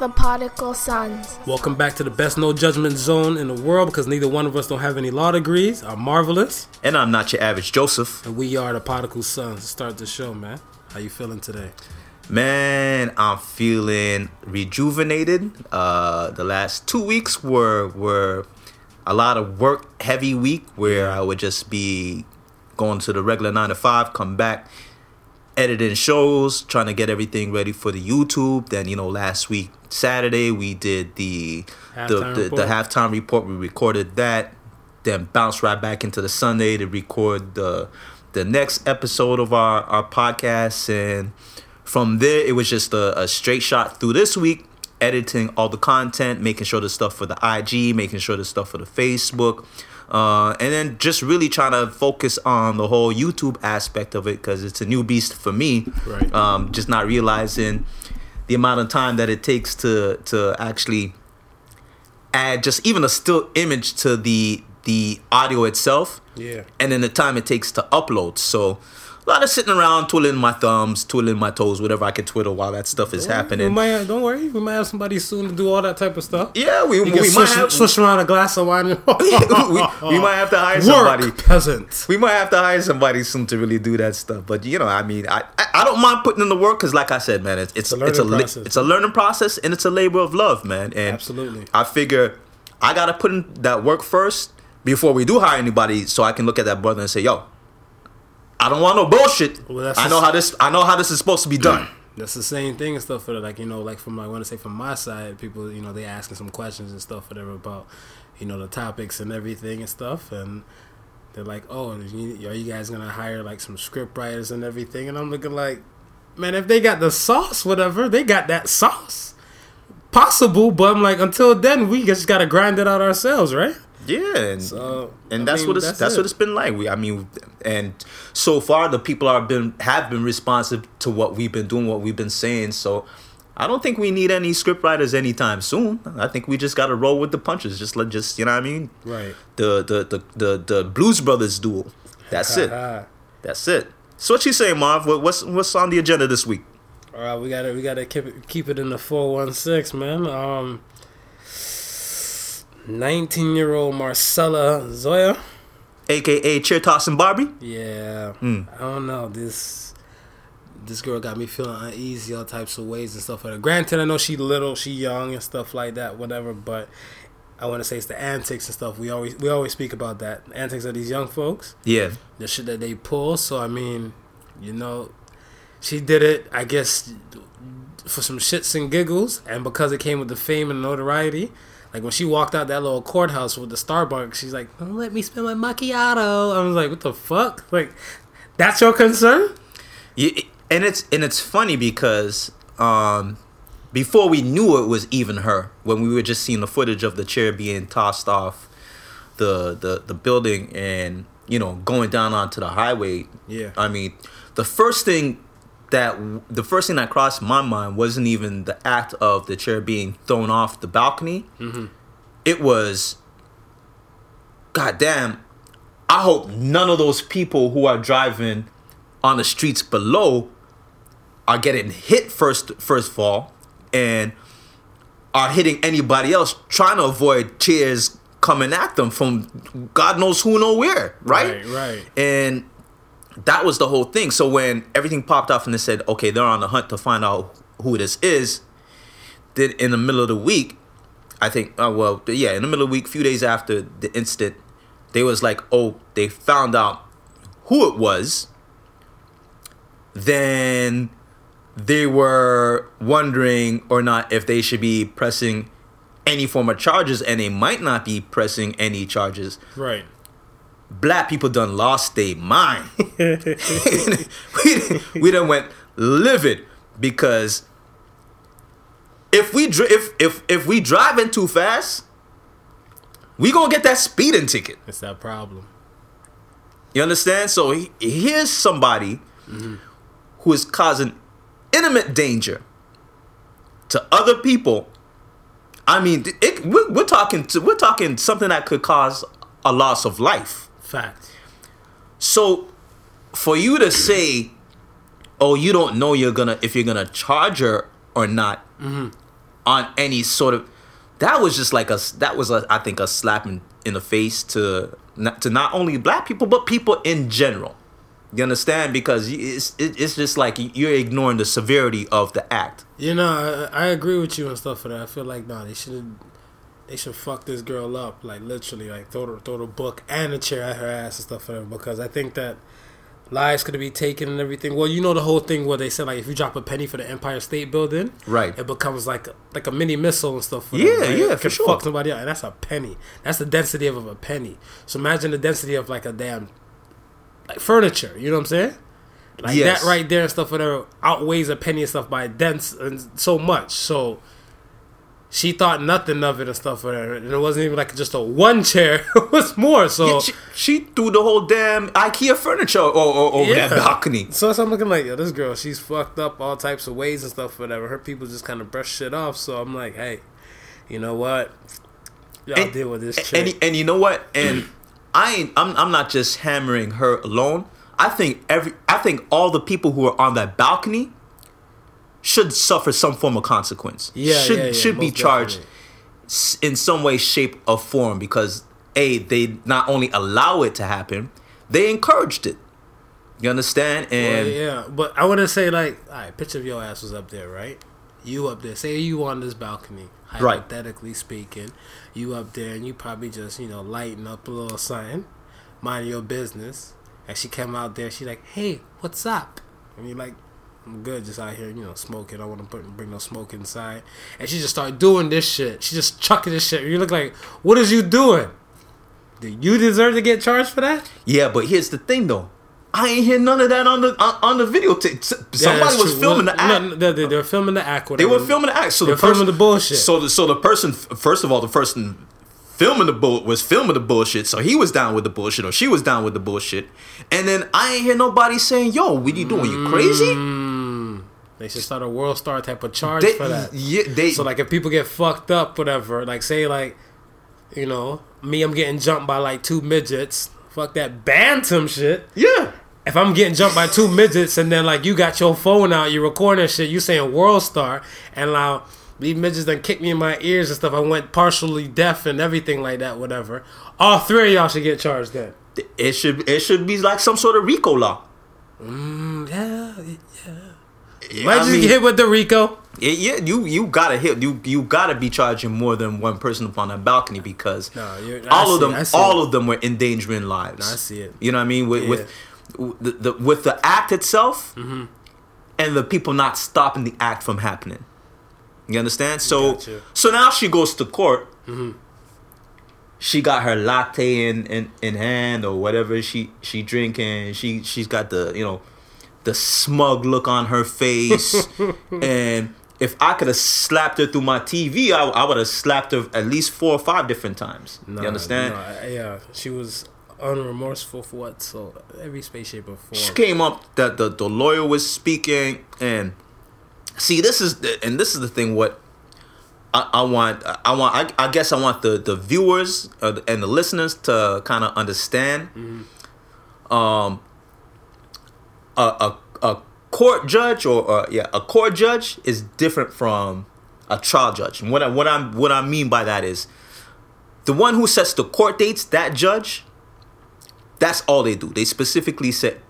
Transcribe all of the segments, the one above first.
The Particle Sons. Welcome back to the best no judgment zone in the world because neither one of us don't have any law degrees. I'm marvelous, And I'm not your average Joseph. and we are the Particle Sons. Start the show, man. How you feeling today? Man, I'm feeling rejuvenated. Uh, the last two weeks were were a lot of work heavy week where I would just be going to the regular nine to five, come back, editing shows, trying to get everything ready for the YouTube. Then you know, last week Saturday we did the the, Halftime the, the report. halftime report. We recorded that, then bounced right back into the Sunday to record the the next episode of our our podcast and from there it was just a, a straight shot through this week editing all the content making sure the stuff for the ig making sure the stuff for the facebook uh, and then just really trying to focus on the whole youtube aspect of it because it's a new beast for me Right. um, just not realizing the amount of time that it takes to to actually add just even a still image to the the audio itself Yeah. and then the time it takes to upload. So a lot of sitting around, twiddling my thumbs, twiddling my toes, whatever I can twiddle while that stuff is We happening. might have, don't worry, we might have somebody soon to do all that type of stuff. yeah, we, we, can might have, swish around a glass of wine. We, we might have to hire somebody. Work, peasant. We might have to hire somebody soon to really do that stuff. But you know, I mean, I I, I don't mind putting in the work because, like I said, man, it's it's a it's a, learning process. it's a learning process and it's a labor of love, man. And Absolutely. I figure I gotta put in that work first before we do hire anybody, so I can look at that brother and say, "Yo, I don't want no bullshit. Well, that's I know just- how this. I know how this is supposed to be done." That's the same thing and stuff for like you know like from I want to say from my side people you know they asking some questions and stuff whatever about you know the topics and everything and stuff and they're like oh you- are you guys gonna hire like some script writers and everything and I'm looking like man if they got the sauce whatever they got that sauce possible but I'm like until then we just gotta grind it out ourselves right Yeah, and, so and that's mean, what it's that's, it. what it's been like. We, I mean, and so far the people are been have been responsive to what we've been doing, what we've been saying. So I don't think we need any script writers anytime soon. I think we just got to roll with the punches. Just let just you know what I mean. right The the the the, the Blues Brothers duel. That's it. That's it. So what you saying, Marv? What, what's what's on the agenda this week? All right, we gotta we gotta keep it keep it in the four one six, man. Um, nineteen year old Marcella Zoia. AKA Chair Tossing Barbie. Yeah, Hmm. I don't know this. This girl got me feeling uneasy, all types of ways and stuff like that. Granted, I know she little, she young and stuff like that, whatever. But I want to say it's the antics and stuff. We always we always speak about that the antics of these young folks. Yeah. the shit that they pull. So I mean, you know, she did it. I guess for some shits and giggles, and because it came with the fame and notoriety. Like when she walked out that little courthouse with the Starbucks, she's like, "Don't let me spill my macchiato." I was like, "What the fuck?" Like, that's your concern? Yeah, and it's and it's funny because um, before we knew it was even her, when we were just seeing the footage of the chair being tossed off the the the building and you know going down onto the highway. Yeah. I mean, the first thing that the first thing that crossed my mind wasn't even the act of the chair being thrown off the balcony. Mm-hmm. It was, God damn, I hope none of those people who are driving on the streets below are getting hit first first of all and are hitting anybody else trying to avoid chairs coming at them from God knows who know where, right? Right, right. And that was the whole thing. So when everything popped off and they said, okay, they're on the hunt to find out who this is, then in the middle of the week, I think, oh, well, yeah, in the middle of the week, few days after the incident, they was like, oh, they found out who it was. Then they were wondering or not if they should be pressing any form of charges, and they might not be pressing any charges Right. Black people done lost their mind. we, we done went livid because if we dri- if if if we driving too fast, we gonna get that speeding ticket. It's that problem. You understand? So he, here's somebody who is causing intimate danger to other people. I mean, it, we're, we're talking to, we're talking something that could cause a loss of life. Fact. So for you to say, "Oh, you don't know you're gonna if you're gonna charge her or not," mm-hmm. on any sort of that was just like a that was a, I think a slap in, in the face to not, to not only black people but people in general. You understand? Because it's it's just like you're ignoring the severity of the act. You know, I, I agree with you and stuff for that. I feel like no, they should they should fuck this girl up, like literally, like throw the throw the book and a chair at her ass and stuff whatever. Because I think that lives could be taken and everything. Well, you know the whole thing where they said like if you drop a penny for the Empire State Building, Right. it becomes like like a mini missile and stuff. For Yeah, them, right? yeah, It for sure. Fuck somebody up, and that's a penny. That's the density of a penny. So imagine the density of like a damn like furniture. You know what I'm saying? Like Yes. that right there and stuff whatever outweighs a penny and stuff by dense and so much. So she thought nothing of it and stuff whatever. And it wasn't even like just a one chair. it was more. So Yeah, she, she threw the whole damn IKEA furniture o- o- over Yeah. that balcony. So, so I'm looking like, yo, this girl, she's fucked up all types of ways and stuff, whatever. Her people just kind of brush shit off. So I'm like, hey, you know what? Y'all And- deal with this And, chick. and you know what? And I ain't, I'm I'm not just hammering her alone. I think every I think all the people who are on that balcony should suffer some form of consequence. yeah, should yeah, yeah, should be charged definitely. in some way, shape, or form because a they not only allow it to happen, they encouraged it. You understand? Well, And yeah, but I want to say like, all right, picture of your ass was up there, right? You up there. Say you on this balcony, Right. hypothetically speaking. You up there and you probably just you know lighting up a little sign, mind your business. And she came out there, she like, hey, what's up? And you're like, I'm good, just out here, you know, smoking. I don't want to bring no smoke inside. And she just start doing this shit. She just chucking this shit. You look like, what is you doing? Do you deserve to get charged for that? yeah, but here's the thing though. I ain't hear none of that on the on, on the videotape. S- Yeah, Somebody was filming Well, the act. no, they, they were filming the act. They were filming the act. So They're the person, filming the bullshit. So the so the person first of all, the person filming the bull was filming the bullshit. So he was down with the bullshit, or she was down with the bullshit. And then I ain't hear nobody saying, "Yo, what you doing? You crazy?" Mm, they should start a world star type of charge They, for that. yeah, they. So like if people get fucked up, whatever, like say like, you know, me, I'm getting jumped by like two midgets. Fuck that bantam shit. yeah, If I'm getting jumped by two midgets and then like you got your phone out, you're recording shit, you saying world star, and now these midgets done kicked me in my ears and stuff. I went partially deaf and everything like that, whatever. All three of y'all should get charged then. it should it should be like some sort of RICO law. Mm, yeah, yeah. Yeah, Might I just mean, get hit with the Rico. yeah, yeah, you you gotta hit you you gotta be charging more than one person upon that balcony because No, all of them all it. of them were endangering lives. No, I see it. You know what I mean? With with, with the, the with the act itself Mm-hmm. and the people not stopping the act from happening. You understand? So Gotcha. so now she goes to court. Mm-hmm. She got her latte in, in, in hand or whatever she she drinking. She she's got the you know the smug look on her face, and if I could have slapped her through my TV, I, I would have slapped her at least four or five different times. Nah, you understand? I- yeah, she was unremorseful for what? So every space shape or form. She came up that the, the lawyer was speaking and see this is the, and this is the thing what I, I want I want I, I guess I want the the viewers uh, and the listeners to kind of understand um a, a a court judge or, or yeah a court judge is different from a trial judge. And what I, what I'm what I mean by that is the one who sets the court dates that judge that's all they do. They specifically set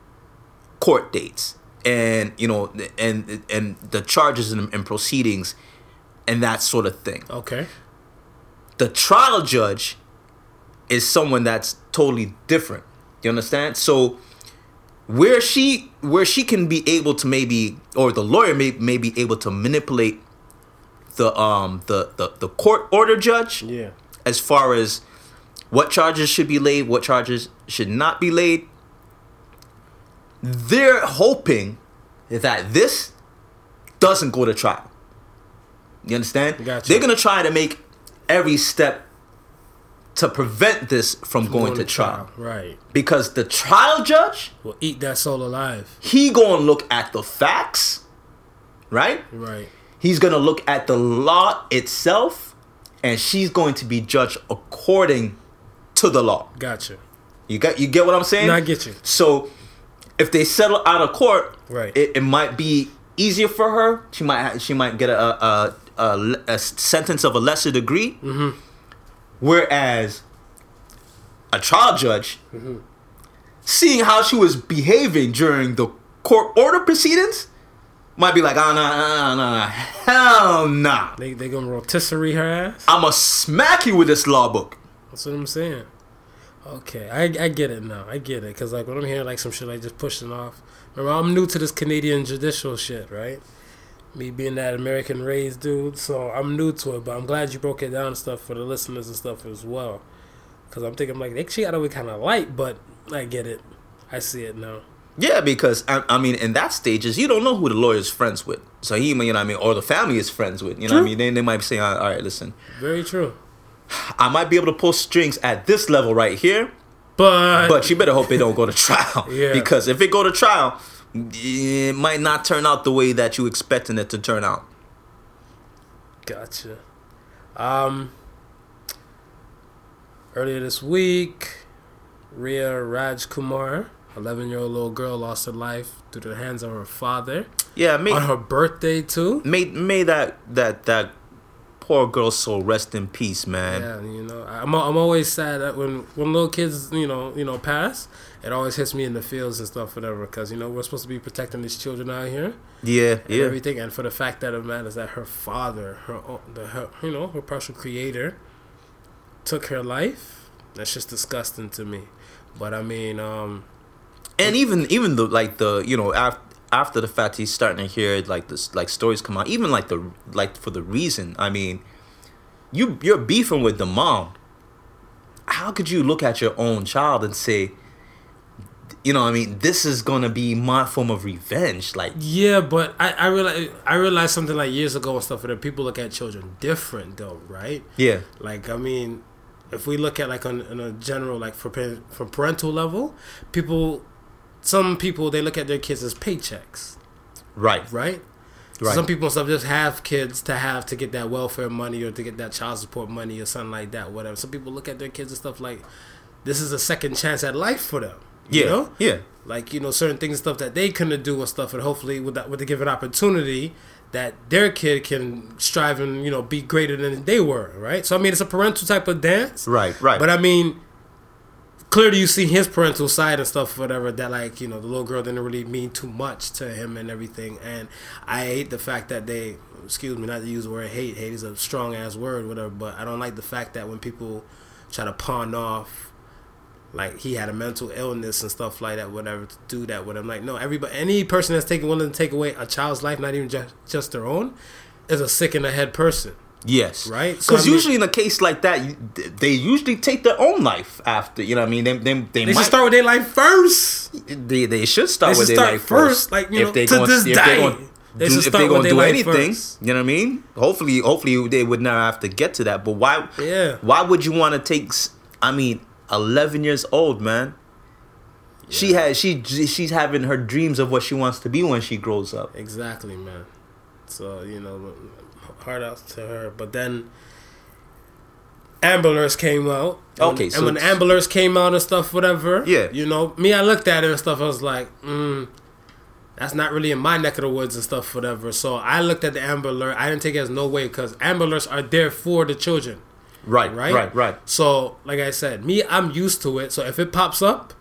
court dates and you know and and the charges and, and proceedings and that sort of thing. Okay. the trial judge is someone that's totally different. You understand? So where she where she can be able to maybe or the lawyer may, may be able to manipulate the um the, the the court order judge Yeah. as far as what charges should be laid, what charges should not be laid. They're hoping that this doesn't go to trial. You understand? Gotcha. They're gonna try to make every step to prevent this from going, to trial. Right. Because the trial judge, will eat that soul alive. he gonna look at the facts, right? Right. He's going to look at the law itself, and she's going to be judged according to the law. Gotcha. You get you get what I'm saying? No, I get you. So if they settle out of court, Right. it, it might be easier for her. She might she might get a a, a, a, a sentence of a lesser degree. Mm-hmm. Whereas a trial judge, Mm-hmm. seeing how she was behaving during the court order proceedings, might be like, oh no no no no, hell nah. They they gonna rotisserie her ass. I'ma smack you with this law book. That's what I'm saying. Okay, I, I get it now. I get it Me being that American raised dude, so I'm new to it. But I'm glad you broke it down and stuff for the listeners and stuff as well. Because I'm thinking like they she got away kind of light, but I get it. I see it now. Yeah, because I, I mean, in that stages, you don't know who the lawyer's friends with. So he, you know, what I mean, or the family is friends with. You know, what I mean, they, they might be saying, all right, listen, Very true. I might be able to pull strings at this level right here, But but you better hope it don't go to trial. Yeah. Because if it go to trial, it might not turn out the way that you expecting it to turn out. Gotcha. Um, earlier this week, Riya Rajkumar, 11 year old little girl, lost her life through the hands of her father Yeah, may on her birthday, too. may may that that that poor girl soul rest in peace, man. Yeah, you know, I'm, I'm always sad that when, when little kids, you know, you know, pass, it always hits me in the fields and stuff, whatever, because, you know, we're supposed to be protecting these children out here. Yeah, and yeah. everything. And for the fact that it matters that her father, her, the, her you know, her partial creator, took her life. That's just disgusting to me. But I mean, um, and even even the like the you know after after the fact he's starting to hear like this like stories come out even like the like for the reason. I mean you you're beefing with the mom. How could you look at your own child and say you know what i mean this is gonna be my form of revenge like yeah, but I I realize I realized something like years ago and stuff that people look at children different though, right? yeah. Like I mean, if we look at like on, on a general like for from parental level, people, some people they look at their kids as paychecks. right right? So Right. Some people and stuff just have kids to have to get that welfare money or to get that child support money or something like that, whatever. Some people look at their kids and stuff like this is a second chance at life for them. You yeah know? yeah Like, you know, certain things and stuff that they couldn't do and stuff and hopefully with that with the given opportunity that their kid can strive and, you know, be greater than they were, right? So I mean it's a parental type of dance. right right But I mean, clearly you see his parental side and stuff, whatever. That like you know the little girl didn't really mean too much to him and everything. And I hate the fact that they, excuse me, not to use the word hate. Hate is a strong ass word, whatever. But I don't like the fact that when people try to pawn off. Like he had a mental illness and stuff like that, whatever, to do that with him. Like, no, everybody, any person that's taking willing to take away a child's life, not even just just their own, is a sick in the head person. Yes Right? because So, I mean- usually in a case like that they usually take their own life after you know what i mean they, they, they, They might should start with their life first. They they should start They with should their start life first, first. like, you know, to gonna- this if day. Gonna do, if they're gonna do anything, first. you know what I mean. Hopefully, hopefully they would never have to get to that. But why? Yeah. Why would you want to take? I mean, eleven years old, man. She has she she's having her dreams of what she wants to be when she grows up. Exactly, man. So you know, hard out to her. But then Ambulance came out. And- Okay, and so when it's- Ambulance came out and stuff, whatever. Yeah. You know, me, I looked at it and stuff. I was like, mm, that's not really in my neck of the woods and stuff, whatever. So I looked at the Amber Alert. I didn't take it as no way because Amber Alerts are there for the children. Right, right? right, right. So, like I said, me, I'm used to it. So if it pops up,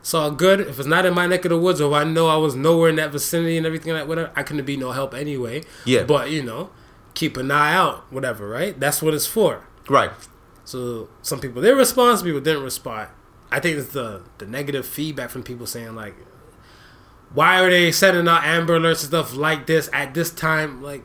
it's all good. If it's not in my neck of the woods, or if I know I was nowhere in that vicinity and everything like whatever, I couldn't be no help anyway. Yeah. But you know, keep an eye out, whatever, right? That's what it's for. Right. So some people did respond, some people didn't respond. I think it's the the negative feedback from people saying like, why are they sending out Amber Alerts and stuff like this at this time? Like,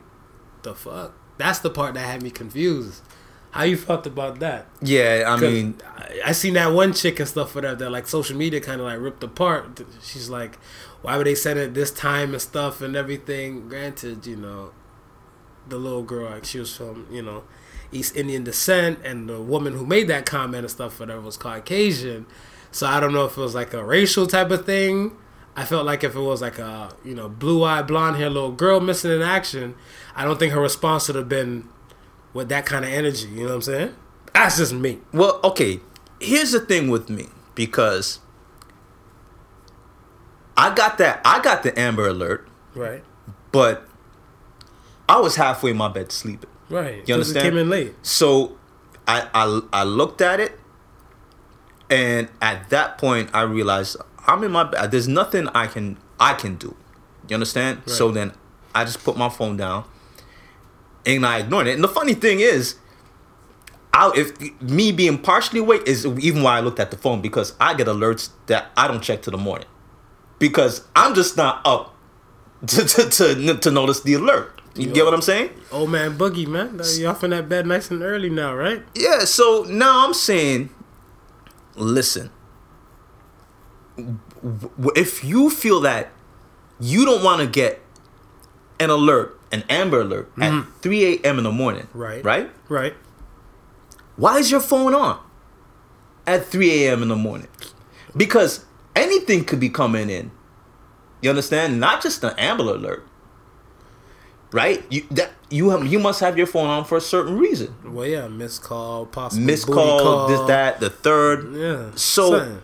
the fuck? That's the part that had me confused. How you felt about that? Yeah, I mean, I, I seen that one chick and stuff whatever that that like social media kind of like ripped apart. She's like, why would they send it this time and stuff and everything? Granted, you know, the little girl like she was from you know East Indian descent, and the woman who made that comment and stuff whatever was Caucasian. So I don't know if it was like a racial type of thing. I felt like if it was like a you know blue eyed blonde hair little girl missing in action, I don't think her response would have been with that kind of energy. You know what I'm saying? That's just me. well, okay. Here's the thing with me because I got that I got the Amber Alert, Right. But I was halfway in my bed sleeping. Right. You understand? It came in late. So I, I I looked at it, and at that point I realized I'm in my bed. There's nothing I can I can do. You understand? So then I just put my phone down, and I ignored it. And the funny thing is, I if me being partially awake is even why I looked at the phone because I get alerts that I don't check to the morning because I'm just not up to to to, to notice the alert. You get what I'm saying? Oh man Boogie, man. Off in that bed nice and early now, right? Yeah, so now I'm saying, listen, if you feel that you don't want to get an alert, an Amber Alert at mm-hmm. 3 a.m. in the morning, Right. Right? Right. Why is your phone on at 3 a.m. in the morning? Because anything could be coming in. You understand? Not just an Amber Alert. Right? You that you have, you must have your phone on for a certain reason. Well, yeah, missed call, possible Missed booty call, this, that, the third. Yeah. So- son.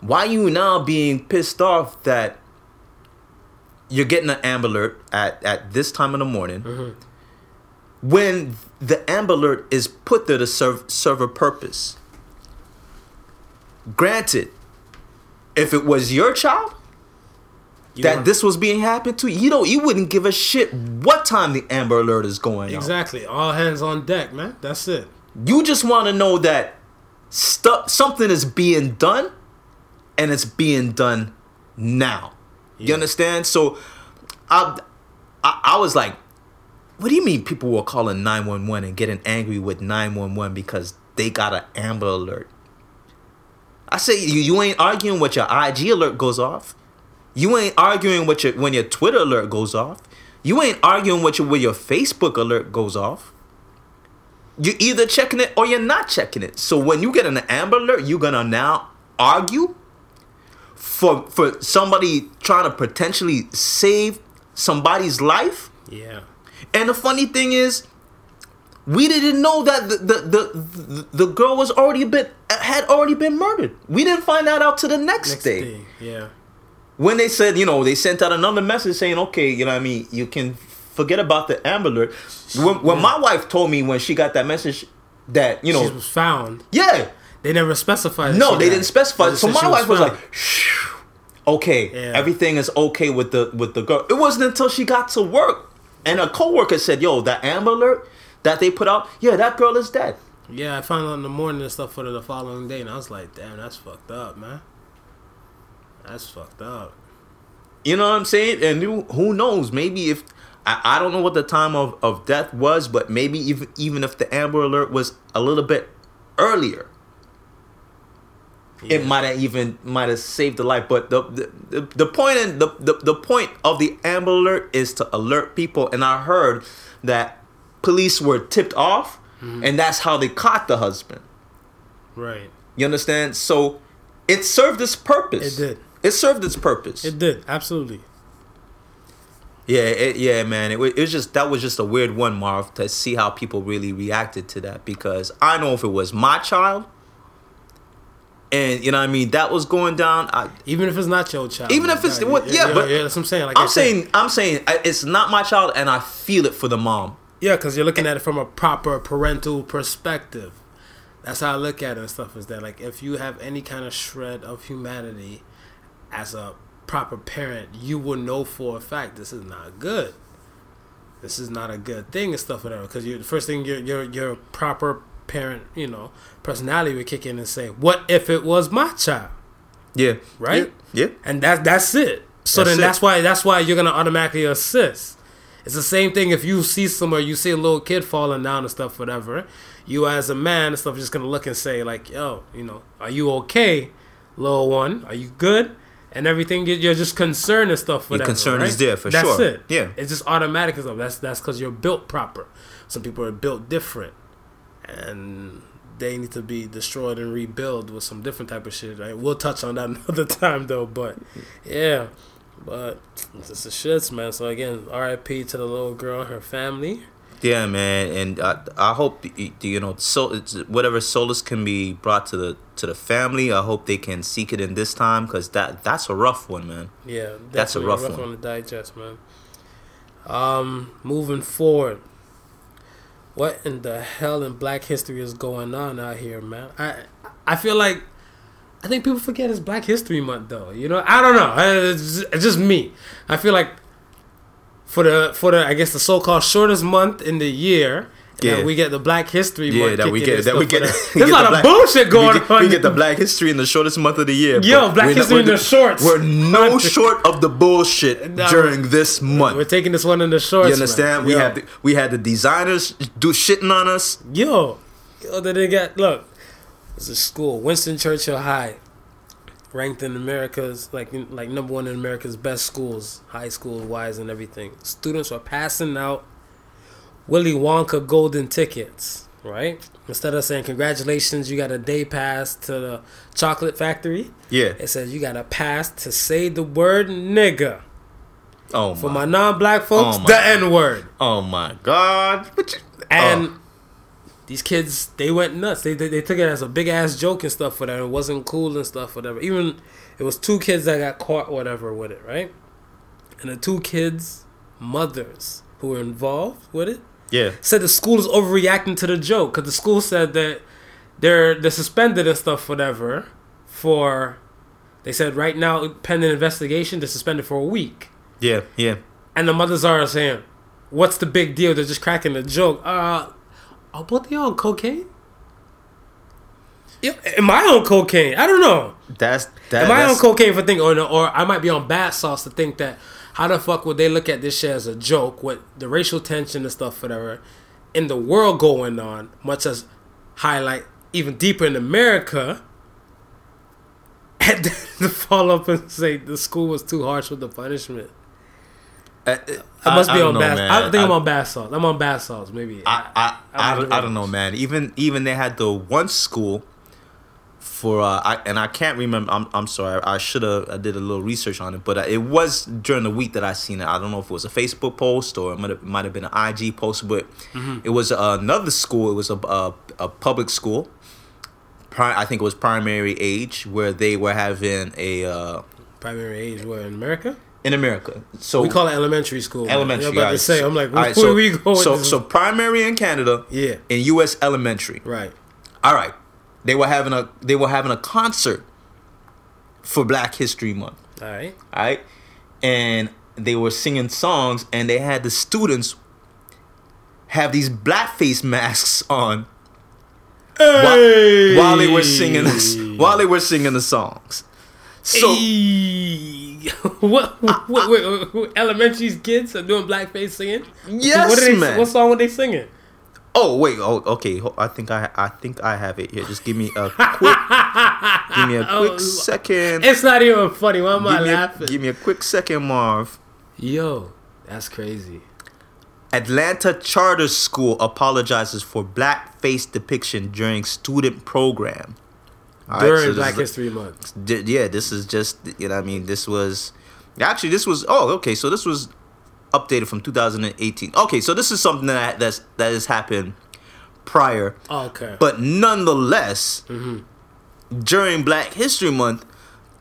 why you now being pissed off that you're getting an Amber Alert at, at this time in the morning mm-hmm. when the Amber Alert is put there to serve serve a purpose? Granted, if it was your child You that this was being happened to, you know, you wouldn't give a shit what time the Amber Alert is going on. exactly all hands on deck, man. That's it. You just want to know that stuff something is being done and it's being done now. You understand? So I, I I was like, what do you mean people were calling 911 and getting angry with 911 because they got an Amber Alert? I say you, you ain't arguing when your IG alert goes off. You ain't arguing with your when your Twitter alert goes off. You ain't arguing with your when your Facebook alert goes off. You're either checking it or you're not checking it. So when you get an Amber Alert, you're gonna now argue for for somebody trying to potentially save somebody's life. Yeah. And the funny thing is, we didn't know that the the the, the, girl was already been had already been murdered. We didn't find that out to the next, Next day. day. Yeah. When they said, you know, they sent out another message saying, okay, you know what I mean, you can forget about the Amber Alert. When, when my wife told me when she got that message that, you know, she was found. yeah, They never specified. no, they died. didn't specify. So my wife was found. like, "Phew, okay, Yeah. everything is okay with the with the girl. It wasn't until she got to work and a coworker said, "Yo, that Amber Alert that they put out, yeah, that girl is dead." Yeah, I found out in the morning and stuff for the following day, and I was like, damn, that's fucked up, man. That's fucked up. You know what I'm saying? And who, who knows? Maybe if I, I don't know what the time of, of death was, but maybe even even if the Amber Alert was a little bit earlier, Yeah. it might have even might have saved the life. But the the, the, the point in the, the the point of the Amber Alert is to alert people. And I heard that police were tipped off, mm-hmm. and that's how they caught the husband. Right. You understand? So it served its purpose. It did. It served its purpose. It did absolutely. Yeah, it, yeah, man. It, it was just that was just a weird one, Marv, to see how people really reacted to that because I know if it was my child, and you know what I mean, that was going down. I, Even if it's not your child. Even if it's- what- yeah, but- yeah, that's what I'm saying. Like I'm said. saying, I'm saying it's not my child, and I feel it for the mom. Yeah, because you're looking at it from a proper parental perspective. That's how I look at it and stuff. Is that like if you have any kind of shred of humanity as a proper parent, you will know for a fact this is not good. This is not a good thing and stuff whatever. Because you the first thing your your your proper parent, you know, personality would kick in and say, "What if it was my child?" Yeah, Right? Yeah, yeah. and that's that's it. So That's then it. that's why that's why you're gonna automatically assist. It's the same thing if you see somewhere you see a little kid falling down and stuff, whatever. You as a man and stuff just gonna look and say like, "Yo, you know, are you okay, little one? Are you good?" And everything you- you're just concerned and stuff. Whatever, concern is there for that's sure. it. Yeah. it's just automatic and stuff. That's that's because you're built proper. Some people are built different, and they need to be destroyed and rebuild with some different type of shit. Right? We'll touch on that another time though. But yeah, but it's just the shits, man. So again, R.I.P. to the little girl and her family. Yeah, man, and I, I hope you know so it's, whatever solace can be brought to the to the family. I hope they can seek it in this time because that that's a rough one, man. Yeah, That's a rough rough one. one to digest, man. Um, moving forward, what in the hell in Black History is going on out here, man? I I feel like I think people forget it's Black History Month, though. You know, I don't know. It's just me. I feel like for the for the I guess the so-called shortest month in the year. Yeah. Yeah, we get the Black History Yeah, Month. that we get that we get. There's a lot of bullshit going we get, on. We get the Black History in the shortest month of the year. Yo, Black History in we're the shorts. We're no short of the bullshit No, during this month. We're taking this one in the shorts. You understand? man. We Yo. had the, we had the designers do shitting on us. Yo, yo, they got look. It's a school, Winston Churchill High, ranked in America's like like number one in America's best schools, high school wise and everything. Students are passing out Willy Wonka golden tickets, right? Instead of saying congratulations, you got a day pass to the chocolate factory. Yeah. It says you got a pass to say the word nigga. Oh my. For my. my non-black folks, Oh the N word. Oh my God. What you- And oh. These kids, they went nuts. They, they they took it as a big ass joke and stuff, whatever. It wasn't cool and stuff, whatever. Even it was two kids that got caught, whatever, with it, right? And the two kids' mothers who were involved with it yeah. said the school is overreacting to the joke because the school said that they're they're suspended and stuff, whatever. For they said right now, pending investigation, they're suspended for a week. Yeah. Yeah. And the mothers are saying, "What's the big deal? They're just cracking a joke." Uh, are both of y'all on cocaine? Yeah, am I on cocaine? I don't know. That's that. Am I on cocaine for thinking, or no, or I might be on bad sauce to think that how the fuck would they look at this shit as a joke with the racial tension and stuff, whatever, in the world going on, much as highlight even deeper in America, and then to follow up and say the school was too harsh with the punishment. Uh, I must be on know, man. I think I, am on bass sauce. I'm on bass sauce, maybe. I I, I, don't, I don't know, man. Even even they had the one school for uh, I, and I can't remember. I'm I'm sorry. I should have. I did a little research on it, but uh, it was during the week that I seen it. I don't know if it was a Facebook post or it might have, might have been an IG post, but it was another school. It was a a, a public school. Pri- I think it was primary age where they were having a uh, Primary age, where in America? In America. So We call it elementary school. elementary. I'm about to say, I'm like, where, right, so, we go? So so primary in Canada, yeah, in U.S. elementary. right. All right, they were having a they were having a concert for Black History Month. All right. All right, and they were singing songs, and they had the students have these blackface masks on Hey! while they were singing this, while they were singing the songs. So Hey. what, what, what, what, elementary kids are doing blackface singing? Yes, what are they, man. What song were they singing? oh wait oh okay I think I I think I have it here. Just give me a quick give me a quick Oh, second. It's not even funny. Why am I Give a, laughing? give me a quick second, Marv. Yo, that's crazy. Atlanta Charter School apologizes for blackface depiction during student program. All right, During so Black is- History Month. di- yeah, this is just you know I mean this was actually this was oh okay so this was updated from 2018. Okay, so this is something that that's that has happened prior, okay. but nonetheless Mm-hmm. during Black History Month,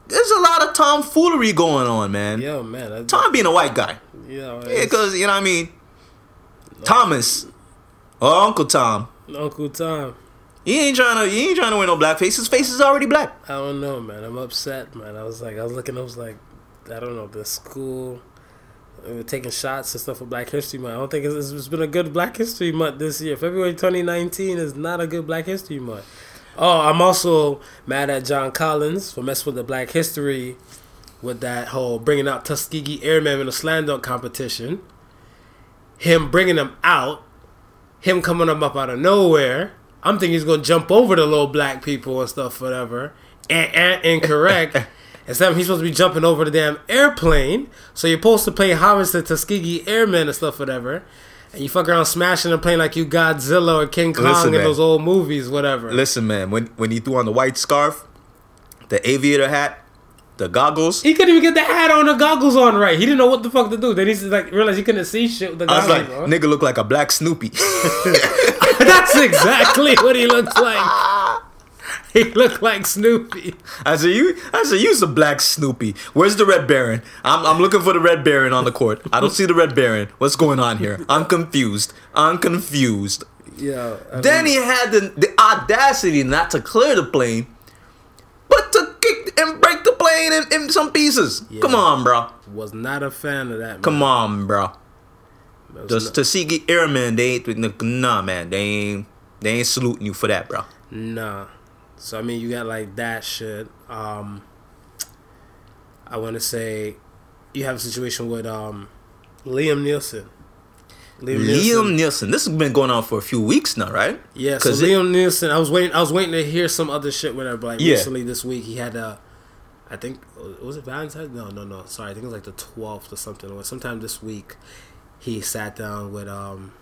there's a lot of tomfoolery going on, man. Yo, man. I, Tom being a white guy. Yeah, because you know what I mean. Thomas or Uncle Tom, Uncle Tom. He ain't trying to. He ain't trying to wear no blackface. His face is already black. I don't know, man. I'm upset, man. I was like, I was looking, I was like, I don't know, the school uh, taking shots and stuff for Black History Month. I don't think it's, it's been a good Black History Month this year. February 2019 is not a good Black History Month. Oh, I'm also mad at John Collins for messing with the Black History with that whole bringing out Tuskegee Airmen in a slam dunk competition. Him bringing them out, him coming up out of nowhere. I'm thinking he's gonna jump over the little black people and stuff, whatever. And, and incorrect. Instead, he's supposed to be jumping over the damn airplane. So you're supposed to play homage to Tuskegee Airmen and stuff, whatever. And you fuck around smashing the plane like you Godzilla or King Kong Listen, in man. those old movies, whatever. Listen, man. When when he threw on the white scarf, the aviator hat, the goggles, He couldn't even get the hat on, the goggles on right. He didn't know what the fuck to do. Then he's like realized he couldn't see shit with the I was like, on. nigga, look like a black Snoopy. That's exactly what he looks like. he looked like Snoopy. I said, you, I said, you's a black Snoopy. Where's the Red Baron? I'm, I'm looking for the Red Baron on the court. I don't see the Red Baron. What's going on here? I'm confused. I'm confused. Yeah. I Then mean, he had the, the audacity not to clear the plane, but to kick and break the plane in, in some pieces. Yeah. Come on, bro. was not a fan of that. Man. Come on, bro. Just not- Tuskegee Airmen, they ain't nah, man. They ain't they ain't saluting you for that, bro. Nah. So I mean, you got like that shit. Um, I want to say you have a situation with um, Liam Neeson. Liam Neeson. This has been going on for a few weeks now, right? Yeah, so 'Cause it- Liam Neeson. I was waiting. I was waiting to hear some other shit with her. But like Yeah. recently this week, he had a. I think was it Valentine's? No, no, no. Sorry, I think it was like the twelfth or something. Or sometime this week, he sat down with um,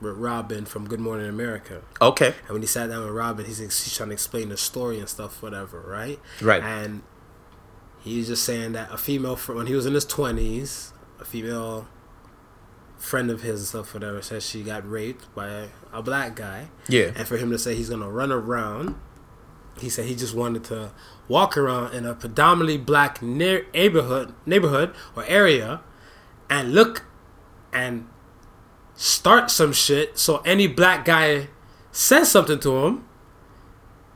with Robin from Good Morning America. Okay. And when he sat down with Robin, he's, he's trying to explain the story and stuff, whatever, right? Right. And he's just saying that a female, when he was in his 20s, a female friend of his and stuff, whatever, says she got raped by a black guy. Yeah. And for him to say he's going to run around, he said he just wanted to walk around in a predominantly black neighborhood, neighborhood or area and look and start some shit so any black guy says something to him,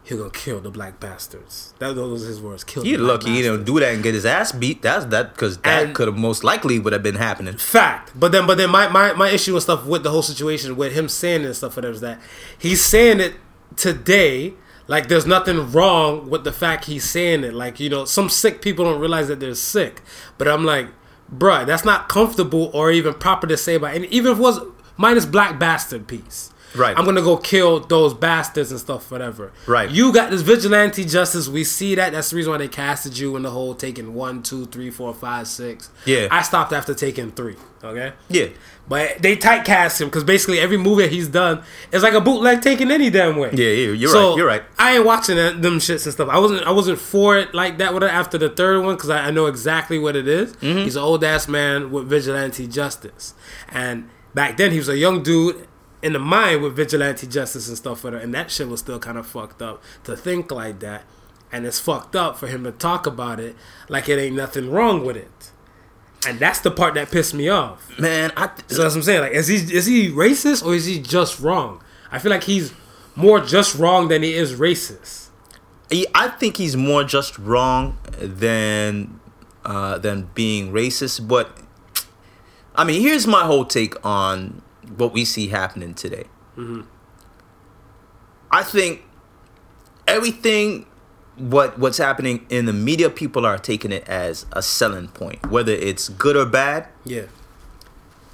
he'll gonna kill the black bastards. That those was his words. Kill. He the black lucky he didn't do that and get his ass beat. That's that because that could have most likely would have been happening. Fact, but then, but then, my, my my issue and stuff with the whole situation with him saying it and stuff, whatever, is that he's saying it today. Like there's nothing wrong with the fact he's saying it. Like you know, some sick people don't realize that they're sick. But I'm like, bruh, that's not comfortable or even proper to say by. And even if it was minus black bastard piece. Right. I'm gonna go kill those bastards and stuff, whatever. Right. You got this vigilante justice. We see that. That's the reason why they casted you in the whole Taken one, two, three, four, five, six. Yeah. I stopped after Taken three. Okay. Yeah. But they tight cast him because basically every movie he's done is like a bootleg taken any damn way. Yeah, yeah, you're So, right. You're right. I ain't watching that, them shits and stuff. I wasn't. I wasn't for it like that with it after the third one because I, I know exactly what it is. Mm-hmm. He's an old ass man with vigilante justice, and back then he was a young dude in the mind with vigilante justice and stuff with her, and that shit was still kind of fucked up to think like that, and it's fucked up for him to talk about it like it ain't nothing wrong with it, and that's the part that pissed me off. Man, I So that's what I'm saying. Like, is he is he racist or is he just wrong? I feel like he's more just wrong than he is racist. I think he's more just wrong than uh, than being racist. But I mean, here's my whole take on what we see happening today. I think everything what what's happening in the media, people are taking it as a selling point, whether it's good or bad. Yeah.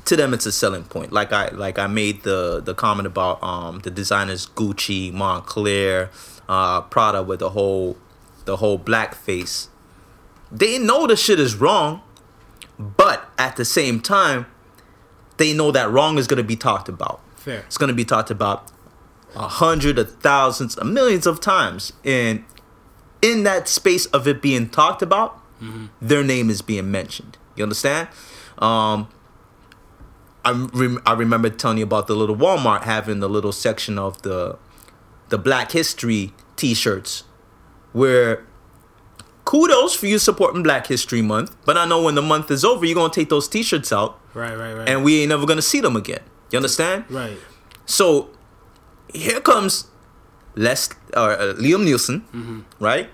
to them it's a selling point. Like I like I made the the comment about um the designers Gucci, Moncler, uh Prada with the whole the whole blackface. They know the shit is wrong, but at the same time, they know that wrong is gonna be talked about. Fair. It's gonna be talked about a hundred, of thousands, of millions of times. And in that space of it being talked about, their name is being mentioned. You understand? Um, I rem- I remember telling you about the little Walmart having the little section of the the Black History T-shirts, where kudos for you supporting Black History Month. But I know when the month is over, you're gonna take those T-shirts out, Right, right, right. and we ain't never gonna see them again. You understand? right. So here comes Les or uh, Liam Neeson, right?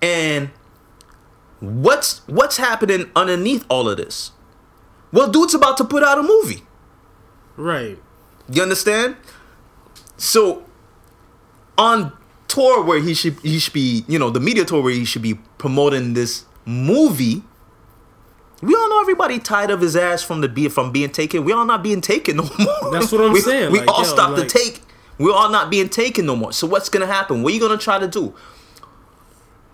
And what's what's happening underneath all of this? Well, dude's about to put out a movie. Right. You understand? So on tour where he should he should be, you know, the media tour where he should be promoting this movie. We all know everybody tired of his ass from the be from being taken. We all not being taken no more. That's what I'm we, saying, We like, all yo, stopped like- to take. We're all not being taken no more. So what's gonna happen? What are you gonna try to do?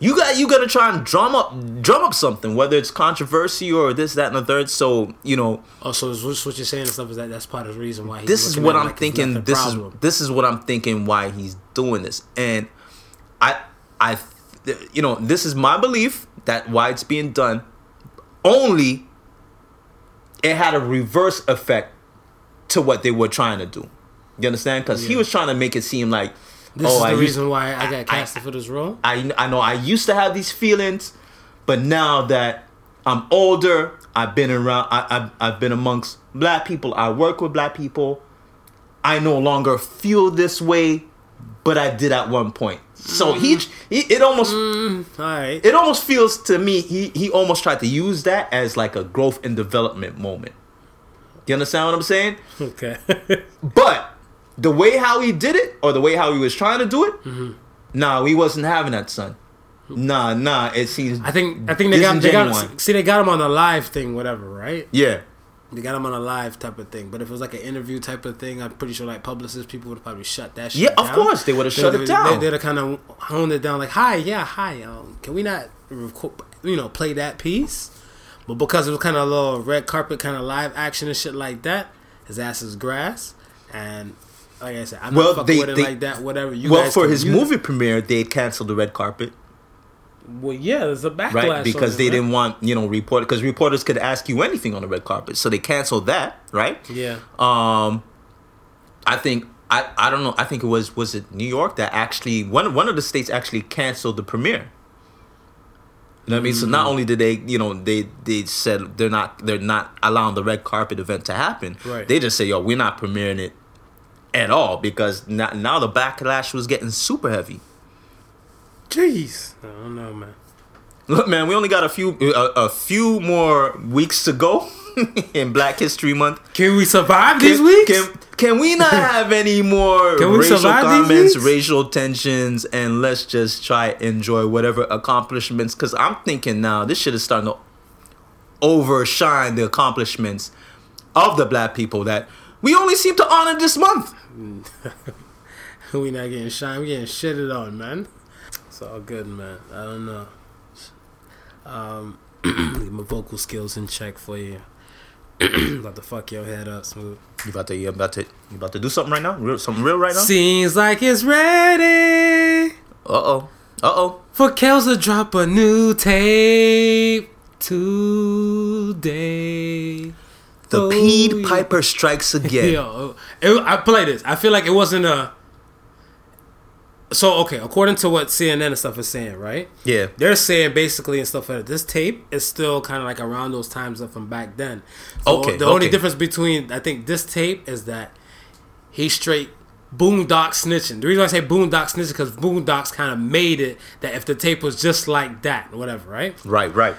You got you gotta try and drum up drum up something, whether it's controversy or this, that, and the third. So, you know, Oh, so is what what you're saying and stuff is that that's part of the reason why he's this is what at I'm like thinking. This problem. is this is what I'm thinking. Why he's doing this, and I, I, you know, this is my belief that why it's being done. Only, it had a reverse effect to what they were trying to do. You understand? Because he was trying to make it seem like, This oh, is I the used- reason why I got casted for this role. I I know I used to have these feelings, but now that I'm older, I've been around. I, I've I've been amongst black people. I work with black people. I no longer feel this way, but I did at one point. So he, he it almost All right. it almost feels to me he he almost tried to use that as like a growth and development moment. You understand what I'm saying? Okay. But the way how he did it, or the way how he was trying to do it, Mm-hmm. nah, we wasn't having that, son. Nah, nah. It seems. I think I think they got they got see they got him on a live thing, whatever, right? Yeah, They got him on a live type of thing. But if it was like an interview type of thing, I'm pretty sure like publicists, people would probably shut that shit Yeah, of course, they would've shut it down. they'd have kind of honed it down like, hi, yeah, hi. Um, can we not, record, you know, play that piece? But because it was kind of a little red carpet kind of live action and shit like that, his ass is grass. And like I said, I'm Well, not fucking they- with it they- like that, whatever. You well, for his use- movie premiere, they canceled the red carpet, Well, yeah, there's a backlash. right? Because they didn't want you know report because reporters could ask you anything on the red carpet, so they canceled that, right? Yeah. Um, I think I I don't know. I think it was was it New York that actually one one of the states actually canceled the premiere. You know what I mean? So not only did they, you know, they they said they're not they're not allowing the red carpet event to happen. Right. They just say, yo, we're not premiering it at all because now, now the backlash was getting super heavy. Jeez. I don't know, man. Look, man, we only got a few a, a few more weeks to go in Black History Month. Can we survive these Can- weeks? Can, can we not have any more Can we racial survive comments, racial tensions, and let's just try enjoy whatever accomplishments? Because I'm thinking now this shit is starting to overshine the accomplishments of the black people that we only seem to honor this month. we not getting shine. We getting shitted on, man. It's all good, man. I don't know. Um, leave my vocal skills in check for you. about to fuck your head up, smooth. You about to you about to you about to do something right now? Real, something real right now? Seems like it's ready Uh oh. Uh oh. for Kels to drop a new tape today. The Oh, Pied yeah. Piper strikes again. Yo, it, I play this. I feel like it wasn't a. So okay, according to what CNN and stuff is saying, right? Yeah. They're saying basically and stuff like that. This tape is still kind of like around those times of from back then. So Okay, The only difference between I think this tape is that he straight boondock snitching. The reason I say boondock snitching because boondocks kind of made it that if the tape was just like that, whatever, right? Right. Right.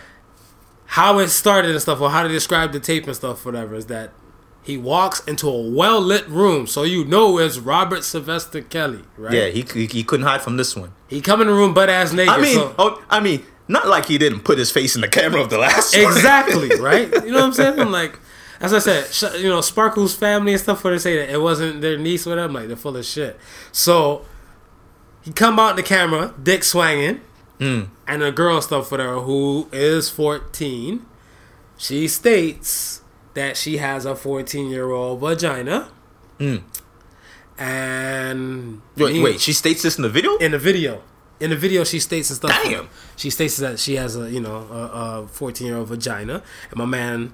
how it started and stuff, or how to describe the tape and stuff, whatever, is that he walks into a well lit room, so you know it's Robert Sylvester Kelly, right? Yeah. He, he he couldn't hide from this one. He come in the room butt ass naked. I mean, so- oh, I mean, not like he didn't put his face in the camera of the last exactly, right? You know what I'm saying? I'm like, as I said, sh- you know, Sparkle's family and stuff, where they say that it wasn't their niece, whatever. I'm like, they're full of shit. So he come out in the camera, dick swanging, Hmm. and a girl stuff whatever who is 14. She states that she has a 14 year old vagina, and Hmm. Wait, me- wait, she states this in the video? in the video. In the video, she states and stuff. Damn. She states that she has a you know a fourteen year old vagina, and my man,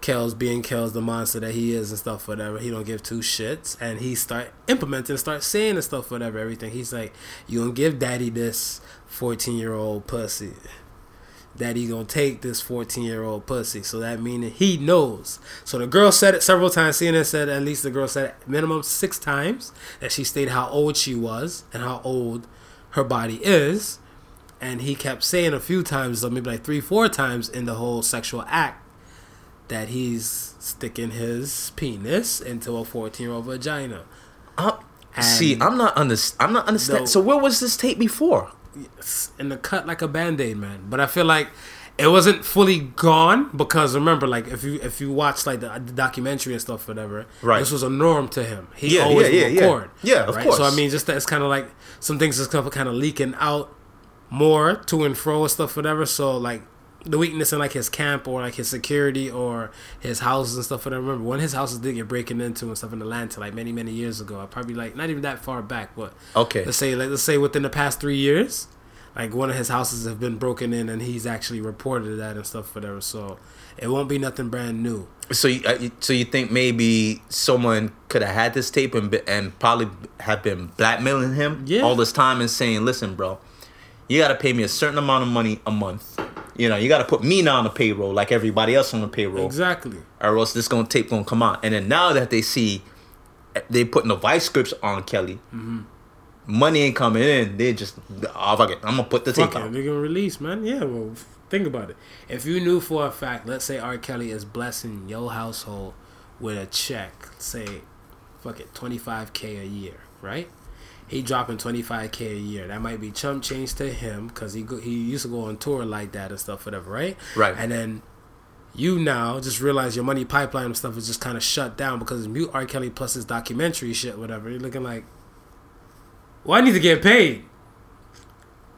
Kells being Kells the monster that he is and stuff whatever. He don't give two shits, and he start implementing, start saying and stuff whatever everything. He's like, you don't give daddy this fourteen year old pussy. Daddy gonna take this fourteen year old pussy. So that meaning he knows. So the girl said it several times. CNN said at least the girl said it minimum six times that she stated how old she was and how old her body is. And he kept saying a few times, so maybe like three, four times in the whole sexual act, that he's sticking his penis into a 14 year old vagina. Uh, see, I'm not under, I'm not understand. No. So where was this tape before? In the cut like a band-aid man but i feel like it wasn't fully gone because remember like if you if you watch like the, the documentary and stuff whatever Right. this was a norm to him he Yeah, always yeah, yeah, yeah. record Yeah, of right? course. so i mean just that it's kind of like some things just kind of leaking out more to and fro and stuff whatever so like the weakness in like his camp or like his security or his houses and stuff. And I remember when his houses did get breaking into and stuff in Atlanta, like many many years ago. I probably like not even that far back, but Okay. let's say like, let's say within the past three years, like one of his houses have been broken in, and he's actually reported that and stuff, whatever. So it won't be nothing brand new. So, you, uh, so you think maybe someone could have had this tape and and probably have been blackmailing him Yeah. all this time and saying, "Listen, bro, you got to pay me a certain amount of money a month. You know, you got to put me now on the payroll like everybody else on the payroll, Exactly. or else this gonna tape gonna come out." And then now that they see they putting the vice scripts on Kelly, Mm-hmm. money ain't coming in. They just, oh fuck it, I'm gonna put the tape Fuck it, out. they're gonna release, man. Yeah, well, think about it. If you knew for a fact, let's say R. Kelly is blessing your household with a check, say, fuck it, twenty five k a year, right? He dropping twenty five k a year. That might be chump change to him because he go, he used to go on tour like that and stuff, whatever, right? Right. And then you now just realize your money pipeline and stuff is just kind of shut down because mute R. Kelly plus his documentary shit, whatever. You're looking like, well, I need to get paid.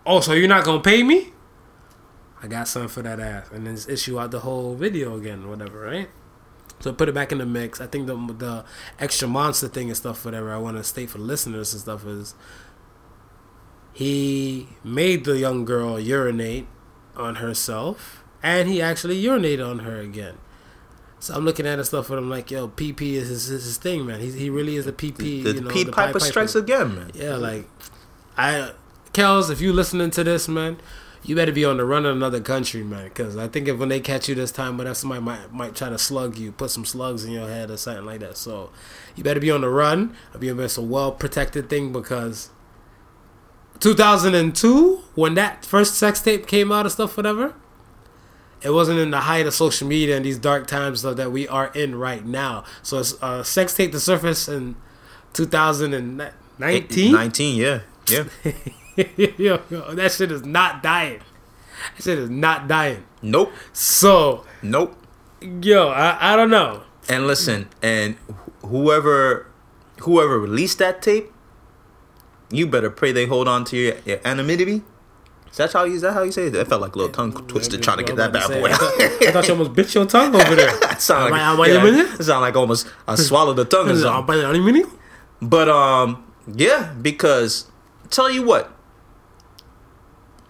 Oh, so you're not gonna pay me? I got something for that ass, and then just issue out the whole video again, whatever, right? So put it back in the mix. I think the the extra monster thing and stuff, whatever. I want to state for listeners and stuff is he made the young girl urinate on herself, and he actually urinated on her again. So I'm looking at his stuff, and I'm like, yo, PP is his, is his thing, man. He's, he really is a PP. The, you know, Pete the Piper Pied strikes again, man. yeah, like I, Kels, if you listening to this, man, you better be on the run in another country, man. Because I think if when they catch you this time, whatever, somebody might might try to slug you, put some slugs in your head or something like that. So you better be on the run. I'll be a well protected thing because 2002 when that first sex tape came out and stuff, whatever. It wasn't in the height of social media and these dark times though, that we are in right now. So it's uh, sex tape to surface in 2019. 19, yeah. Yeah. yo, yo, that shit is not dying. That shit is not dying. Nope. So, Nope. yo, I, I don't know. And listen, and whoever whoever released that tape, you better pray they hold on to your, your anonymity. Is that how you is that how you say it? That felt like a little tongue twister trying to get that bad boy I out. thought, I thought you almost bit your tongue over there. It sound Am like, I- am I yeah, a minute? it sound like almost I swallowed the tongue or something. But um, yeah, because tell you what,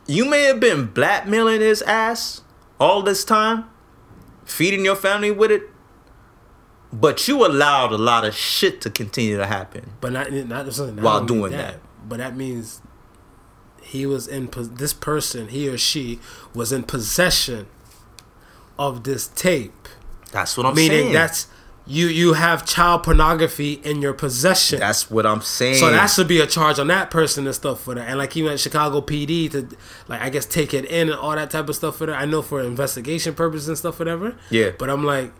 you may have been blackmailing his ass all this time, feeding your family with it, but you allowed a lot of shit to continue to happen. But not not, While doing that. But that means he was in this person, he or she was in possession of this tape. That's what I'm Meaning saying. that's you you have child pornography in your possession. that's what I'm saying. So that should be a charge on that person and stuff for that. And like even went Chicago PD to like I guess take it in and all that type of stuff for that. I know for investigation purposes and stuff, whatever. Yeah. But I'm like,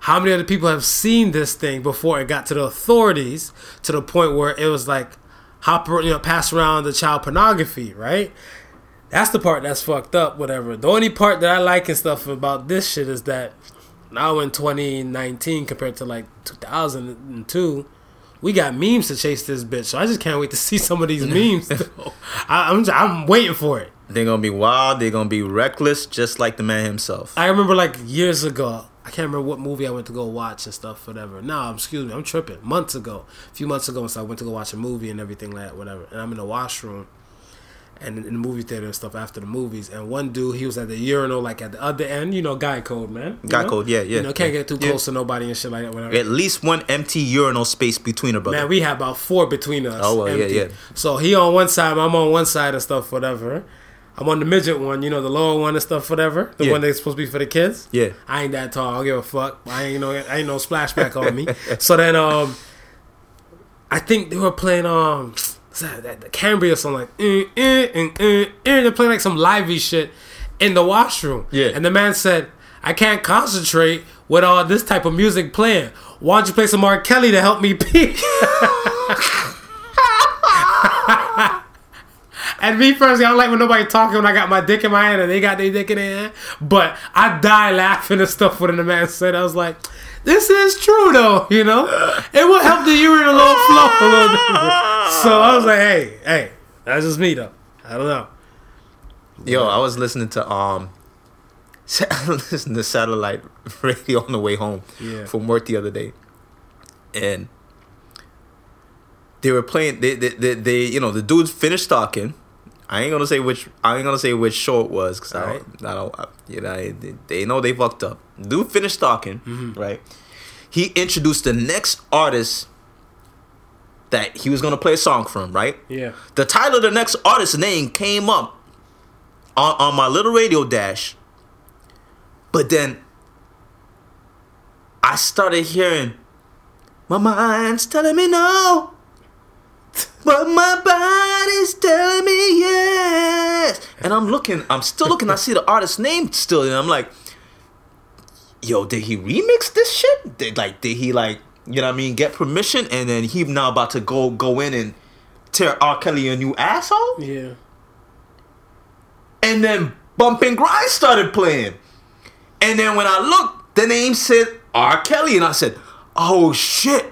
how many other people have seen this thing before it got to the authorities to the point where it was like hop you know, pass around the child pornography, right? That's the part that's fucked up, whatever. The only part that I like and stuff about this shit is that now in 2019 compared to like 2002, we got memes to chase this bitch. So I just can't wait to see some of these memes. I, I'm I'm waiting for it. they're gonna be wild. They're gonna be reckless, just like the man himself. I remember like years ago. I can't remember what movie I went to go watch and stuff, whatever. No, excuse me, I'm tripping. Months ago, a few months ago, so I went to go watch a movie and everything like that, whatever. And I'm in the washroom, and in the movie theater and stuff after the movies. And one dude, he was at the urinal, like at the other end, you know, guy code, man. You Guy know? code, yeah, yeah, You know, can't yeah, get too yeah. close to nobody and shit like that, whatever. At least one empty urinal space between a brother. Man, we had about four between us. Oh, well, yeah, yeah. So he on one side, I'm on one side and stuff, whatever. I'm on the midget one, you know, the lower one and stuff, whatever. The Yeah. one that's supposed to be for the kids. Yeah. I ain't that tall. I don't give a fuck. I ain't no, I ain't no splashback on me. So then, um, I think they were playing um, what's that, the Cambria song like, eh, eh, eh, eh, eh. they're playing like some lively shit in the washroom. Yeah. And the man said, I can't concentrate with all this type of music playing. Why don't you play some R. Kelly to help me pee? And me personally, I don't like when nobody talking when I got my dick in my hand and they got their dick in their hand. But I die laughing and stuff when the man said, I was like, this is true though, you know? It will help the urine a little flow a little bit. So I was like, hey, hey, that's just me though. I don't know. Yo, I was listening to um, listening to satellite radio on the way home Yeah. from work the other day, and they were playing. They, they, they, they you know, the dudes finished talking. I ain't gonna say which. I ain't gonna say which show it was because I, don't, I don't. I- You know, they, they know they fucked up. Dude finished talking, Mm-hmm. right? He introduced the next artist that he was gonna play a song from, right? Yeah. The title of the next artist's name came up on, on my little radio dash, but then I started hearing my mind's telling me no, but my body's telling me yes. And I'm looking, I'm still looking. I see the artist's name still, and I'm like, yo, did he remix this shit? Did like, did he like, you know what I mean, get permission, and then he now about to go go in and tear R. Kelly a new asshole? Yeah. And then Bump and Grind started playing. And then when I looked, the name said R. Kelly. And I said, oh shit.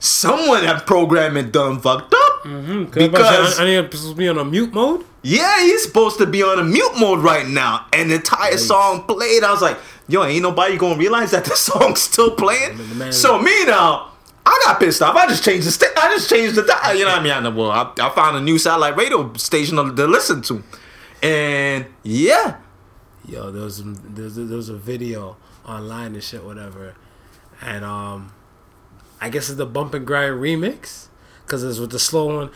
Someone at programming done fucked up. Because Because, I, I need to be on a mute mode. yeah, he's supposed to be on a mute mode right now. And the entire song played. I was like, yo, ain't nobody gonna realize that the song's still playing. so me now, I got pissed off. I just changed the sta- I just changed the dial. You know what I mean? I know, well, I, I found a new satellite radio station to, to listen to. And yeah. Yo, there was some, there was, there was a video online and shit, whatever, and um, I guess it's the Bump and Grind remix, cause it's with the slow one.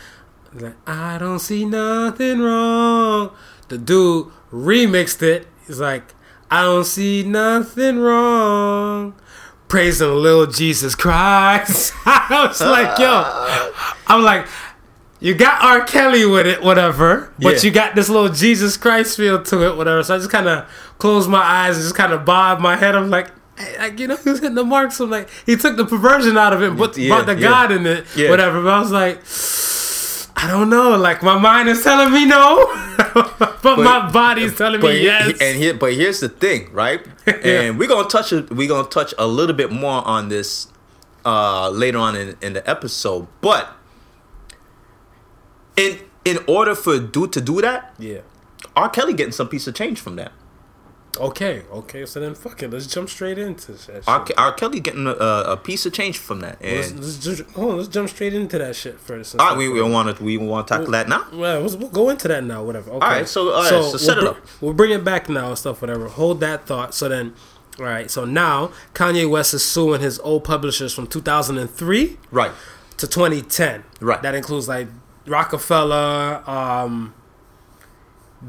Like I don't see nothing wrong. The dude remixed it. He's like, I don't see nothing wrong. Praising little Jesus Christ. I was like, yo, I'm like, you got R. Kelly with it, whatever, but Yeah. you got this little Jesus Christ feel to it, whatever. So I just kind of closed my eyes and just kind of bobbed my head. I'm like, like you know, he was hitting the marks. I'm like, he took the perversion out of it, but Yeah, brought the yeah. God in it, Yeah. whatever. But I was like, I don't know. Like my mind is telling me no, but, my body's telling but me yes. and here, but here's the thing, right? And we're gonna touch it. We're gonna touch a little bit more on this uh, later on in, in the episode. But in in order for dude to do that, yeah. R. Kelly getting some piece of change from that. Okay. Okay. So then, fuck it. Let's jump straight into that shit. R. R. Kelly getting a, a piece of change from that. Let's, And let's, just, hold on, let's jump straight into that shit first. all right, we, we want to we want to tackle that now. Well, let's, we'll go into that now, whatever. Okay. All right, so- all right, so set we'll it up. We'll bring it back now and stuff, whatever. Hold that thought. So then, all right. So now Kanye West is suing his old publishers from 2003 Right. to 2010. Right. That includes like Roc-A-Fella, um,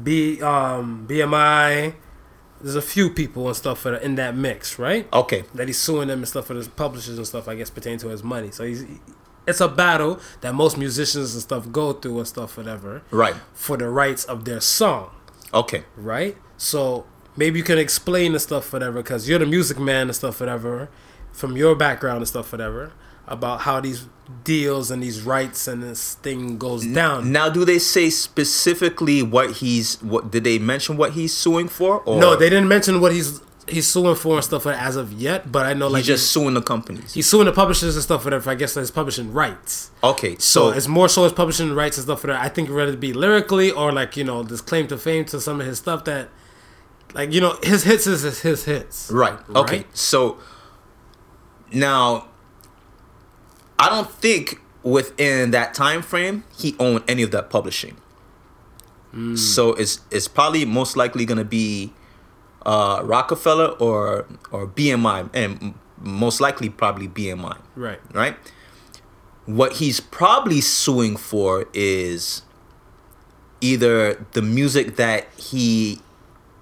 B, um, BMI. There's a few people and stuff that are in that mix, right? Okay. that he's suing them and stuff for his publishers and stuff, I guess, pertaining to his money. So he's it's a battle that most musicians and stuff go through and stuff, whatever, Right. for the rights of their song, Okay. right? So maybe you can explain the stuff, whatever, because you're the music man and stuff, whatever, from your background and stuff, whatever, about how these deals and these rights and this thing goes down. Now, do they say specifically what he's what? Did they mention what he's suing for? Or No, they didn't mention what he's he's suing for and stuff as of yet, but I know like He's just suing the companies. he's suing the publishers and stuff, whatever. I guess his publishing rights. Okay, So so it's more so his publishing rights and stuff for that. I think whether it be lyrically or like you know this claim to fame to some of his stuff that, like you know his hits is his, his hits. right. Okay, Right? so now I don't think within that time frame he owned any of that publishing. So it's it's probably most likely gonna be uh, Roc-A-Fella or or BMI, and most likely probably BMI. Right. right? What he's probably suing for is either the music that he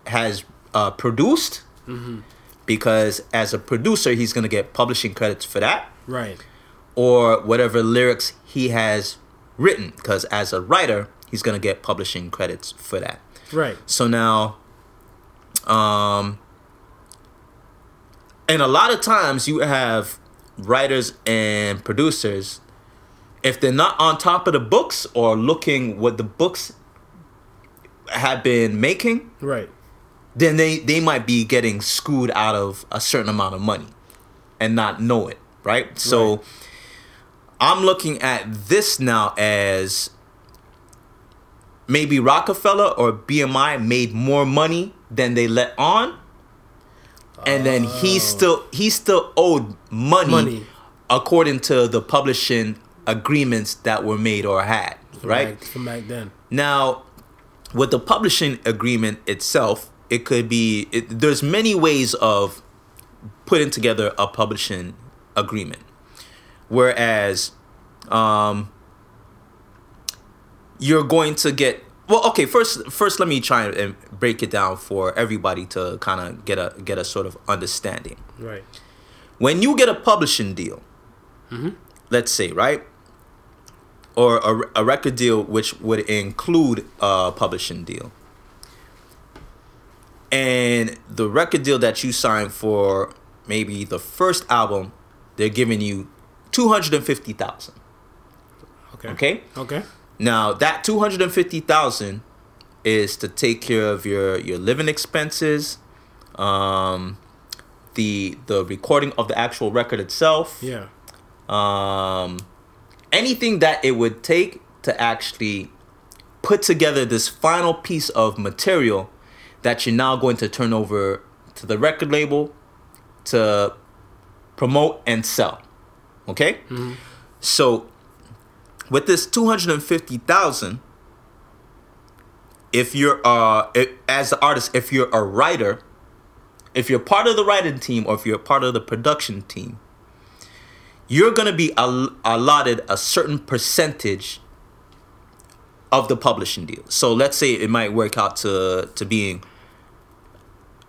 has uh, produced, because as a producer, he's going to get publishing credits for that, Right. Or whatever lyrics he has written, because as a writer, he's going to get publishing credits for that. Right. So now, um, and a lot of times you have writers and producers, if they're not on top of the books or looking what the books have been making, Right. then they, they might be getting screwed out of a certain amount of money and not know it, right? So Right. I'm looking at this now as maybe Roc-A-Fella or BMI made more money than they let on. And then he oh. still he still owed money, Money. according to the publishing agreements that were made or had, From right? Back, from back then. Now, with the publishing agreement itself, it could be it, there's many ways of putting together a publishing agreement. Whereas um you're going to get well okay first first let me try and break it down for everybody to kind of get a get a sort of understanding. Right. when you get a publishing deal let's say right? Or a, a record deal which would include a publishing deal. And the record deal that you sign for maybe the first album they're giving you 250000 Okay. okay Okay. now that two hundred and fifty thousand is to take care of your your living expenses, um, the the recording of the actual record itself, Yeah. um, anything that it would take to actually put together this final piece of material that you're now going to turn over to the record label to promote and sell. Okay? So with this 250,000 if you're uh if, as the artist if you're a writer if you're part of the writing team or if you're part of the production team you're going to be al- allotted a certain percentage of the publishing deal so let's say it might work out to to being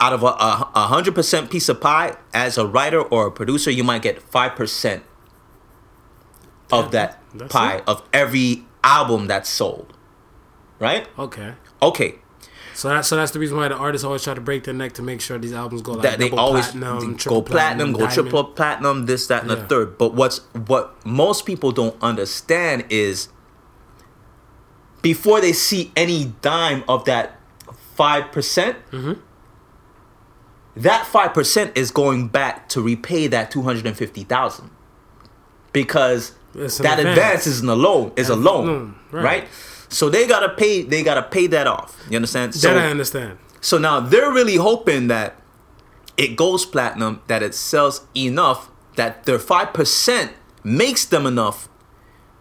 out of a, a, a hundred percent piece of pie as a writer or a producer you might get five percent of that That's pie it? of every album that's sold right Okay. okay So that's so that's the reason why the artists always try to break their neck to make sure these albums go like that they always platinum, go triple platinum, go triple platinum, this, that, and the third. But what's what most people don't understand is before they see any dime of that five percent, Mm-hmm. that five percent is going back to repay that two hundred and fifty thousand because It's that advance. advance is a loan is a loan, mm, right. right. So they gotta pay. They gotta pay that off. You understand? So that I understand. so now they're really hoping that it goes platinum, that it sells enough that their five percent makes them enough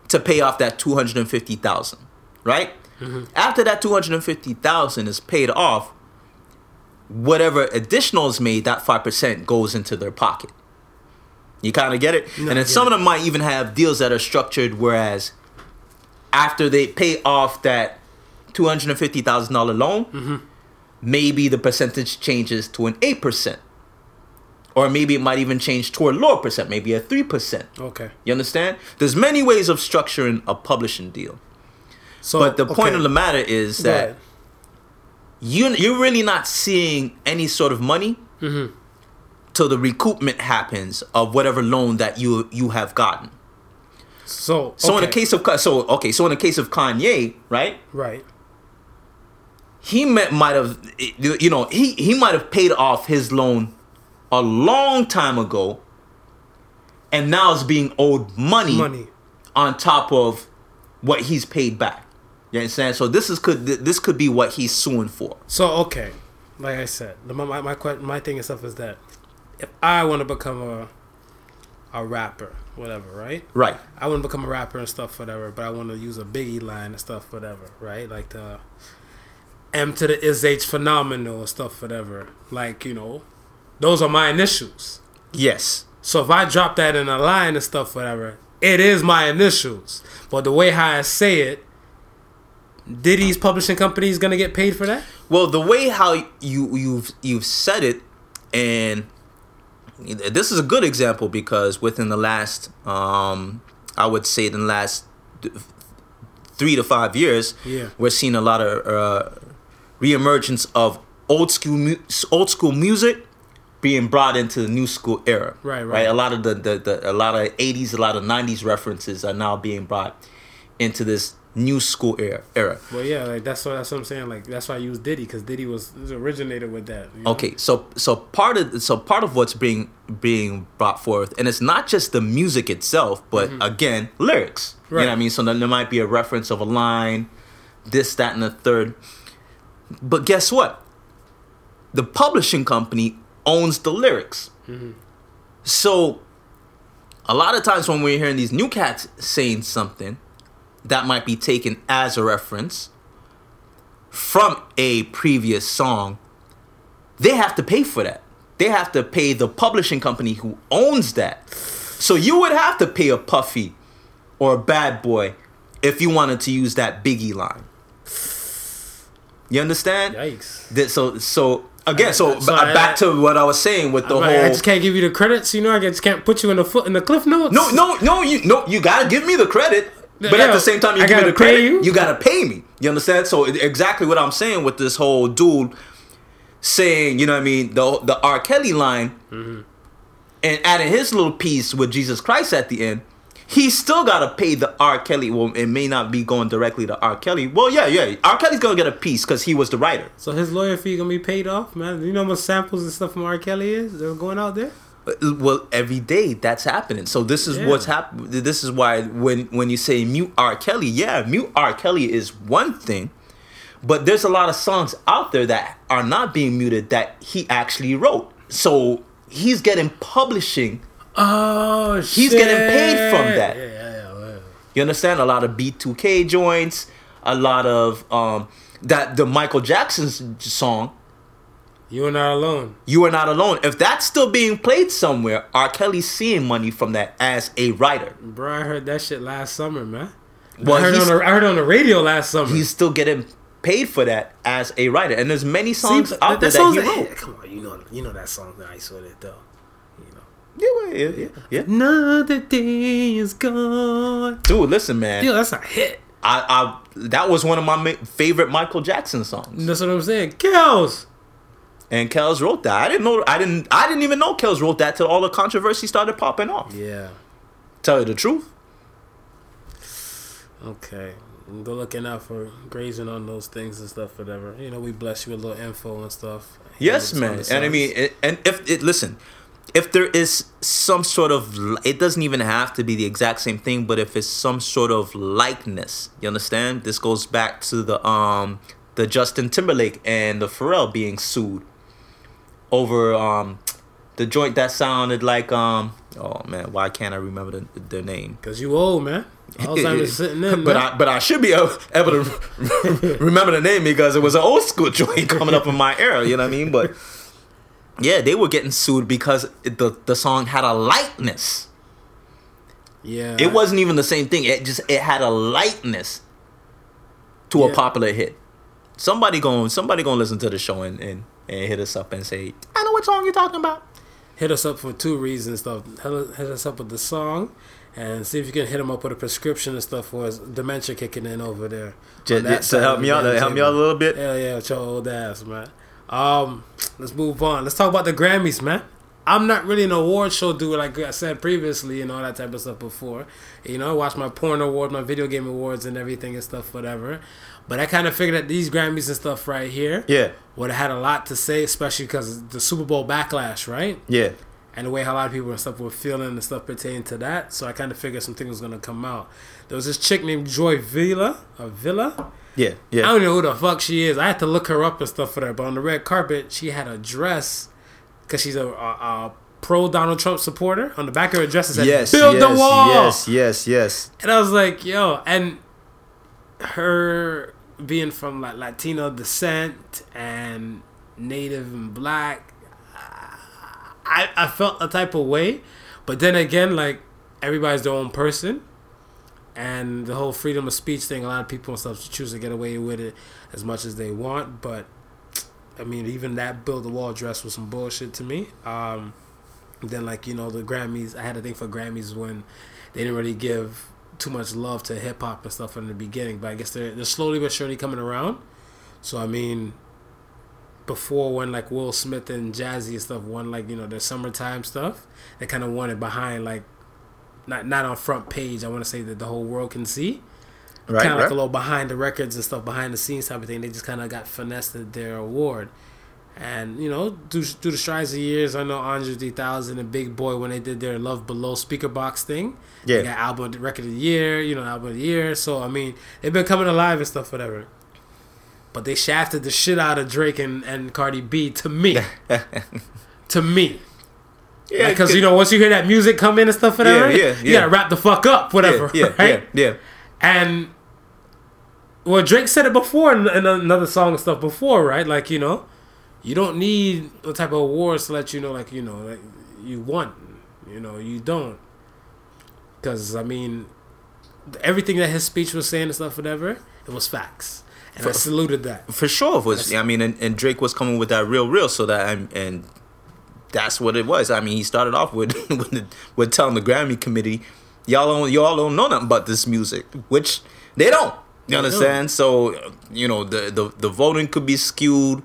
to pay off that two hundred and fifty thousand, right? After that two hundred and fifty thousand is paid off, whatever additional is made, that five percent goes into their pocket. You kind of get it, No, and then some it. of them might even have deals that are structured whereas after they pay off that two hundred and fifty thousand dollar loan, Mm-hmm. maybe the percentage changes to an eight percent, or maybe it might even change to a lower percent, maybe a three percent. Okay. You understand? There's many ways of structuring a publishing deal, So but the point of the matter is that you you're really not seeing any sort of money Mm-hmm. Till the recoupment happens of whatever loan that you you have gotten. So So in okay. the case of so okay, so in the case of Kanye, right? right. He might have you know he he might have paid off his loan a long time ago, and now is being owed money, Money. on top of what he's paid back. You understand? So this is could this could be what he's suing for. So okay, like I said, the, my my my thing stuff is that if I want to become a a rapper, whatever, right? Right. I want to become a rapper and stuff, whatever. But I want to use a Biggie line and stuff, whatever, right? Like the M to the is H phenomenal and stuff, whatever. Like you know, those are my initials. Yes. So if I drop that in a line and stuff, whatever, it is my initials. But the way how I say it, Diddy's publishing company is gonna get paid for that. Well, the way how you you've you've said it, and this is a good example because within the last, um, I would say, the last three to five years, Yeah. we're seeing a lot of uh, reemergence of old school mu- old school music being brought into the new school era. Right, right. Right. A lot of the, the, the a lot of eighties, a lot of nineties references are now being brought into this new school era. Era. Well, yeah, like that's what that's what I'm saying. Like that's why I use Diddy because Diddy was, was originated with that. you know? Okay, so so part of so part of what's being being brought forth, and it's not just the music itself, but mm-hmm. again, lyrics. You know what I mean? So then there might be a reference of a line, this, that, and the third. But guess what? The publishing company owns the lyrics. Mm-hmm. So a lot of times when we're hearing these new cats saying something that might be taken as a reference from a previous song, they have to pay for that. They have to pay the publishing company who owns that. So you would have to pay a Puffy or a Bad Boy if you wanted to use that Biggie line. You understand? Yikes. That- so so again, so, So b- I- back to what I was saying with the I, whole I just can't give you the credits, you know. I just can't put you in the foot in the cliff notes. No, no, no. You no. You gotta give me the credit, but at the same time, you I give me the credit. you? You gotta pay me. You understand? So exactly what I'm saying with this whole dude saying, you know, what I mean, the the R. Kelly line, Mm-hmm. and adding his little piece with Jesus Christ at the end. He still gotta pay the R. Kelly. Well, it may not be going directly to R. Kelly. Well, yeah, yeah. R. Kelly's gonna get a piece because he was the writer. So his lawyer fee gonna be paid off, man. You know how much samples and stuff from R. Kelly is? They're going out there. Well, every day that's happening. So this is Yeah. what's happening. This is why when when you say mute R. Kelly, yeah, mute R. Kelly is one thing, but there's a lot of songs out there that are not being muted that he actually wrote. So he's getting publishing. Oh, He's getting paid from that. Yeah, yeah, yeah. yeah. You understand? A lot of B2K joints, a lot of um that the Michael Jackson's song. You are not alone. You are not alone. If that's still being played somewhere, R. Kelly's seeing money from that as a writer. Bro, I heard that shit last summer, man. Well, I heard, on the, I heard on the radio last summer. he's still getting paid for that as a writer. And there's many songs but out there that he wrote. Come on, you know, you know that song that I saw it though. You know. Yeah, yeah, yeah, yeah. Another day is gone. Dude, listen, man. Yo, that's a hit. I, I that was one of my favorite Michael Jackson songs. That's what I'm saying. Kels. And Kells wrote that. I didn't know. I didn't. I didn't even know Kells wrote that till all the controversy started popping off. Yeah. Tell you the truth. Okay. Go looking out for grazing on those things and stuff, whatever. You know, we bless you with a little info and stuff. Yes, man. And I mean, it, and if it listen, if there is some sort of, it doesn't even have to be the exact same thing, but if it's some sort of likeness, you understand? This goes back to the um the Justin Timberlake and the Pharrell being sued over um the joint that sounded like um oh man why can't I remember the, the name? Cause you old, man. Alzheimer's sitting in, but man. I but I should be able to remember the name because it was an old school joint coming up in my era. You know what I mean? But yeah, they were getting sued because it, the the song had a lightness. yeah. It wasn't even the same thing. It just it had a lightness to a popular hit. Somebody going somebody gonna listen to the show and, and and hit us up and say, I know what song you're talking about. hit us up for two reasons stuff. Hit hit us up with the song, and see if you can hit them up with a prescription and stuff for his dementia kicking in over there. Just, that to side help me out, damn help me out a little bit. Hell yeah, with your old ass, man. Um, let's move on. Let's talk about the Grammys, man. I'm not really an award show dude, like I said previously, and all that type of stuff before. You know, I watch my porn awards, my video game awards, and everything and stuff, whatever. But I kind of figured that these Grammys and stuff right here Yeah, would have had a lot to say, especially because the Super Bowl backlash, right? yeah. and the way how a lot of people and stuff were feeling and stuff pertaining to that. So I kind of figured something was gonna come out. There was this chick named Joy Villa, or Villa. Yeah, yeah. I don't know who the fuck she is. I had to look her up and stuff for that. But on the red carpet, she had a dress because she's a, a, a pro Donald Trump supporter. On the back of her dress it said Yes, "Build yes, the wall." yes, yes, yes. And I was like, yo, and her being from like Latino descent and native and black, I, I felt a type of way. But then again, like everybody's their own person. And the whole freedom of speech thing, a lot of people and stuff choose to get away with it as much as they want. But I mean, even that build the wall dress was some bullshit to me. Um, then like you know the Grammys, I had a thing for Grammys when they didn't really give too much love to hip hop and stuff in the beginning. But I guess they're they're slowly but surely coming around. So I mean, before when like Will Smith and Jazzy and stuff won like you know their summertime stuff, they kind of won it behind like not not on front page. I want to say that the whole world can see Right, kind of like right. a little behind the records and stuff, behind the scenes type of thing. They just kind of got finessed their award. And you know, through, through the strides of years, I know Andre 3000 and Big Boi when they did their Love Below Speakerboxxx thing. Yeah. They got album record of the year, you know, album of the year. So I mean, they've been coming alive and stuff, whatever. But they shafted the shit out of Drake and, and Cardi B to me. to me. Yeah, Because you know, once you hear that music come in and stuff, whatever, yeah, you yeah. gotta wrap the fuck up, whatever. yeah, yeah, right? yeah, yeah. And well, Drake said it before in, in another song and stuff before, right? Like you know, you don't need a type of awards to let you know, like you know, like you won. You know, you don't. Because I mean, everything that his speech was saying and stuff, whatever, it was facts, and I saluted that. For sure, it was I mean, and, and Drake was coming with that real, real. So that and, and that's what it was. I mean, he started off with with, the, with telling the Grammy committee, y'all don't y'all don't know nothing about this music, which they don't. You They understand? So you know the, the the voting could be skewed,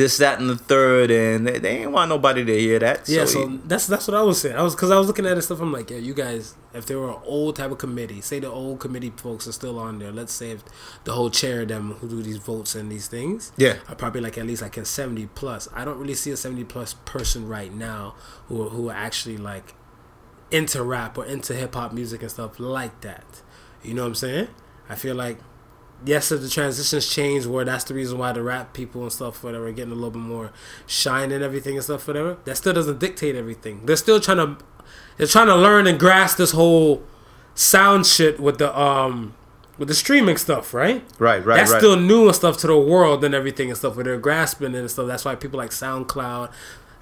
this that and the third, and they, they ain't want nobody to hear that. Yeah, so, so that's that's what I was saying. I was because I was looking at this stuff. I'm like, yeah, you guys, if there were an old type of committee, say the old committee folks are still on there. Let's say if the whole chair of them who do these votes and these things, Yeah. are probably like at least like a 70 plus. I don't really see a 70 plus person right now who who are actually like into rap or into hip hop music and stuff like that. You know what I'm saying? I feel like yes, if the transitions change, where that's the reason why the rap people and stuff, whatever, are getting a little bit more shine and everything and stuff, whatever. That still doesn't dictate everything. They're still trying to, they're trying to learn and grasp this whole sound shit with the um with the streaming stuff, right? right, right, that's right. still new and stuff to the world and everything and stuff where they're grasping it and stuff. That's why people like SoundCloud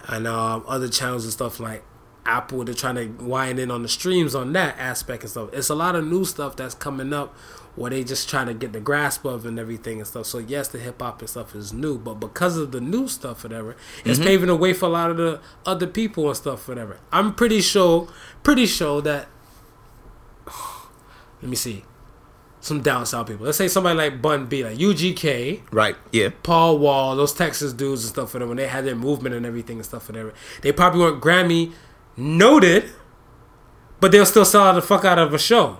and um, other channels and stuff like Apple, they're trying to wind in on the streams on that aspect and stuff. It's a lot of new stuff that's coming up where they just trying to get the grasp of and everything and stuff. So yes, the hip hop and stuff is new, but because of the new stuff, whatever, it's mm-hmm. paving the way for a lot of the other people and stuff, whatever. I'm pretty sure, pretty sure that. Let me see. Some down south people. Let's say somebody like Bun B, like UGK, right, yeah, Paul Wall, those Texas dudes and stuff for them when they had their movement and everything and stuff whatever. They probably weren't Grammy noted, but they'll still sell out the fuck out of a show.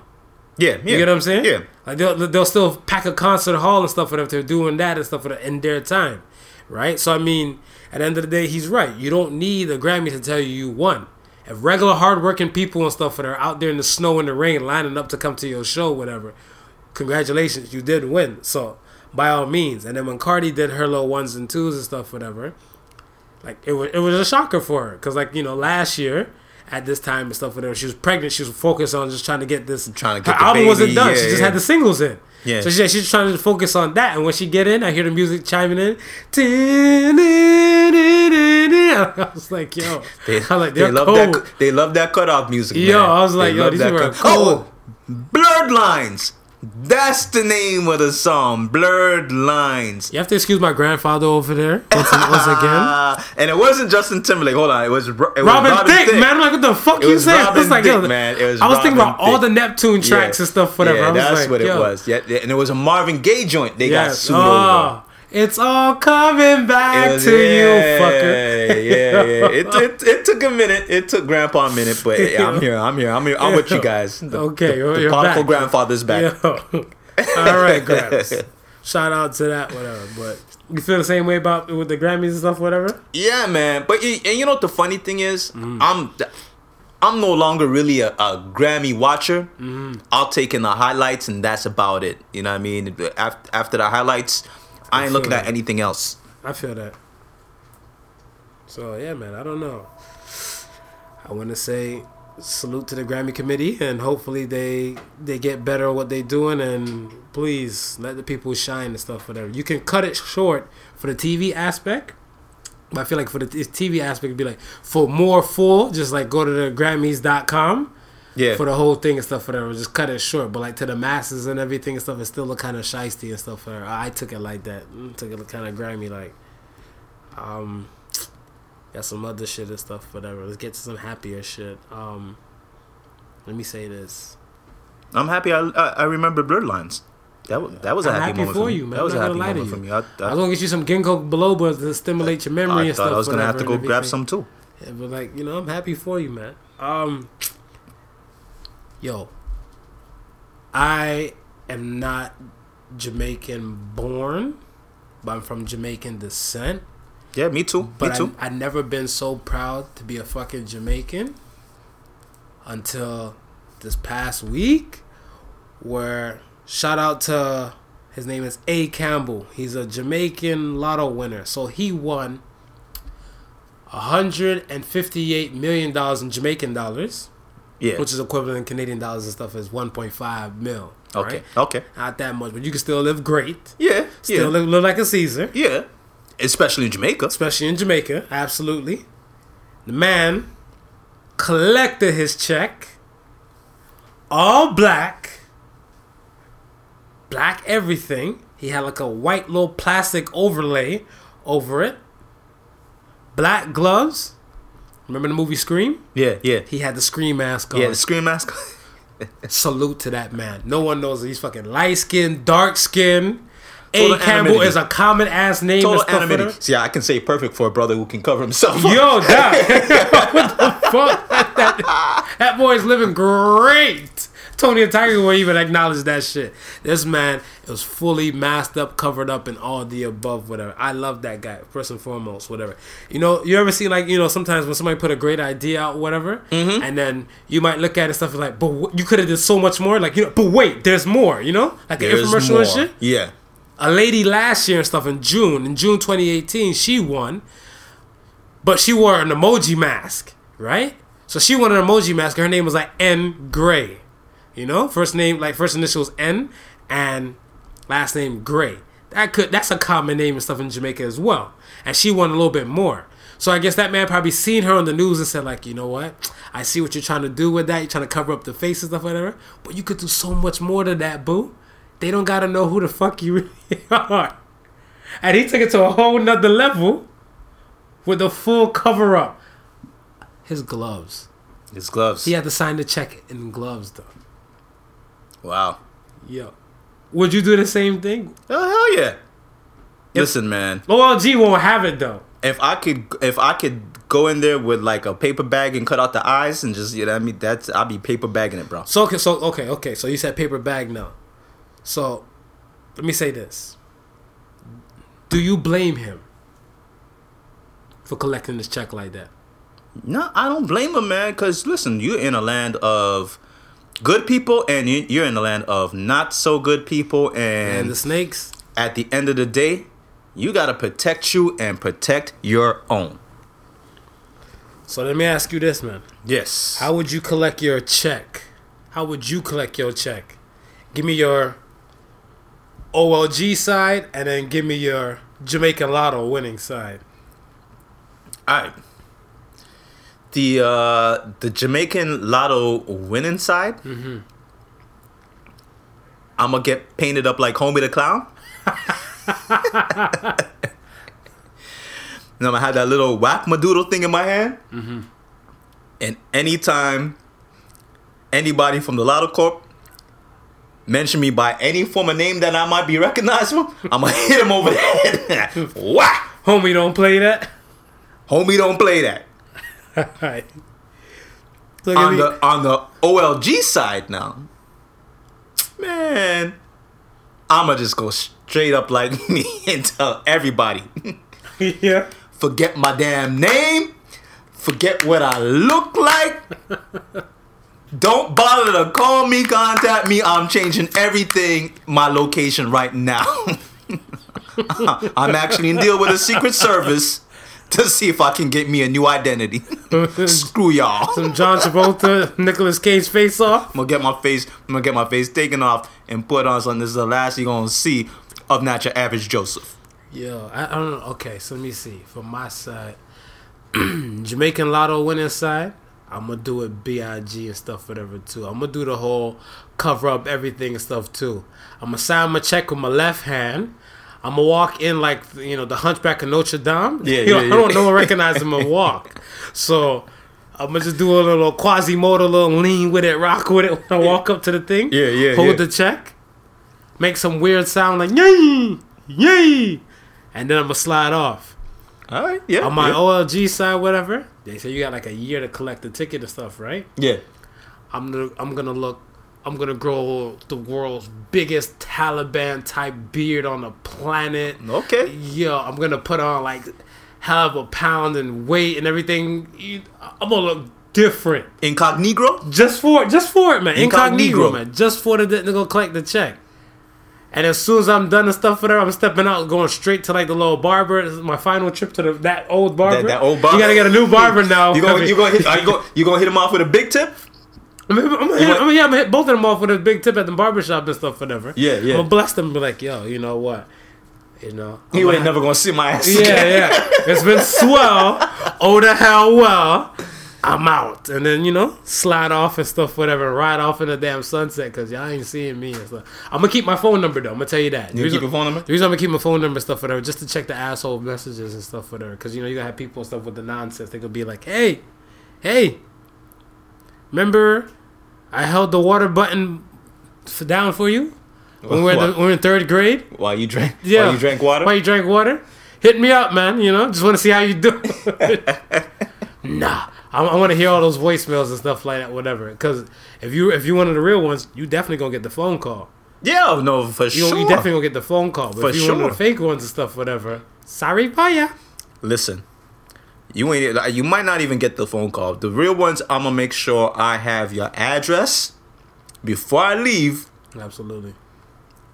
Yeah, yeah. You get what I'm saying? Yeah, Like they'll they'll still pack a concert hall and stuff for them. If they're doing that and stuff for them in their time, right? So I mean, at the end of the day, he's right. You don't need a Grammy to tell you you won. If regular hardworking people and stuff that are out there in the snow and the rain lining up to come to your show, whatever, congratulations, you did win. So by all means. And then when Cardi did her little ones and twos and stuff, whatever, like it was it was a shocker for her because like you know last year. At this time and stuff, whatever she was pregnant, she was focused on just trying to get this. Trying to get her the album wasn't done. yeah, she just yeah. had the singles in. Yeah. So she, she's trying to focus on that, and when she get in, I hear the music chiming in. I was like, yo, They, I like, they love cold. that. They love that cutoff music. Yo, man. I was like, They yo, these people are cold. Oh, blurred lines. That's the name of the song. Blurred lines. You have to excuse my grandfather over there once, once again. Ah, and it wasn't Justin Timberlake. Hold on, it was, it was Robin, Robin Thicke, man. I'm like, what the fuck It you saying? I Robin was like, Thicke, yo, man. It was I was thinking Robin about all the Neptune tracks Yeah. and stuff, whatever. Yeah, that's like, what yo, it was. Yeah, yeah, and it was a Marvin Gaye joint. They got sued over. It's all coming back was- to you, yeah, fucker. Yeah, yeah. It, it, it took a minute. It took Grandpa a minute, but yeah, I'm here. I'm here. I'm here. I'm with you guys. The, Okay, the, you're- the back. grandfather's back. Yo. all right, Gramps. Shout out to that, whatever. But you feel the same way about with the Grammys and stuff, whatever. Yeah, man. But and you know what the funny thing is, Mm-hmm. I'm I'm no longer really a, a Grammy watcher. Mm-hmm. I'll take in the highlights and that's about it. You know what I mean? After, after the highlights, I ain't feel looking at anything else. I feel that. So yeah, man. I don't know. I want to say salute to the Grammy committee, and hopefully they they get better at what they're doing, and please let the people shine and stuff. Whatever you can cut it short for the TV aspect. But I feel like for the TV aspect, it'd be like for more full, just like go to the Grammys.com Yeah. for the whole thing and stuff. Whatever, just cut it short. But like to the masses and everything and stuff, it still look kind of shisty and stuff. Whatever. I took it like that. Mm, Took it kind of grimy, like. Um, got some other shit and stuff. Whatever. Let's get to some happier shit. Um, let me say this. I'm happy. I I, I remember Blurred Lines. That was that was a I'm happy, happy moment for you, man. That was I'm a happy gonna lie to moment for you. me. I, I I, was gonna get you some ginkgo biloba to stimulate your memory I and thought stuff. I was gonna have to go grab some too. Yeah, but like you know, I'm happy for you, man. Um, yo, I am not Jamaican born, but I'm from Jamaican descent. Yeah, me too. But me too. I, I never been so proud to be a fucking Jamaican until this past week, where shout out to his name is A Campbell. He's a Jamaican lotto winner, so he won 158 million dollars in Jamaican dollars. Yeah. which is equivalent in Canadian dollars and stuff is 1.5 mil. Okay. right? Okay. not that much, but you can still live great. Yeah. Still yeah. live, live like a Caesar, yeah. Especially in Jamaica. especially in Jamaica. Absolutely. The man collected his check, all black, black everything. He had like a white little plastic overlay over it, black gloves. Remember the movie Scream? Yeah. Yeah. He had the Scream mask on. Yeah. The scream mask. Salute to that man. No one knows he's fucking light skinned, dark skinned. A. Campbell anonymity. is a common ass name. Total anonymity. See, I can say perfect for a brother who can cover himself. Yo, that what the fuck? That, that boy's living great. Tony and Tiger won't even acknowledge that shit. This man is fully masked up, covered up, and all the above, whatever. I love that guy, first and foremost, whatever. You know, you ever see like you know sometimes when somebody put a great idea out, whatever, Mm-hmm. and then you might look at it and stuff like, but wh- you could have did so much more, like you know, but wait, there's more, you know, like an There's infomercial more. and shit Yeah. a lady last year and stuff in June, in June 2018, she won, but she wore an emoji mask, right? So she won an emoji mask. Her name was like N Gray, you know, first name like first initials N and last name Gray. That could that's a common name and stuff in Jamaica as well. And she won a little bit more. So I guess that man probably seen her on the news and said like, you know what? I see what you're trying to do with that. You're trying to cover up the face and stuff, whatever. But you could do so much more than that, boo. They don't gotta know who the fuck you really are. And he took it to a whole nother level with a full cover up. His gloves. His gloves. He had to sign the check in gloves though. Wow. Yo. Would you do the same thing? Oh hell yeah. Listen, man. OLG won't have it though. If I could, if I could go in there with like a paper bag and cut out the eyes and just, you know, what I mean, that's I'd be paper bagging it, bro. So okay, so okay, okay. So you said paper bag now. So let me say this. Do you blame him for collecting this check like that? No, I don't blame him, man. Cause listen, you're in a land of good people, and you- you're in the land of not so good people, And and the snakes? at the end of the day, you gotta protect you and protect your own. So let me ask you this, man. Yes. How would you collect your check? How would you collect your check? Give me your OLG side and then give me your Jamaican Lotto winning side. All right. The uh the Jamaican Lotto winning side. Mm-hmm. I'm gonna get painted up like Homie the Clown. and I'm gonna have that little whack madoodle thing in my hand. Mm-hmm. And anytime anybody from the Lotto Corp mention me by any form of name that I might be recognizable, I'm gonna hit him over the head. Whack! Homie, don't play that. Homie, don't play that. So give on me- the on the OLG side now, man, I'ma just go straight up like me and tell everybody, yeah. forget my damn name, forget what I look like. Don't bother to call me, contact me. I'm changing everything, my location right now. I'm actually in deal with the Secret Service to see if I can get me a new identity. Screw y'all. Some John Travolta, Nicolas Cage face off. I'm gonna get my face. I'm gonna get my face taken off and put on something. This is the last you're gonna see of not your average Joseph. Yo, I, I don't know. Okay, so let me see. From my side, Jamaican Lotto winning side, I'm gonna do it Big and stuff, whatever too. I'm gonna do the whole cover up everything and stuff too. I'm gonna sign my check with my left hand. I'm gonna walk in like you know the Hunchback of Notre Dame. Yeah, You know, yeah, I don't know recognize him and walk. So I'm gonna just do a little Quasimodo, a little lean with it, rock with it when I walk up to the thing. Yeah, yeah, Hold yeah. the check, make some weird sound like yay, yay, and then I'm gonna slide off. All right. Yeah. On my yeah. OLG side, whatever, they say you got like a year to collect the ticket and stuff, right? yeah. I'm gonna I'm gonna look I'm gonna grow the world's biggest Taliban type beard on the planet. Okay. Yo, I'm gonna put on like half a pound and weight and everything. I'm gonna look different. Incognito. Just for it, just for it, man. Incognito, man. Just for the to go collect the check. And as soon as I'm done and stuff for there, I'm stepping out, going straight to like the little barber. This is my final trip to the that old barber. That, that old barber. You gotta get a new barber now. You gonna you gonna hit? You gonna you gonna hit him off with a big tip? I'm gonna, I'm, gonna hit, gonna, yeah, I'm gonna hit both of them off with a big tip at the barbershop and stuff, whatever. Yeah, yeah. I'm gonna bless them and be like, yo, you know what? You know, I'm You gonna ain't never gonna see my ass. Yeah, again. yeah. It's been swell. Oh the hell well. I'm out. And then, you know, slide off and stuff, whatever, ride off in the damn sunset because y'all ain't seeing me and stuff. I'm to keep my phone number, though. I'm to tell you that. You reason- keep your phone number? The reason I'm to keep my phone number and stuff, whatever, just to check the asshole messages and stuff, whatever. Because, you know, you got to have people and stuff with the nonsense. They could be like, hey, hey, remember I held the water button down for you? When we're, in the, when we're in third grade? While you drank, Yeah. while you drank water. Why you drank water? Hit me up, man. You know, just want to see how you do. nah, I, I want to hear all those voicemails and stuff like that, whatever. Because if you if you one of the real ones, you definitely gonna get the phone call. yeah, no, for You, sure. you definitely gonna get the phone call. But For if you one of sure. the fake ones and stuff, whatever. Sorry, ya. Listen, you ain't. like, You might not even get the phone call. The real ones, I'm gonna make sure I have your address before I leave, Absolutely.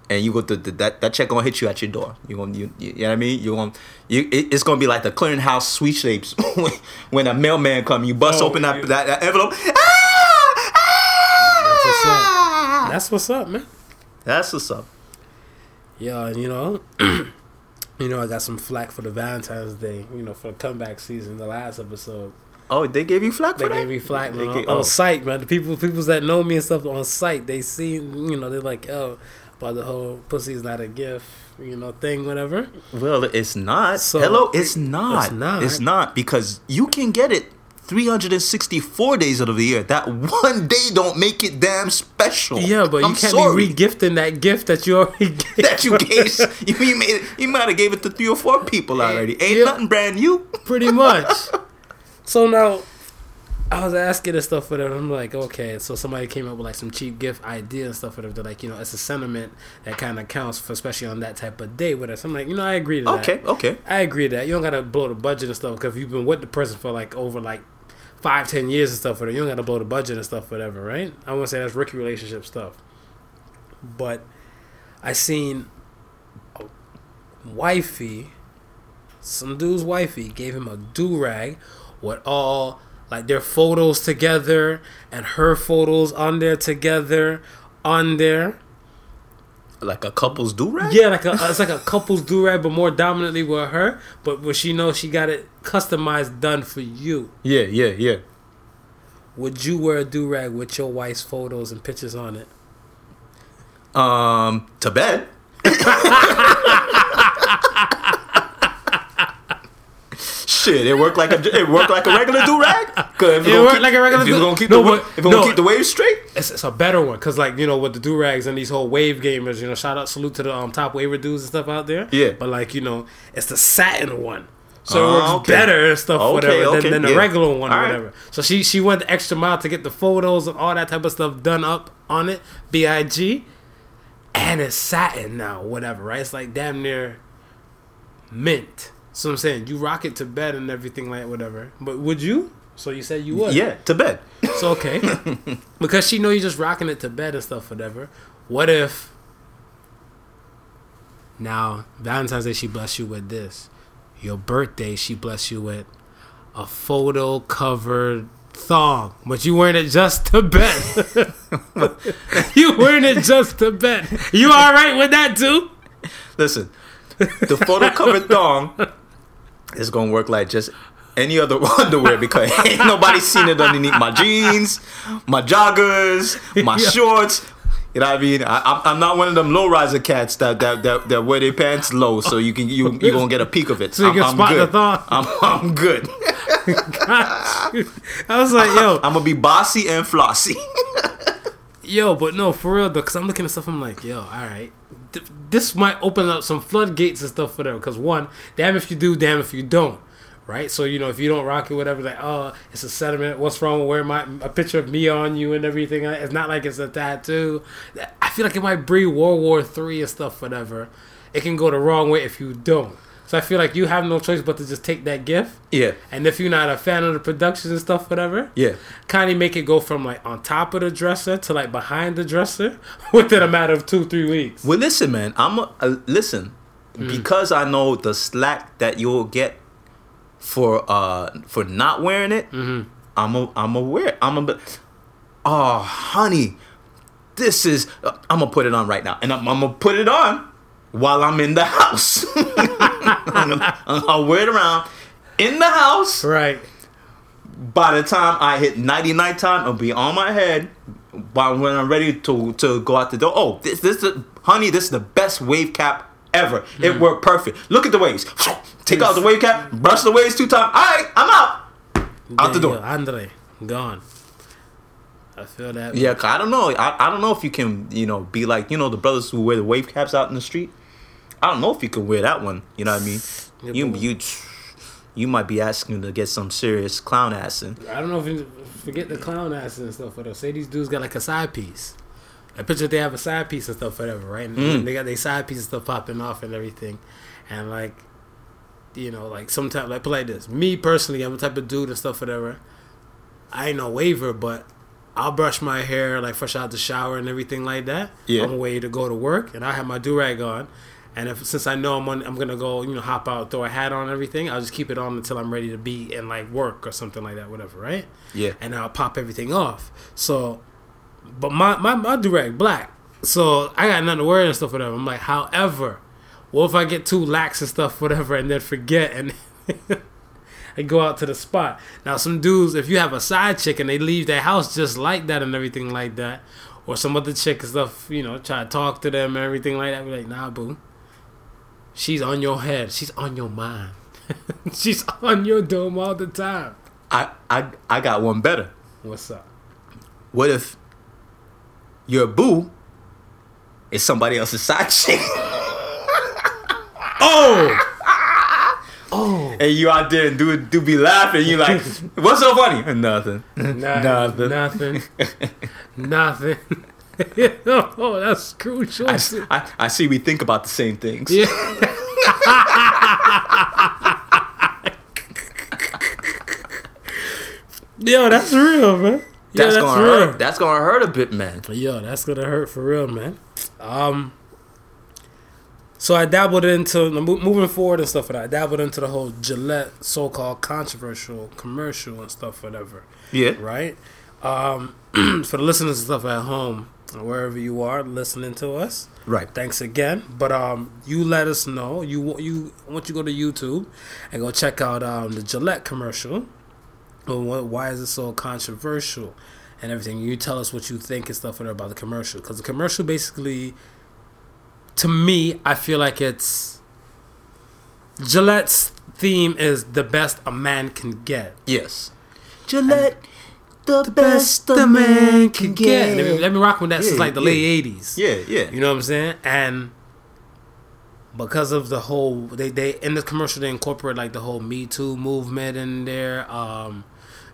and you go to the, that that check gonna hit you at your door. You gonna you, you, know what I mean? You gonna you it, it's gonna be like the clearinghouse sweepstakes when, when a mailman come. You bust Oh, open that, yeah. that that envelope. Ah! That's what's up. Ah! That's what's up, man. That's what's up. Yeah, and you know, you know, I got some flack for the Valentine's Day. You know, for the comeback season, the last episode. Oh, they gave you flack They for that? gave me flack man, on, gave- on oh. site, man. The people, people that know me and stuff on site, they see, you know, they're like, oh, about the whole pussy's not a gift, you know, thing, whatever. Well, it's not. So- Hello, it's not. It's not. It's not because you can get it 364 days out of the year. That one day don't make it damn special. Yeah, but I'm you can't sorry be regifting that gift that you already gave. that you gave. you, you made. You might have gave it to three or four people already. Ain't Yeah. nothing brand new. pretty much. so now, I was asking and stuff for them. I'm like, okay, so somebody came up with like some cheap gift idea and stuff for them. They're like, you know, it's a sentiment that kind of counts for, especially on that type of day with us. I'm like, you know, I agree to that. Okay, okay. I agree to that. You don't gotta blow the budget and stuff because you've been with the person for like over like five, ten years and stuff. For you don't gotta blow the budget and stuff, whatever, right? I want to say that's rookie relationship stuff. But I seen a wifey, some dude's wifey gave him a do rag with all like their photos together and her photos on there together on there. Like a couple's do rag. Yeah, like a it's like a couple's do rag, but more dominantly with her. But when she knows she got it customized, done for you. yeah, yeah, yeah. Would you wear a do rag with your wife's photos and pictures on it? Um, to bed. Shit, it worked like a it worked like a regular do rag. It worked like a regular If you're gonna keep No, the but- if you're gonna no. keep the waves straight. It's, it's a better one because, like you know, with the do rags and these whole wave gamers, you know, shout out, salute to the um, top waver dudes and stuff out there. Yeah. But like you know, it's the satin one. So Oh, it works okay. better and stuff, Okay, whatever, okay, than, than the yeah. regular one, or All right. whatever. So she she went the extra mile to get the photos and all that type of stuff done up on it, Big, and it's satin now, whatever, right? It's like damn near mint. So I'm saying you rock it to bed and everything like whatever. But would you? So you said you would. Yeah, to bed. So okay, because she know you're just rocking it to bed and stuff, whatever. What if now Valentine's Day she bless you with this, your birthday she bless you with a photo covered thong, but you wearing it just to bed. you wearing it just to bed. You all right with that too? Listen, the photo covered thong is gonna work like just any other underwear because ain't nobody seen it underneath my jeans, my joggers, my Yeah. shorts. You know what I mean? I, I'm, I'm not one of them low riser cats that, that, that, that wear their pants low, so you can you you gonna get a peek of it. So you I'm, can I'm spot the thong. I'm, I'm good. I was like, yo, I'm gonna be bossy and flossy. Yo, but no, for real though, because I'm looking at stuff. I'm like, yo, all right, Th- this might open up some floodgates and stuff for them. Because one, damn if you do, damn if you don't, right? So you know, if you don't rock it, whatever, like, oh, it's a sentiment. What's wrong with wearing my a picture of me on you and everything? Uh, it's not like it's a tattoo. I feel like it might breed World War Three and stuff, whatever. It can go the wrong way if you don't. So I feel like you have no choice but to just take that gift. yeah, And if you're not a fan of the productions and stuff, whatever, yeah. kind of make it go from like on top of the dresser to like behind the dresser within a matter of two three weeks. Well, listen, man. I'm a, uh, listen Hmm. because I know the slack that you'll get for uh for not wearing it. Mm-hmm. I'm a I'm aware. I'm a. But. Oh, honey, this is. Uh, I'm gonna put it on right now, and I'm, I'm gonna put it on while I'm in the house. I'm gonna, I'll wear it around in the house. Right. By the time I hit 90 night time, it'll be on my head. While when I'm ready to to go out the door, oh, this this is, honey, this is the best wave cap ever. It hmm. worked perfect. Look at the waves. Take out the wave cap, brush the waves two times. All right, I'm out. Out the door. Andre, gone. I feel that. Yeah, 'cause I don't know. I, I don't know if you can, you know, be like, you know, the brothers who wear the wave caps out in the street. I don't know if you can wear that one. You know what I mean? Yeah, You but- you you might be asking to get some serious clown ass in. I don't know if you forget the clown ass and stuff. Whatever. Say these dudes got like a side piece. I picture they have a side piece and stuff, whatever, right? And Mm. they got their side piece and stuff popping off and everything, and like, you know, like sometimes like play this. Me personally, I'm the type of dude and stuff, whatever. I ain't no waver, but I'll brush my hair like fresh out the shower and everything like that. Yeah. I'm ready to go to work, and I have my do rag on. And if since I know I'm on, I'm gonna go, you know, hop out, throw a hat on, everything. I'll just keep it on until I'm ready to be in like work or something like that, whatever, right? Yeah. and I'll pop everything off. So, but my my my direct black, so I got nothing to worry and stuff whatever. I'm like, however, what if I get too lax and stuff whatever, and then forget and and go out to the spot? Now, some dudes, if you have a side chick and they leave their house just like that and everything like that, or some other chick and stuff, you know, try to talk to them and everything like that, be like, nah, boo. She's on your head. She's on your mind. She's on your dome all the time. I I I got one better. What's up? What if your boo is somebody else's side chick? Oh! Oh! and you out there and do do be laughing. You like, what's so funny? Nothing. Nothing. Nothing. Nothing. oh, that's crucial. I, I, I see we think about the same things. yeah. Yo, that's real, man. Yo, That's, that's, gonna real. hurt. That's gonna hurt a bit, man. Yo, that's gonna hurt for real, man. Um, so I dabbled into moving forward and stuff like that. I dabbled into the whole Gillette so-called controversial commercial and stuff, whatever. Yeah. Right. Um, for the listeners and stuff at home, wherever you are listening to us, Right. thanks again. But um, you let us know. You you once you go to YouTube and go check out um the Gillette commercial. And what, why is it so controversial and everything? You tell us what you think and stuff about the commercial because the commercial basically, to me, I feel like it's Gillette's theme is the best a man can get. Yes. Gillette, the, Best a man can get. Let me, let me rock with that since like the yeah. late eighties. Yeah, yeah. You know what I'm saying? And because of the whole they they in the commercial they incorporate like the whole Me Too movement in there. Um,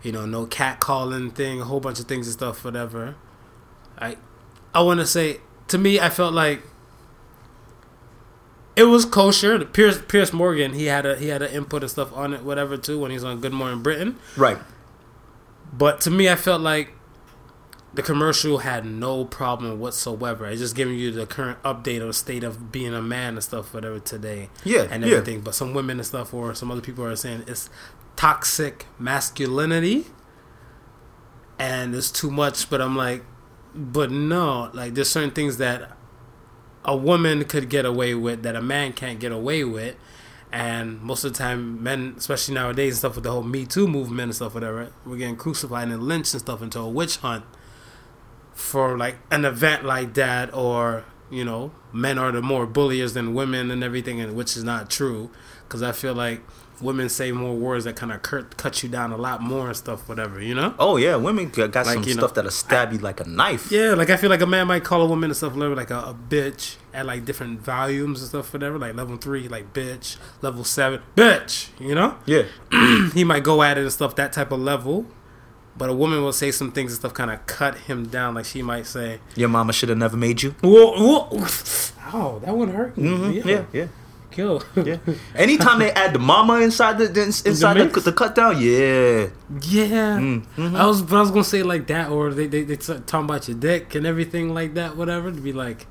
you know, no cat calling thing, a whole bunch of things and stuff, whatever. I I wanna say to me I felt like it was kosher. Piers Piers Morgan, he had a he had an input and stuff on it, whatever too, when he was on Good Morning Britain. Right. But to me, I felt like the commercial had no problem whatsoever. It's just giving you the current update of the state of being a man and stuff, whatever today, Yeah, and yeah. everything. But some women and stuff, or some other people are saying it's toxic masculinity, and it's too much. But I'm like, but no, like there's certain things that a woman could get away with that a man can't get away with. And most of the time, men, especially nowadays, and stuff with the whole Me Too movement and stuff, whatever, we're getting crucified and lynched and stuff into a witch hunt for like an event like that, or you know, men are the more bulliers than women and everything, and which is not true, because I feel like women say more words that kind of cut cut you down a lot more and stuff, whatever, you know. Oh yeah, women got Like, some you know, stuff that'll stab you like a knife. Yeah, like I feel like a man might call a woman and stuff whatever, like a, a bitch at like different volumes and stuff, whatever. Like level three, like bitch. Level seven, bitch. You know, Yeah. he might go at it and stuff that type of level. But a woman will say some things and stuff, kind of cut him down. Like she might say, Your mama should have never made you. "Whoa, whoa, ow, that one hurt." me. Mm-hmm. Yeah, yeah, kill. yeah. Anytime they add the mama inside the, the inside the, mix? the, cut down, yeah. Yeah, Mm-hmm. I was, but I was gonna say like that, or they they they talking about your dick and everything like that, whatever. To be like,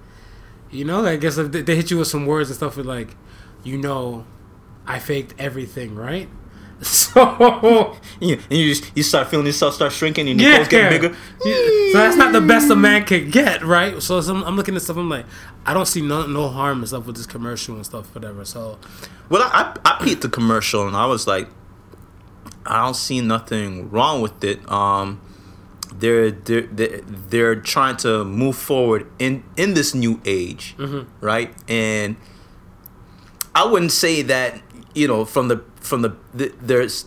you know, I guess if they, they hit you with some words and stuff, with like, you know, I faked everything, right? So You, and you just you start feeling yourself start shrinking and your yeah, clothes getting bigger. Yeah. So that's not the best a man can get, right? So some, I'm looking at stuff. I'm like, I don't see no no harm and stuff with this commercial and stuff, whatever. So Well, I I, I peeped the commercial and I was like, I don't see nothing wrong with it. Um, they're they're they're, they're trying to move forward in in this new age, right? And I wouldn't say that you know from the from the, the there's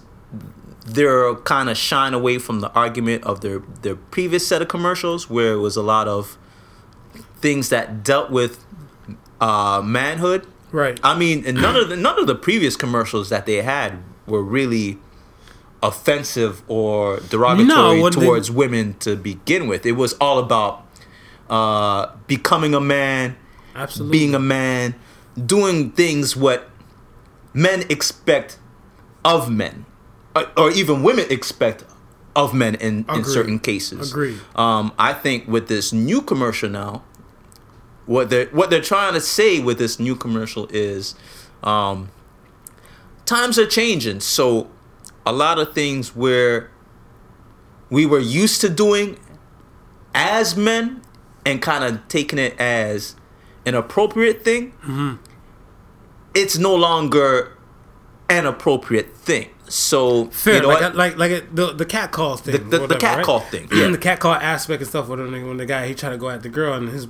they're kind of shying away from the argument of their their previous set of commercials where it was a lot of things that dealt with uh, manhood right, I mean, and none of the none of the previous commercials that they had were really offensive or derogatory No, what they- towards women to begin with. It was all about uh, becoming a man, absolutely. being a man, doing things what men expect of men, or, or even women expect of men in, in certain cases. Agreed. Um, I think with this new commercial now, what they're what they're trying to say with this new commercial is, um, times are changing. So, a lot of things where we were used to doing as men and kind of taking it as an appropriate thing, Mm-hmm. it's no longer an appropriate thing. So, Fair, you know like, what? like like the the cat call thing, The- the- the cat right? call thing, yeah. the cat call aspect and stuff. When the, when the guy he tried to go at the girl and his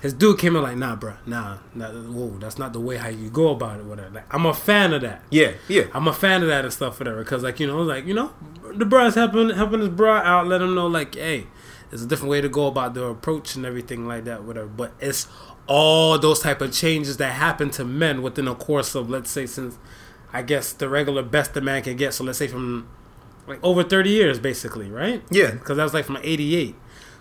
his dude came in like, nah, bro, nah, nah, whoa, that's not the way how you go about it. Whatever. Like, I'm a fan of that. yeah, yeah. I'm a fan of that and stuff, whatever. Because like you know, like you know, the bruh's helping helping his bruh out, let him know like, hey, there's a different way to go about the approach and everything like that, whatever. But it's all those type of changes that happen to men within a course of let's say since I guess the regular best a man can get. So let's say from like over 30 years, basically, right? Yeah. Because that was like from '88.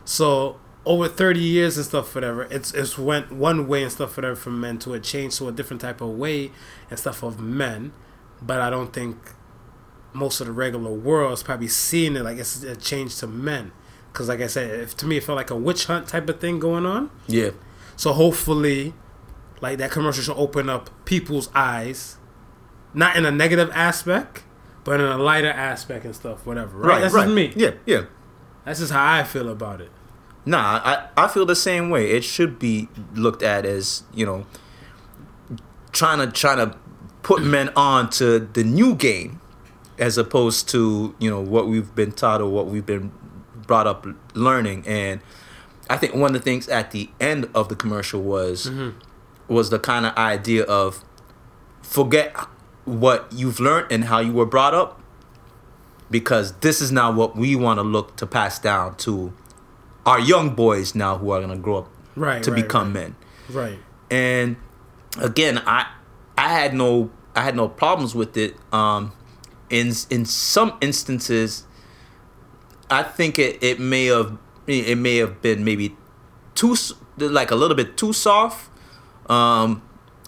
So over 30 years and stuff, whatever. It's it's went one way and stuff, whatever, from men to a change to a different type of way and stuff of men. But I don't think most of the regular world is probably seeing it like it's a change to men. Because like I said, if, to me it felt like a witch hunt type of thing going on. Yeah. So hopefully, like that commercial should open up people's eyes, not in a negative aspect, but in a lighter aspect and stuff, whatever. Right? That's just me. Yeah, yeah. That's just how I feel about it. Nah, I, I feel the same way. It should be looked at as, you know, trying to trying to put men on to the new game as opposed to, you know, what we've been taught or what we've been brought up learning. And I think one of the things at the end of the commercial was mm-hmm. was the kind of idea of forget what you've learned and how you were brought up because this is now what we want to look to pass down to our young boys now who are going to grow up Right. to right, become men right. right. and again i i had no i had no problems with it um in in some instances i think it it may have it may have been maybe too like a little bit too soft um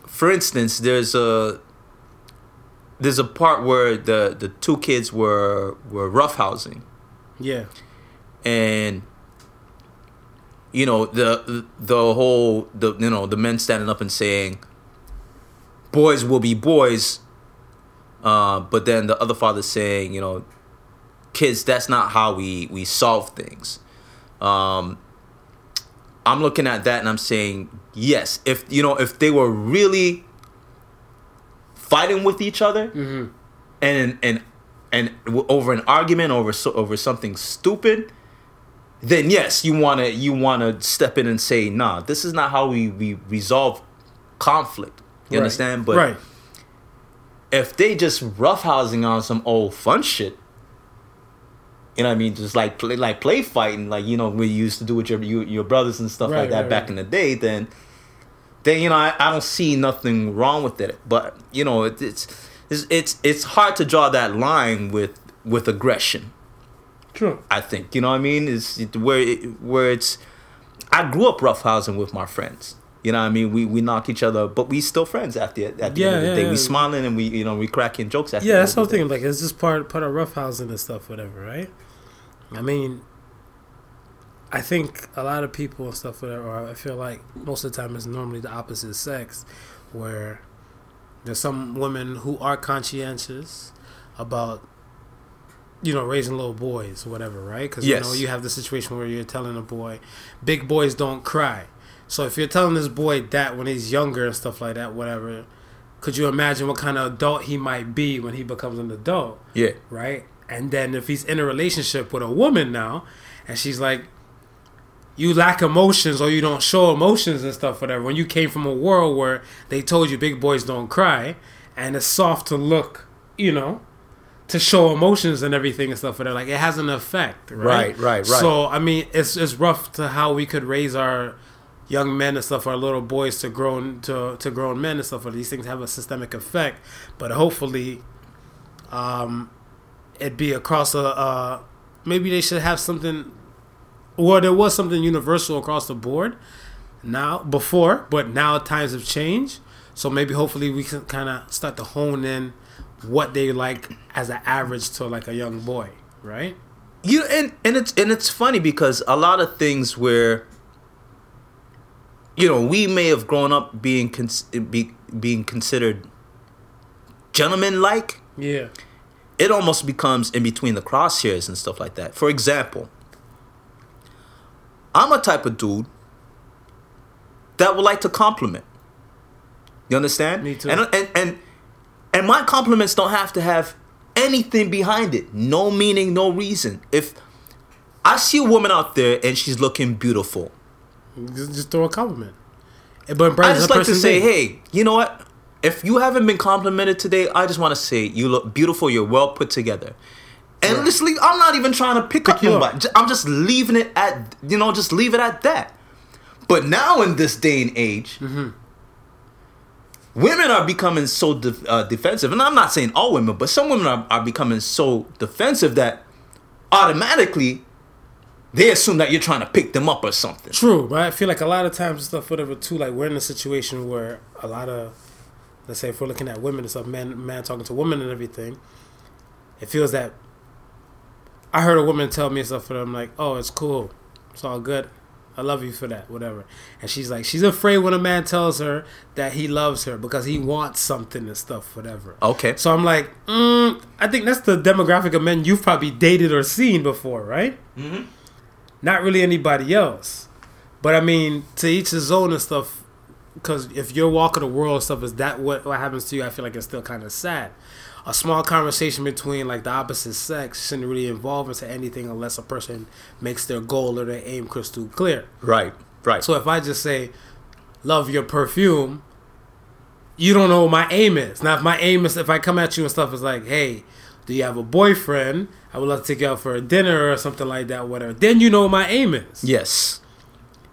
for instance there's a there's a part where the the two kids were were roughhousing Yeah. and you know the the whole the you know the men standing up and saying boys will be boys uh, but then the other father saying you know kids that's not how we we solve things um i'm looking at that and i'm saying yes if you know if they were really fighting with each other mm-hmm. and and and over an argument over so, over something stupid then yes you want to you want to step in and say nah this is not how we we resolve conflict you Right. understand but right. if they just roughhousing on some old fun shit you know what I mean? Just like play, like play fighting, like you know we used to do with your your, your brothers and stuff Right, like that back in the day. Then, then you know I, I don't see nothing wrong with it. But you know it, it's it's it's it's hard to draw that line with with aggression. True. I think you know what I mean. Is it, where it, where it's. I grew up roughhousing with my friends. You know what I mean? We we knock each other, but we still friends at the at the Yeah, end of the yeah, day. yeah. We smiling and we you know we cracking jokes at Yeah, end that's the the thing. Like, it's just part part of roughhousing and stuff, whatever, right? I mean, I think a lot of people and stuff, whatever. Or I feel like most of the time it's normally the opposite sex, where there's some women who are conscientious, about you know raising little boys or whatever, right? Because Yes. you know you have the situation where you're telling a boy, big boys don't cry. So if you're telling this boy that when he's younger and stuff like that, whatever, could you imagine what kind of adult he might be when he becomes an adult? Yeah. right? And then if he's in a relationship with a woman now, and she's like, you lack emotions or you don't show emotions and stuff, whatever. When you came from a world where they told you big boys don't cry, and it's soft to look, you know, to show emotions and everything and stuff, whatever. Like it has an effect, right? Right, right, right. So I mean, it's it's rough to how we could raise our young men and stuff, our little boys to grown to to grown men and stuff. These things have a systemic effect, but hopefully, um, it be across a uh, maybe they should have something. Well, there was something universal across the board now before, but now times have changed. So maybe hopefully we can kind of start to hone in what they like as an average to like a young boy, right? You and and it's and it's funny because a lot of things where you know we may have grown up being cons- be, being considered gentlemen like Yeah. it almost becomes in between the crosshairs and stuff like that. For example, I'm a type of dude that would like to compliment. You understand? Me too. And and and and my compliments don't have to have anything behind it. No meaning, no reason. If I see a woman out there and she's looking beautiful, Just, just throw a compliment. But I just like to say, hey, you know what? If you haven't been complimented today, I just want to say you look beautiful. You're well put together. And Right. I'm not even trying to pick, up your up. butt. J- I'm just leaving it at you know, just leave it at that. But now in this day and age, Mm-hmm. women are becoming so def- uh, defensive, and I'm not saying all women, but some women are, are becoming so defensive that automatically they assume that you're trying to pick them up or something. True, but I feel like a lot of times and stuff, whatever, too. Like we're in a situation where a lot of, let's say, if we're looking at women and stuff, man, man talking to women and everything, it feels that. I heard a woman tell me stuff, and I'm like, oh, it's cool, it's all good. I love you for that, whatever. And she's like, she's afraid when a man tells her that he loves her because he wants something and stuff, whatever. Okay. So I'm like, mm, I think that's the demographic of men you've probably dated or seen before, right? Mhm. Not really anybody else. But I mean, to each his own and stuff. Because if your walk of the world and stuff is that what, what happens to you, I feel like it's still kind of sad. A small conversation between like the opposite sex shouldn't really involve into anything unless a person makes their goal or their aim crystal clear. Right. Right. So if I just say, love your perfume, you don't know what my aim is. Now, if my aim is, if I come at you and stuff is like, hey, do you have a boyfriend? I would love to take you out for a dinner or something like that, whatever. Then you know what my aim is. yes.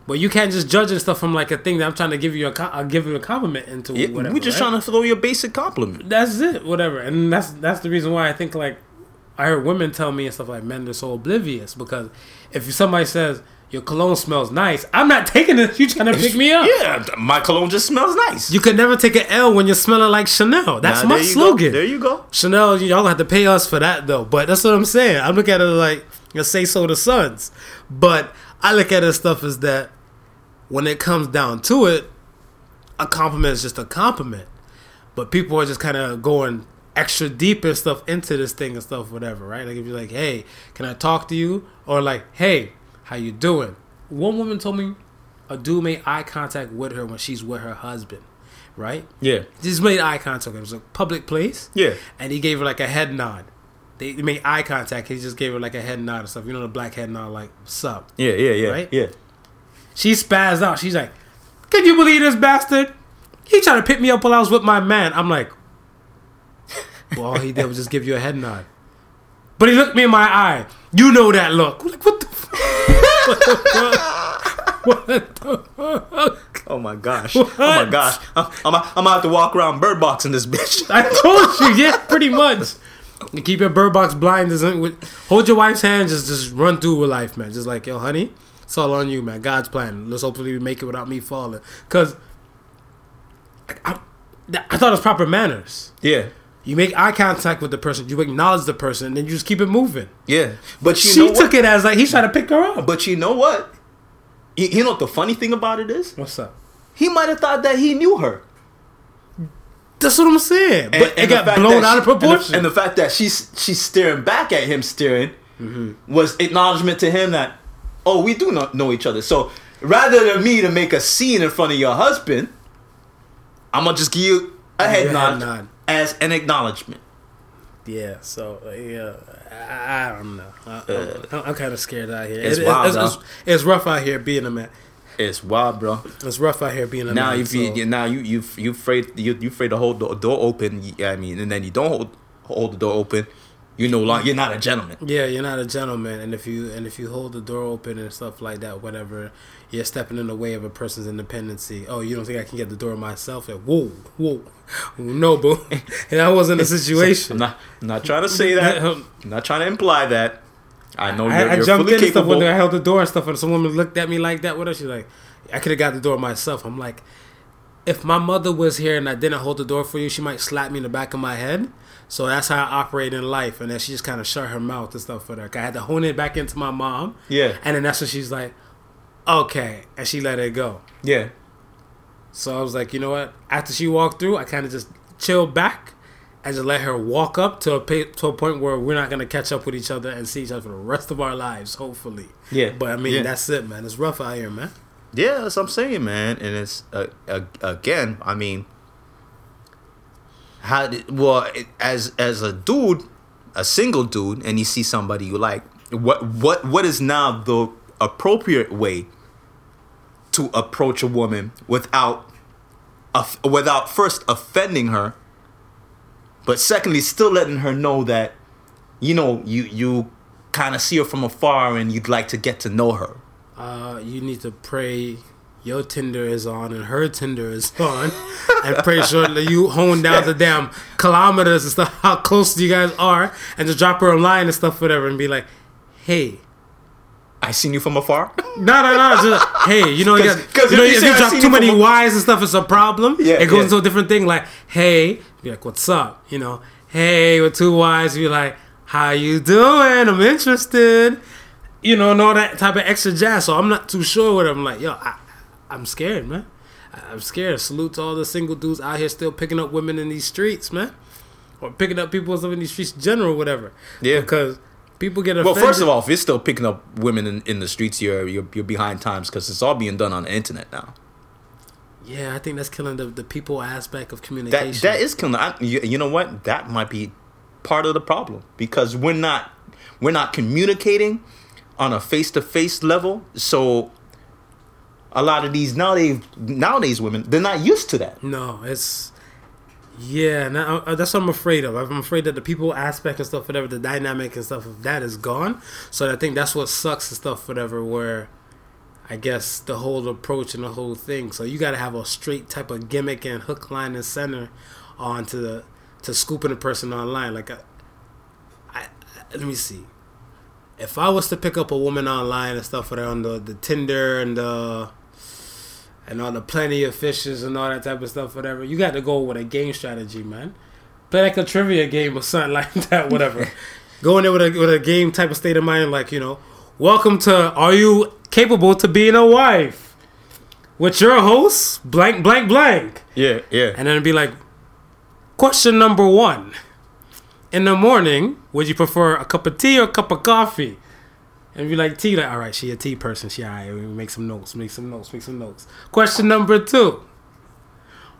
But you can't just judge and stuff from like a thing that I'm trying to give you a, I'll give you a compliment into Yeah, whatever. we're just right? trying to throw you a basic compliment. That's it, whatever. And that's that's the reason why I think like I heard women tell me and stuff like men are so oblivious because if somebody says your cologne smells nice, I'm not taking it. You trying to pick me up? Yeah, my cologne just smells nice. You could never take an L when you're smelling like Chanel. That's Nah, my slogan. Go. There you go. Chanel, y'all gonna have to pay us for that though. But that's what I'm saying. I look at it like you say so to sons. But I look at it stuff as that when it comes down to it, a compliment is just a compliment. But people are just kind of going extra deep and stuff into this thing and stuff, whatever, right? Like if you're like, hey, can I talk to you? Or like, hey, how you doing? One woman told me a dude made eye contact with her when she's with her husband, right? Yeah. Just made eye contact. It was a public place. Yeah. And he gave her like a head nod. They made eye contact. He just gave her like a head nod and stuff. You know the black head nod, like "What's up?" Yeah. Yeah. Yeah. Right? Yeah. She spazzed out. She's like, "Can you believe this bastard? He tried to pick me up while I was with my man." I'm like, "Well, all he did was just give you a head nod." But he looked me in my eye. You know that look. Like, what the? Fuck? what the fuck? Oh my gosh. Oh my gosh. I'm, I'm, I'm gonna have to walk around bird boxing this bitch. I told you, yeah, pretty much. You keep your bird box blind. Doesn't uh, hold your wife's hand. Just just run through with life, man. Just like yo, honey, it's all on you, man. God's plan. Let's hopefully we make it without me falling. Cause I, I, I thought it was proper manners. Yeah. You make eye contact with the person, you acknowledge the person, and then you just keep it moving. Yeah. But you she took it as like he's trying to pick her up. But you know what? You, you know what the funny thing about it is? What's up? He might have thought that he knew her. That's what I'm saying. But it got blown out she- of proportion. And the, and the fact that she's she's staring back at him, staring, Mm-hmm. was acknowledgement to him that, oh, we do not know each other. So rather than me to make a scene in front of your husband, I'm gonna just give you a head nod, nod. as an acknowledgement. yeah. So uh, yeah, I, I don't know. I, I'm, I'm kind of scared out here. It's It- it- wild, it's, it's, it's rough out here being a man. It's wild, bro. It's rough out here being a Now man. if you so- now you you you afraid you you afraid to hold the door open. I mean, and then you don't hold hold the door open. You no longer you're not a gentleman. Yeah, you're not a gentleman, and if you and if you hold the door open and stuff like that, whatever, you're stepping in the way of a person's independency. Oh, you don't think I can get the door myself? Like, whoa, whoa, no, boo, and that wasn't a I'm situation. not I'm not trying to say that. I'm not trying to imply that. I know you're, I, I you're jumped fully in and stuff when I held the door and stuff, and some woman looked at me like that. What else? She's like, I could have got the door myself. I'm like, if my mother was here and I didn't hold the door for you, she might slap me in the back of my head. So that's how I operate in life. And then she just kind of shut her mouth and stuff for that. I had to hone it back into my mom. Yeah. And then that's when she's like, okay. And she let it go. Yeah. So I was like, you know what? After she walked through, I kind of just chilled back and just let her walk up to a to a point where we're not gonna catch up with each other and see each other for the rest of our lives, hopefully. Yeah. But I mean, Yeah. that's it, man. It's rough out here, man. Yeah, that's what I'm saying, man. And it's uh, uh, again, I mean, how did, well as as a dude, a single dude, and you see somebody you like, what what what is now the appropriate way to approach a woman without without first offending her, but secondly still letting her know that you know you you kind of see her from afar and you'd like to get to know her. Uh, you need to pray your Tinder is on and her Tinder is on, and pray sure you hone down the damn kilometers and stuff, how close you guys are, and just drop her a line and stuff, whatever, and be like, hey. I seen you from afar. No, no, no. Just hey, you know, you, 'Cause- got, 'cause you know, if you you drop too you many Y's and stuff, it's a problem. Yeah, it goes yeah. into a different thing. Like, hey, be like, what's up? You know, hey, with two Y's, be like, how you doing? I'm interested. You know, and all that type of extra jazz. So I'm not too sure what I'm like. Yo, I, I'm scared, man. I'm scared. Salute to all the single dudes out here still picking up women in these streets, man, or picking up people in these streets, in general, whatever. Yeah. because people get offended. Well, first of all, if you're still picking up women in, in the streets, you're you're, you're behind times because it's all being done on the internet now. Yeah, I think that's killing the, the people aspect of communication. That that is killing. I, you, you know what? That might be part of the problem because we're not we're not communicating on a face to face level. So a lot of these nowadays nowadays women they're not used to that. no, it's yeah. Now uh, that's what I'm afraid of. I'm afraid that the people aspect and stuff, whatever, the dynamic and stuff of that is gone. So I think that's what sucks and stuff, whatever. Where I guess the whole approach and the whole thing. So you got to have a straight type of gimmick and hook, line, and center onto the to scooping a person online. Like, I, I, let me see. If I was to pick up a woman online and stuff for on the the Tinder and the and all the plenty of fishes and all that type of stuff, whatever, you got to go with a game strategy, man. Play like a trivia game or something like that, whatever. go in there with a with a game type of state of mind, like you know, welcome to Are you capable to being a wife? With your host, blank blank blank. Yeah, yeah. And then it'd be like, question number one. In the morning, would you prefer a cup of tea or a cup of coffee? And be like, tea, like, all right, she a tea person. She, all right, we make some notes, make some notes, make some notes. Question number two.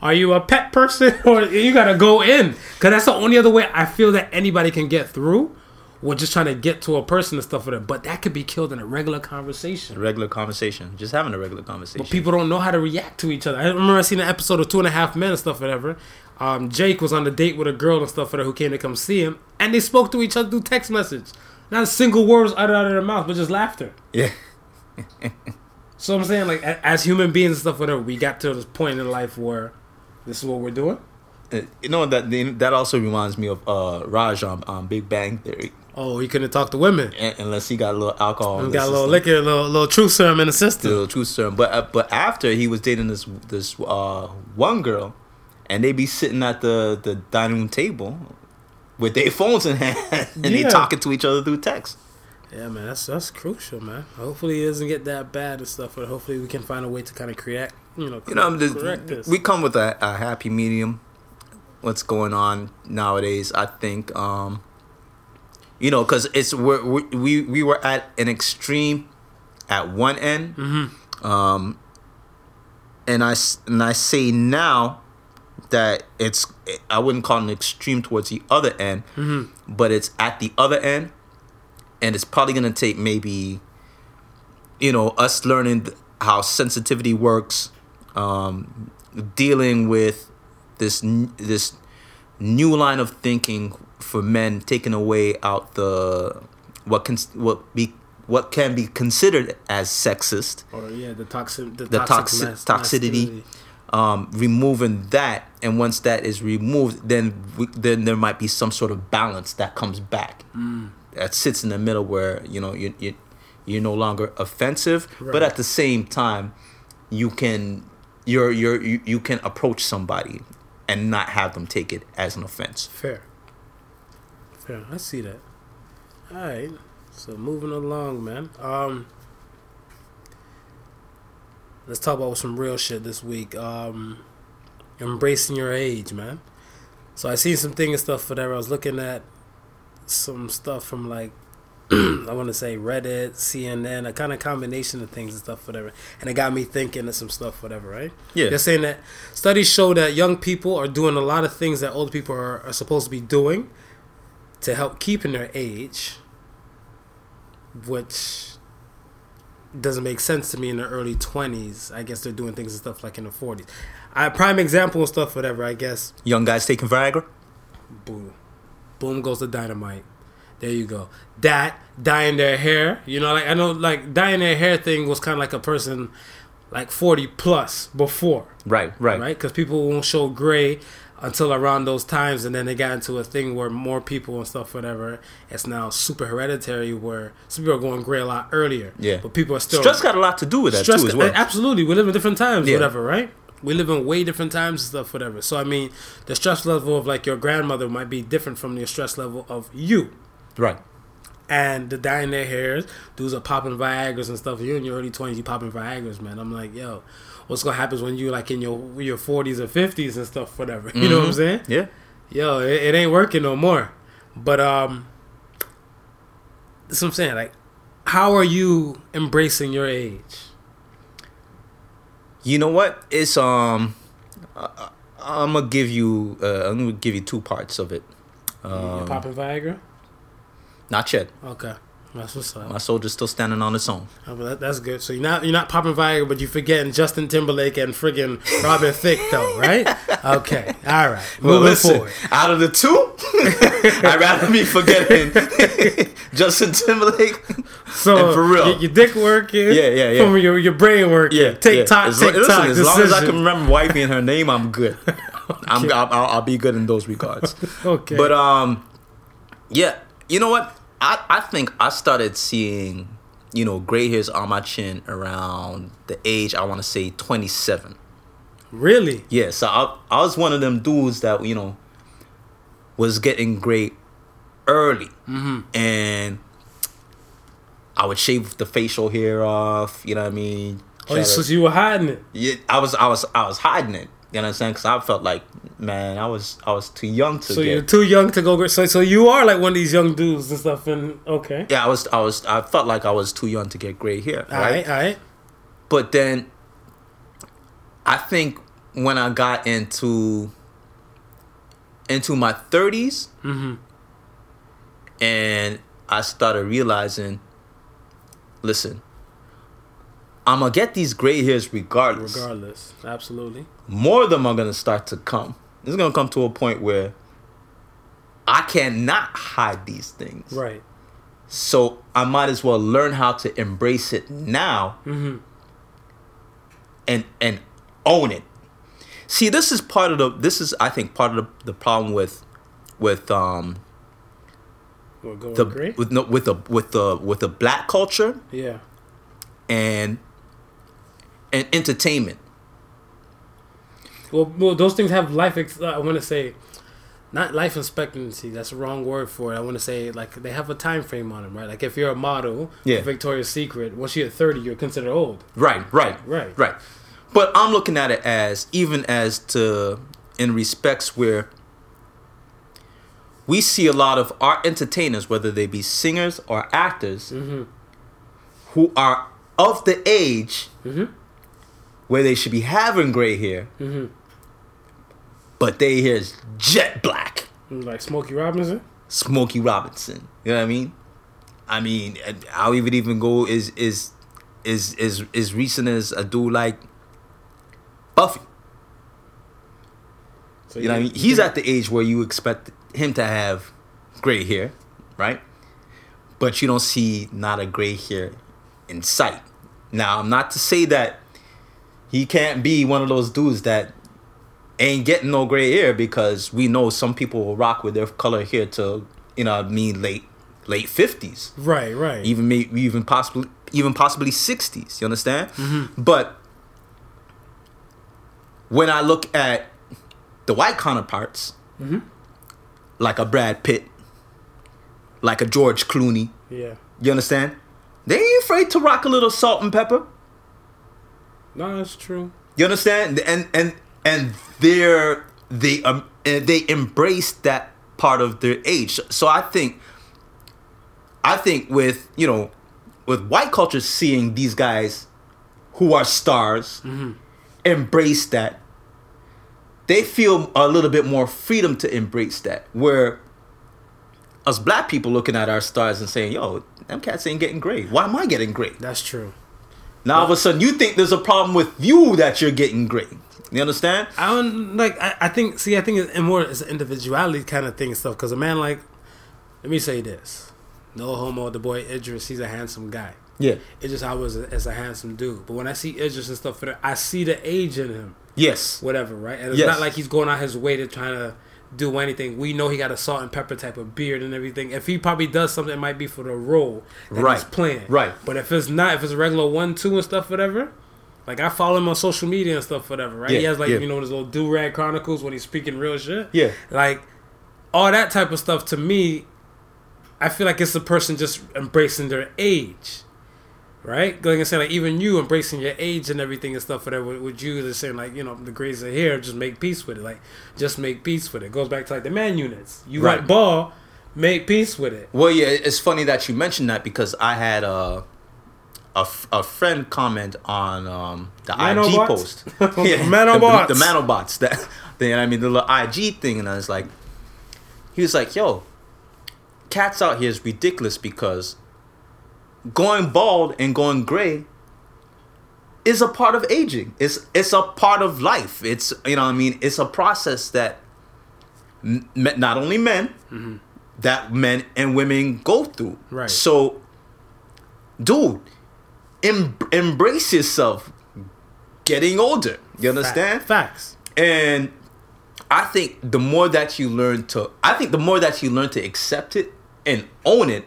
Are you a pet person or you gotta go in? Cause that's the only other way I feel that anybody can get through. We're just trying to get to a person and stuff with it. But that could be killed in a regular conversation. A regular conversation, just having a regular conversation. But people don't know how to react to each other. I remember I seen an episode of Two and a Half Men and stuff, whatever. Um, Jake was on a date with a girl and stuff, whatever, who came to come see him, and they spoke to each other through text message. Not a single word was uttered out of their mouth, but just laughter. yeah, So I'm saying, like, as human beings and stuff, whatever, we got to this point in life where this is what we're doing. Uh, you know that that also reminds me of uh, Raj on, on Big Bang Theory. Oh, he couldn't talk to women. Un- Unless he got a little alcohol, He got a little liquor, a little, little truth serum in the system. little truth serum. But uh, but after he was dating this this uh, one girl, and they be sitting at the the dining room table with their phones in hand and they talking to each other through text. Yeah, man, that's that's crucial, man. Hopefully, it doesn't get that bad and stuff, but hopefully, we can find a way to kind of create, you know, You know, this. we come with a, a happy medium. what's going on nowadays. I think um, you know because it's we're, we we we were at an extreme at one end, um, and I and I say now that it's I wouldn't call it an extreme towards the other end, but it's at the other end, and it's probably gonna take maybe you know us learning how sensitivity works um, dealing with this this new line of thinking for men taking away out the what can what be what can be considered as sexist Or yeah, the toxic, the, The toxic mas- toxicity. masculinity. Um, removing that and once that is removed then we, then there might be some sort of balance that comes back Mm. that sits in the middle where you know you, you you're no longer offensive but at the same time you can you're you're you, you can approach somebody and not have them take it as an offense Fair. Fair. I see that. All right. So moving along, man. Um, let's talk about some real shit this week. Um, embracing your age, man. So I seen some things and stuff for whatever. I was looking at some stuff from like I want to say Reddit, CNN, a kind of combination of things and stuff, whatever. And it got me thinking of some stuff, whatever, right? Yeah. They're saying that studies show that young people are doing a lot of things that old people are, are supposed to be doing to help keep in their age, which doesn't make sense to me in the early 20s. I guess they're doing things and stuff like in the 40s. I prime example and stuff, whatever, I guess. young guys taking viagra Boom. Boom goes the dynamite. There you go. That dyeing their hair, you know, like I know, like dyeing their hair thing was kind of like a person like forty plus before, right right right? Because people won't show gray until around those times, and then they got into a thing where more people and stuff, whatever. It's now super hereditary, where some people are going gray a lot earlier. Yeah. but people are still stress got a lot to do with that Stress- too as well Absolutely, we live in different times, Yeah. whatever, right? We live in way different times and stuff, whatever. So I mean, the stress level of like your grandmother might be different from the stress level of you. right And the dyeing their hairs, dudes are popping Viagra's and stuff. You're in your early twenties, you popping Viagra's, man. I'm like, yo, what's gonna happen is when you like in your your forties or fifties and stuff, whatever. You know what I'm saying? yeah Yo, it, it ain't working no more. But um, that's what I'm saying. Like, how are you embracing your age? You know what? It's um, I, I'm gonna give you. Uh, I'm gonna give you two parts of it. you Um, popping Viagra? not yet. Okay, that's what's up. My soldier's still standing on its own. Oh, that, that's good. So you're not you're not popping Viagra, but you're forgetting Justin Timberlake and friggin' Robin Thicke, though, right? Okay, all right. Well, Moving listen, forward. out of the two, I'd rather be forgetting Justin Timberlake. So for real. your, your dick working, Yeah, yeah, yeah. From your your brain working, Yeah, Tick yeah. tock, As, listen, as long as I can remember wifey and her name, I'm good. I'm, I'll, I'll, I'll be good in those regards. Okay, But um, yeah, you know what? I I think I started seeing you know gray hairs on my chin around the age I want to say 27. really, Yeah, so I I was one of them dudes that you know was getting gray early, Mm-hmm. and I would shave the facial hair off. You know what I mean? oh, so you were hiding it. yeah, I was I was I was hiding it. You know what I'm saying? Because I felt like, man, I was I was too young to So get. you're too young to go. So so you are like one of these young dudes and stuff. And okay, yeah, I was I was I felt like I was too young to get gray hair. all Right? right, all right. But then I think when I got into into my 30s Mm-hmm. and I started realizing listen, I'm to get these gray hairs regardless. Regardless, absolutely. More of them are to start to come. It's to come to a point where I cannot hide these things. Right. So I might as well learn how to embrace it now Mm-hmm. and and own it. See, this is part of the this is I think part of the, the problem with with um We're going the with no with the with the with the black culture Yeah. and and entertainment. Well, well, those things have life. Ex- uh, I want to say, not life expectancy. That's the wrong word for it. I want to say like they have a time frame on them, right? Like if you're a model, Yeah. Victoria's Secret, once you're 30, you're considered old. Right, right, Right. right. But I'm looking at it as even as to in respects where we see a lot of our entertainers, whether they be singers or actors, who are of the age where they should be having gray hair, mm-hmm. but they hair is jet black. Like Smokey Robinson. Smokey Robinson. You know what I mean? I mean, I'll even even go is is is is is recent as a dude like Puffy. So You know what I mean? He's at the age where you expect him to have gray hair, right? But you don't see not a gray hair in sight. Now, I'm not to say that he can't be one of those dudes that ain't getting no gray hair because we know some people will rock with their color hair to, you know, I mean late late 50s Right, right. even maybe even possibly even possibly 60s you understand? Mm-hmm. But when i look at the white counterparts mm-hmm. like a brad pitt like a george clooney yeah. you understand? They ain't afraid to rock a little salt and pepper No, that's true. you understand? And and and they're they um they embrace that part of their age. So i think i think with you know with white culture seeing these guys who are stars embrace that they feel a little bit more freedom to embrace that. Where us black people looking at our stars and saying yo them cats ain't getting gray. Why am i getting gray? That's true. Now all of a sudden you think there's a problem with you that you're getting gray you understand I don't like. I, I think. See, I think it's more it's an individuality kind of thing and stuff. Because a man like, let me say this, no homo. The boy Idris, he's a handsome guy. yeah Idris, I was a, as a handsome dude. But when I see Idris and stuff, I see the age in him. yes Whatever, right? And it's Yes. not like he's going out his way to try to do anything. We know he got a salt and pepper type of beard and everything. If he probably does something, it might be for the role that Right. he's playing. Right. But if it's not, if it's a regular one, two, and stuff, whatever. Like I follow him on social media and stuff, whatever. Right? Yeah, he has like yeah. you know his little do rag chronicles when he's speaking real shit. Yeah. Like all that type of stuff to me, I feel like it's a person just embracing their age. Right, like I said, like even you embracing your age and everything and stuff, whatever. With, with you, just saying like you know the grays are here, just make peace with it. Like just make peace with it. Goes back to like the man units. You Right. like ball, make peace with it. Well, yeah, it's funny that you mentioned that because I had a a, f- a friend comment on um, the Manobots? IG post. yeah, Manobots. the, the, the Manobots. That thing. I mean, the little IG thing, and I was like, he was like, "Yo, cats out here is ridiculous because going bald and going gray." Is a part of aging. It's it's a part of life. It's you know what I mean. It's a process that n- not only men, mm-hmm. that men and women go through. Right. So, dude, em- embrace yourself getting older. You understand? Facts. And I think the more that you learn to, I think the more that you learn to accept it and own it,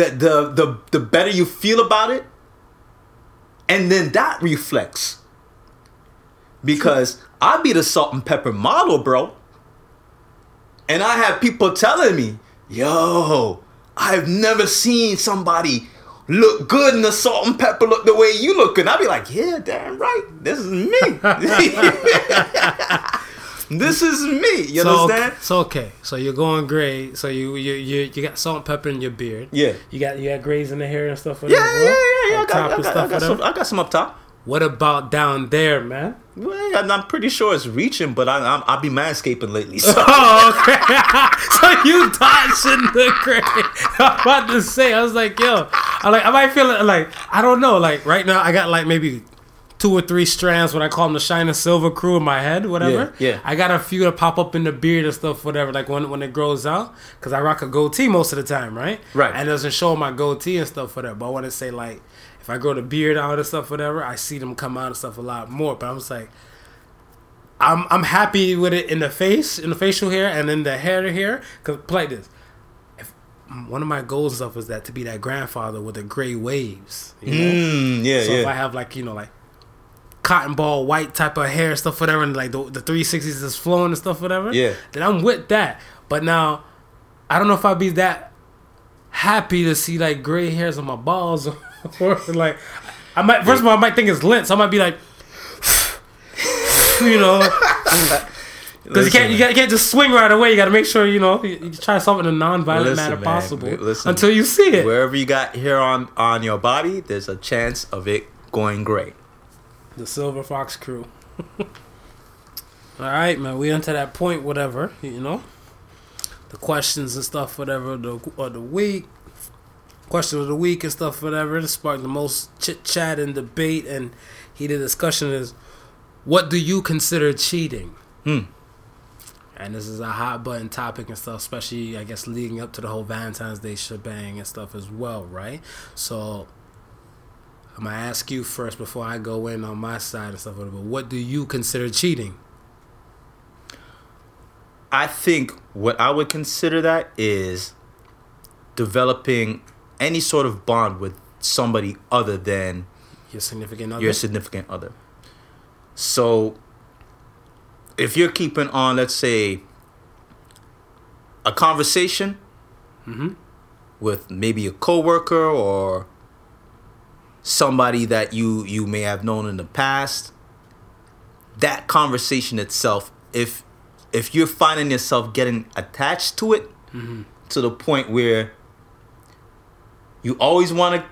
that the the the better you feel about it, and then that reflects. Because I be the salt and pepper model, bro. And I have people telling me, yo, I've never seen somebody look good in the salt and pepper look the way you look. And I be like, yeah, damn right. This is me. this is me. You so, understand? So okay, so you're going gray. So you you you, you got salt and pepper in your beard. Yeah. You got you got grays in the hair and stuff. Yeah, yeah, yeah, yeah. I got, I got, I got, some. I got some up top. What about down there, man? Well, I'm I'm pretty sure it's reaching, but I, I'm, I'll be manscaping lately. So. Oh, okay. so you dodging the gray. I'm about to say, I was like, yo, I like, I might feel like, I don't know, like right now, I got like maybe two or three strands, what I call them, the shine and silver crew in my head, whatever. Yeah, yeah. I got a few that pop up in the beard and stuff, whatever. Like when when it grows out, because I rock a goatee most of the time, right? Right. And it doesn't show my goatee and stuff, whatever. But I want to say like, if I grow the beard out and stuff, whatever, I see them come out and stuff a lot more. But I'm just like. I'm I'm happy with it in the face, in the facial hair, and in the hair here. Cause play this. If one of my goals and stuff is that to be that grandfather with the gray waves. You know? Mm, yeah, so if I have like you know like cotton ball white type of hair stuff whatever, and like the the three sixties is flowing and stuff whatever. Yeah. Then I'm with that. But now, I don't know if I'd be that happy to see like gray hairs on my balls or like I might first of all I might think it's lint, so I might be like. You know, Because you can't, you, can't, you can't just swing right away. You got to make sure you know you, you try it in a non-violent Listen, manner man, possible listen. until you see it. Wherever you got hair on on your body, there's a chance of it going gray. The Silver Fox crew. All right, man. We into that point, whatever you know. The questions and stuff, whatever the or the week, question of the week and stuff, whatever. It sparked the most chit chat and debate and heated discussion. Is what do you consider cheating? Hmm. And this is a hot button topic and stuff, especially I guess leading up to the whole Valentine's Day shebang and stuff as well, right? So I'm gonna ask you first before I go in on my side and stuff. But what do you consider cheating? I think what I would consider that is developing any sort of bond with somebody other than Your significant other. your significant other. So if you're keeping on, let's say, a conversation Mhm. with maybe a coworker or somebody that you you may have known in the past, that conversation itself, if if you're finding yourself getting attached to it Mhm. to the point where you always want to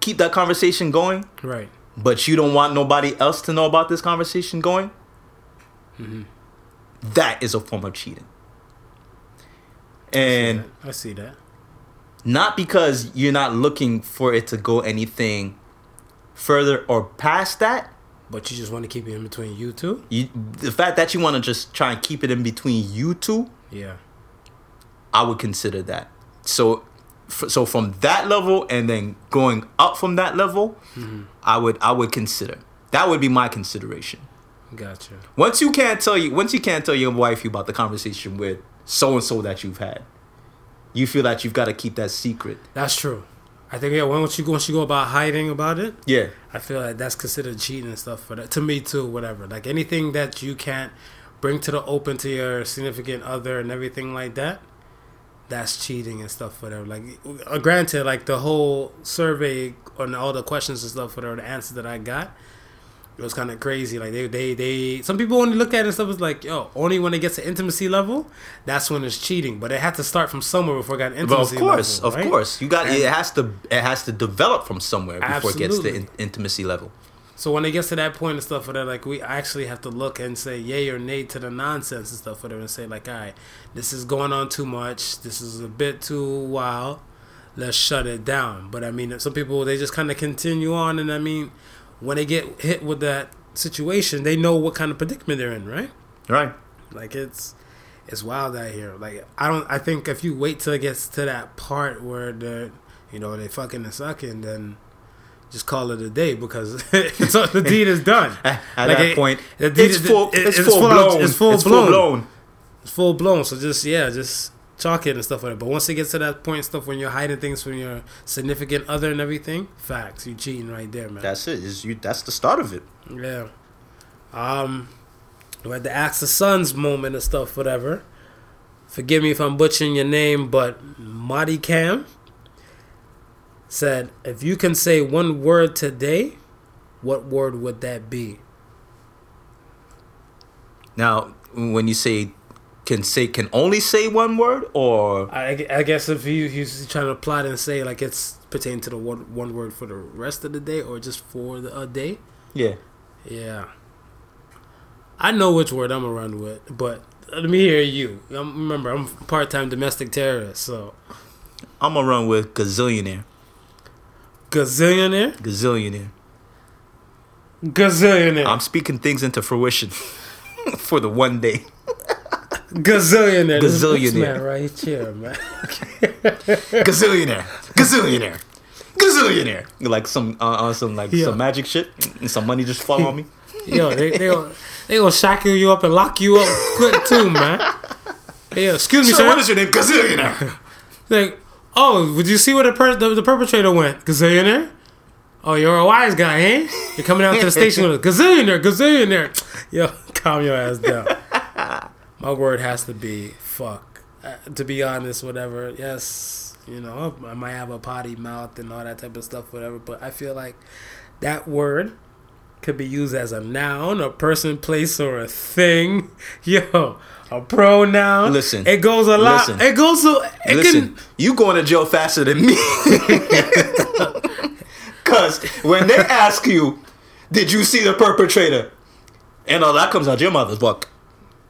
keep that conversation going, Right. but you don't want nobody else to know about this conversation going, that is a form of cheating. And I see that. not because you're not looking for it to go anything further or past that. But you just want to keep it in between you two. You, the fact that you want to just try and keep it in between you two, Yeah. I would consider that. So, f- so from that level and then going up from that level, mm-hmm. I would I would consider that would be my consideration. Gotcha. Once you can't tell you, once you can't tell your wife you about the conversation with so and so that you've had, you feel that you've got to keep that secret. That's true. I think yeah. Once you go, you go about hiding about it, Yeah, I feel like that's considered cheating and stuff for that. To me too, whatever. Like anything that you can't bring to the open to your significant other and everything like that, that's cheating and stuff, whatever. Like, uh, granted, like the whole survey on all the questions and stuff, whatever the answers that I got, it was kind of crazy. Like they, they, they. Some people only look at it and stuff as like, yo, only when it gets to intimacy level, that's when it's cheating. But it had to start from somewhere before it got but of course, level, of right? course, you got And- it has to it has to develop from somewhere before it gets to in, intimacy level. So when it gets to that point and stuff, whatever, like we actually have to look and say yay or nay to the nonsense and stuff, whatever, and say like, all right, this is going on too much. This is a bit too wild. Let's shut it down. But I mean, some people they just kind of continue on, and I mean, when they get hit with that situation, they know what kind of predicament they're in, right? Right. Like it's it's wild out here. Like I don't. I think if you wait till it gets to that part where the you know they fucking and sucking, then just call it a day because it's, the deed is done. At, Like, that it- point, the deed it's is- full. it- It's, it's full blown. it's full It's blown. full blown. It's full blown. So just yeah, just it and stuff like that. But once it gets to that point, stuff when you're hiding things from your significant other and everything, facts, you cheating right there, man. That's it. Is you? That's the start of it. Yeah. Um, we had the Axe the Sons moment and stuff, whatever. Forgive me if I'm butchering your name, but Marty Cam said, if you can say one word today, what word would that be? Now, when you say can say can only say one word or I, I guess if he, he's trying to plot and say like it's pertaining to the one one word for the rest of the day or just for the a day. yeah. Yeah. I know which word I'm gonna run with, but let me hear you. I'm, remember, I'm part time domestic terrorist, so I'm gonna run with gazillionaire. gazillionaire, Gazillionaire. gazillionaire, I'm speaking things into fruition for the one day. gazillionaire, Gazillionaire. man right here, man. Gazillionaire. Gazillionaire. Gazillionaire. Like some uh, uh, some like Yeah. some magic shit and some money just fall on me. Yo, they they gonna, they gonna shackle you up and lock you up quick too, man. Yeah, excuse me, Sir, sir. what is your name? Gazillionaire. Like, oh, would you see where the, per- the the perpetrator went? Gazillionaire. Oh, you're a wise guy, eh? You're coming out to the station with a gazillionaire, gazillionaire. Yo, calm your ass down. My word has to be fuck. Uh, to be honest, whatever. Yes, you know, I might have a potty mouth and all that type of stuff, whatever. But I feel like that word could be used as a noun, a person, place, or a thing. Yo, a pronoun. Listen. it goes a lot. Listen. It goes so. It Listen, can. you going to jail faster than me. Cause when they ask you, did you see the perpetrator? And all that comes out your mother's book.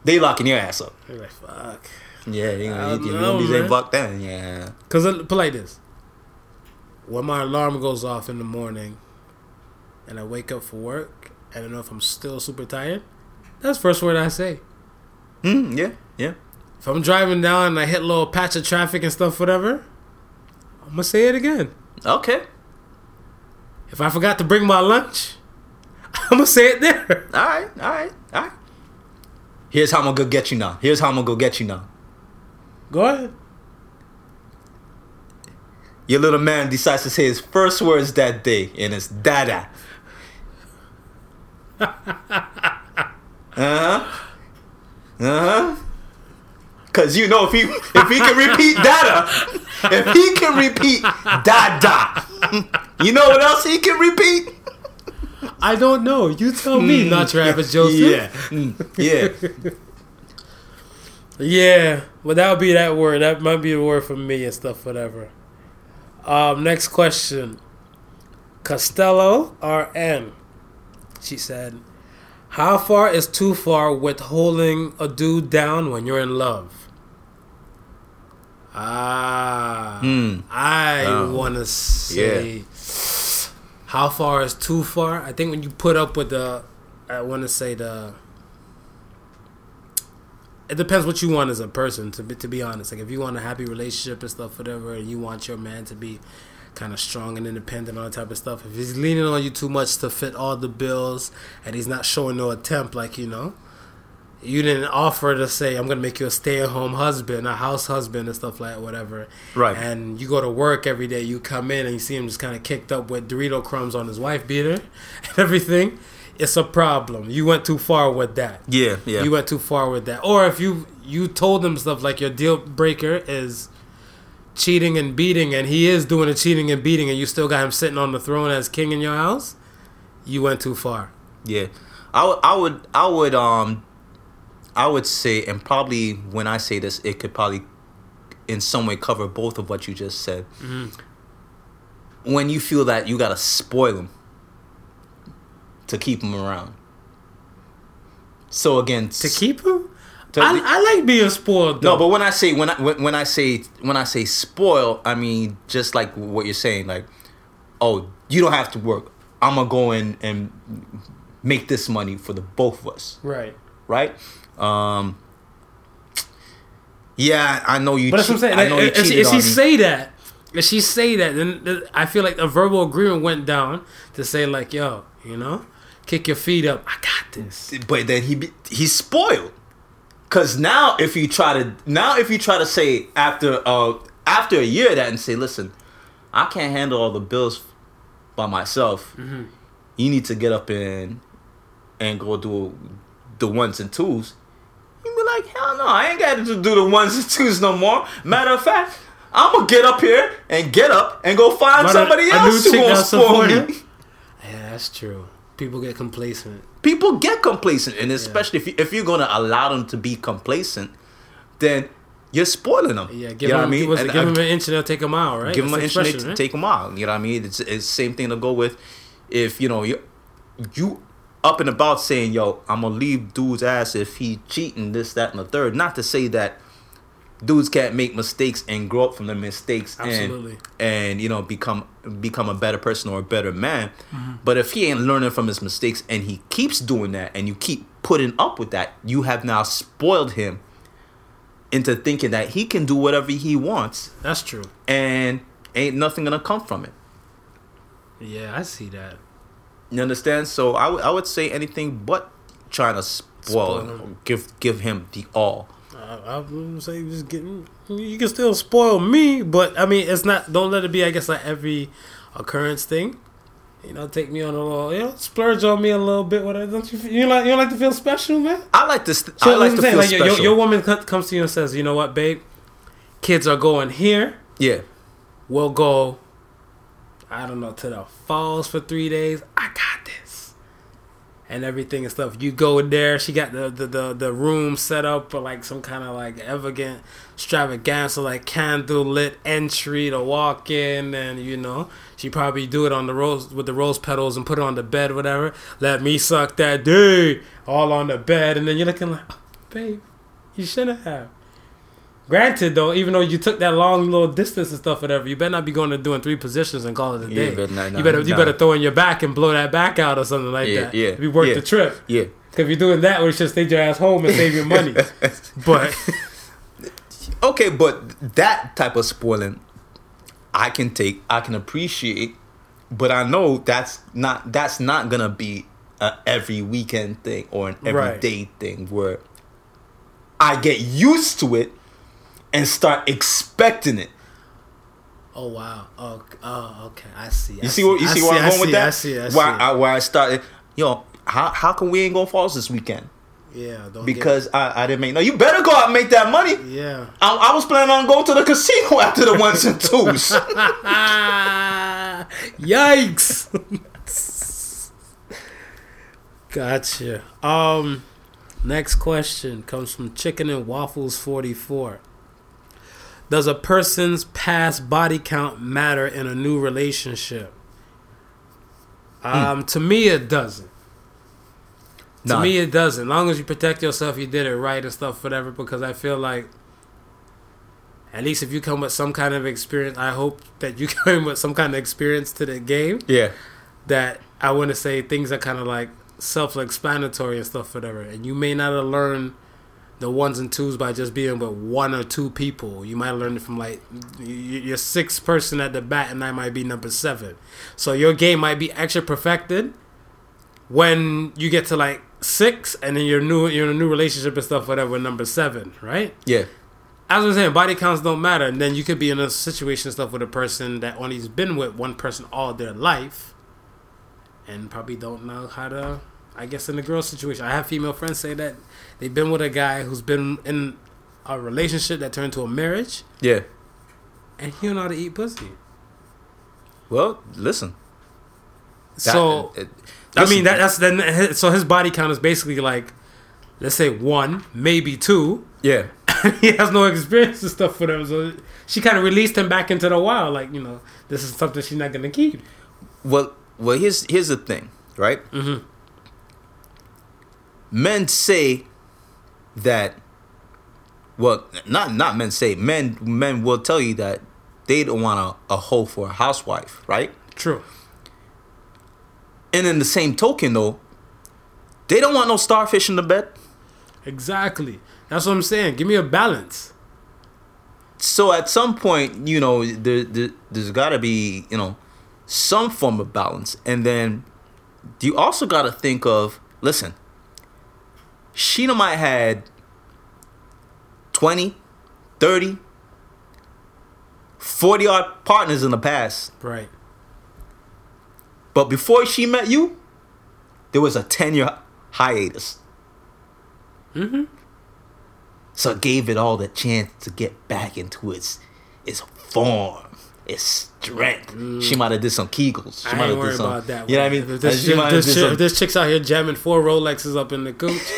They locking your ass up. You're like fuck. Yeah, you know, don't you, you know, gonna be saying man. fuck. Yeah. Cause put like this. When my alarm goes off in the morning, and I wake up for work, and I know if I'm still super tired, that's the first word I say. Mm, yeah, yeah. If I'm driving down and I hit a little patch of traffic and stuff, whatever, I'm gonna say it again. Okay. If I forgot to bring my lunch, I'm gonna say it there. All right, all right, all right. Here's how I'm gonna go get you now. Here's how I'm gonna go get you now. Go ahead. Your little man decides to say his first words that day, and it's dada. uh huh. Uh huh. Cause you know if he if he can repeat dada, if he can repeat dada, you know what else he can repeat? I don't know. You tell me, not Travis Joseph. Yeah, Mm, yeah. Yeah, but that would be that word. That might be the word for me and stuff, whatever. Um, next question. Costello RN. She said, How far is too far with holding a dude down when you're in love? Ah, Hmm. I Oh. want to say, how far is too far? I think when you put up with the, I want to say the, it depends what you want as a person. To be to be honest, like if you want a happy relationship and stuff, whatever, and you want your man to be kind of strong and independent, all that type of stuff. If he's leaning on you too much to fit all the bills, and he's not showing no attempt, like you know, you didn't offer to say I'm gonna make you a stay-at-home husband, a house husband, and stuff like that, whatever. Right. And you go to work every day. You come in and you see him just kind of kicked up with Dorito crumbs on his wife beater and everything. It's a problem. You went too far with that. Yeah, yeah. You went too far with that. Or if you you told him stuff like your deal breaker is cheating and beating, and he is doing the cheating and beating, and you still got him sitting on the throne as king in your house, you went too far. Yeah, I would, I would, I would, um, I would say, and probably when I say this, it could probably, in some way, cover both of what you just said. Mm-hmm. When you feel that you gotta spoil them to keep them around. So again, To keep them. To- I, I like being spoiled. Though. no, but when I say when I when, when I say when I say spoil, I mean just like what you're saying, like, oh, you don't have to work. I'm gonna go in and make this money for the both of us. right. right? Um, yeah, I know you. But that's what I'm saying. I know Like, if, she, if she say that, if she say that, then I feel like a verbal agreement went down to say like, yo, you know, kick your feet up. I got this. but then he be, he's spoiled. Cause now if you try to now if you try to say after uh after a year of that and say listen, I can't handle all the bills by myself. Mm-hmm. You need to get up and and go do the ones and twos. You be like, hell no, I ain't got to do the ones and twos no more. Matter of fact, I'm gonna get up here and get up and go find But somebody a else new who chick gonna spoil me. Yeah, that's true. People get complacent. people get complacent, and especially if you, if you're gonna allow them to be complacent, then you're spoiling them. Yeah, give you know him, what I mean? what's it, And give I- him an inch and they'll take a mile, right? give them an That's inch and they expression, take them out. You know what I mean? It's it's same thing to go with if you know you you up and about saying, "Yo, I'm gonna leave dude's ass if he cheating this, that, and the third. Not to say that dudes can't make mistakes and grow up from their mistakes Absolutely. and and you know become become a better person or a better man. Mm-hmm. But if he ain't learning from his mistakes and he keeps doing that and you keep putting up with that, you have now spoiled him into thinking that he can do whatever he wants That's true. and ain't nothing gonna come from it. Yeah, I see that. You understand? So I would- I would say anything but trying to spoil, Spoil him, give give him the all. I, I would say just getting. You can still spoil me, but I mean, it's not. Don't let it be. I guess like every occurrence thing. You know, take me on a little. You know, splurge on me a little bit. Whatever. Don't you? feel- You like? You don't like to feel special, man. I like this. So I like to I'm feel like, special. Your, your woman comes to you and says, "You know what, babe? Kids are going here. yeah, We'll go. I don't know to the falls for three days. I got this. and everything and stuff. You go there, she got the the, the, the room set up for like some kind of like elegant extravaganza, like candle lit entry to walk in, and you know she probably do it on the rose with the rose petals and put it on the bed, whatever. Let me suck that dude all on the bed, and then you're looking like, babe, you shouldn't have. Granted, though, even though you took that long little distance and stuff, whatever, you better not be going to doing three positions and call it a Yeah, day. you better not- you better no, you better throw in your back and blow that back out or something like Yeah, that. yeah, work yeah. the trip, Yeah. because if you're doing that, we should stay your ass home and save your money. but Okay, but that type of spoiling, I can take, I can appreciate, but I know that's not that's not gonna be a every weekend thing or an Right. everyday thing where I get used to it and start expecting it. oh wow, oh, oh okay, I see. I You see what you I see where I'm I going with that? I see. I see. Where I, where I started, yo, how how come we ain't going falls this weekend? yeah, don't Because I, I didn't make no. You better go out and make that money. yeah. I, I was planning on going to the casino after the ones and twos. Yikes! gotcha. Um, next question comes from Chicken and Waffles forty four. Does a person's past body count matter in a new relationship? Um, to me, it doesn't. To me, it doesn't. As long as you protect yourself, you did it right and stuff, whatever. Because I feel like, at least if you come with some kind of experience, I hope that you come with some kind of experience to the game. yeah. That I want to say things are kind of like self-explanatory and stuff, whatever. And you may not have learned the ones and twos by just being with one or two people. You might learn it from like your sixth person at the bat, and I might be number seven. So your game might be extra perfected when you get to like six, and then you're new, you're in a new relationship and stuff, whatever. Number seven, right? Yeah. As I was saying, body counts don't matter, and then you could be in a situation and stuff with a person that only's been with one person all their life, and probably don't know how to. I guess in the girl situation, I have female friends say that they've been with a guy who's been in a relationship that turned to a marriage, Yeah. and he don't know how to eat pussy. Well, listen. That- so it- I mean that, that's then so his body count is basically like, let's say one, maybe two. Yeah. he has no experience and stuff for them. so she kind of released him back into the wild. Like you know, this is something she's not gonna keep. Well, well, here's here's the thing, right? Mm-hmm. Men say that. Well, not not men say. Men men will tell you that they don't want a, a hoe for a housewife, right? True. And in the same token, though, they don't want no starfish in the bed. Exactly. That's what I'm saying. Give me a balance. So at some point, you know, there, there there's got to be you know some form of balance, and then you also got to think of listen. Sheena might had 20, 30, 40 odd partners in the past, Right. but before she met you, there was a 10 year hiatus. Mm-hmm. So it gave it all the chance to get back into its its form, its strength. She might have did some Kegels. She Mm. I might ain't have did some. about that. You know what I mean? If this, if this, chick- this chick's out here jamming four Rolexes up in the cooch,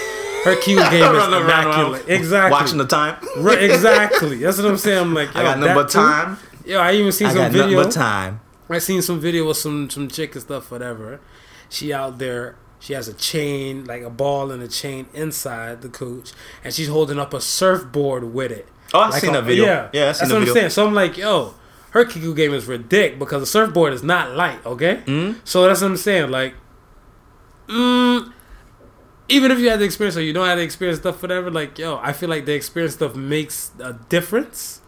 her Q game is Run around, run around, immaculate. Exactly. Watching the time. Right, exactly. That's what I'm saying. I'm like, yo, I got number time. Yo, I even seen I some video. time. I seen some video with some some chick and stuff, whatever. She out there. She has a chain, like a ball and a chain inside the cooch, and she's holding up a surfboard with it. Oh, I Like seen a- that video. Yeah, Yeah, I that's what the I'm video. saying. So I'm like, yo, her Kiku game is ridiculous because the surfboard is not light. Okay, Mhm. so that's what I'm saying. Like, mm, even if you had the experience or you don't have the experience stuff, whatever. Like, yo, I feel like the experience stuff makes a difference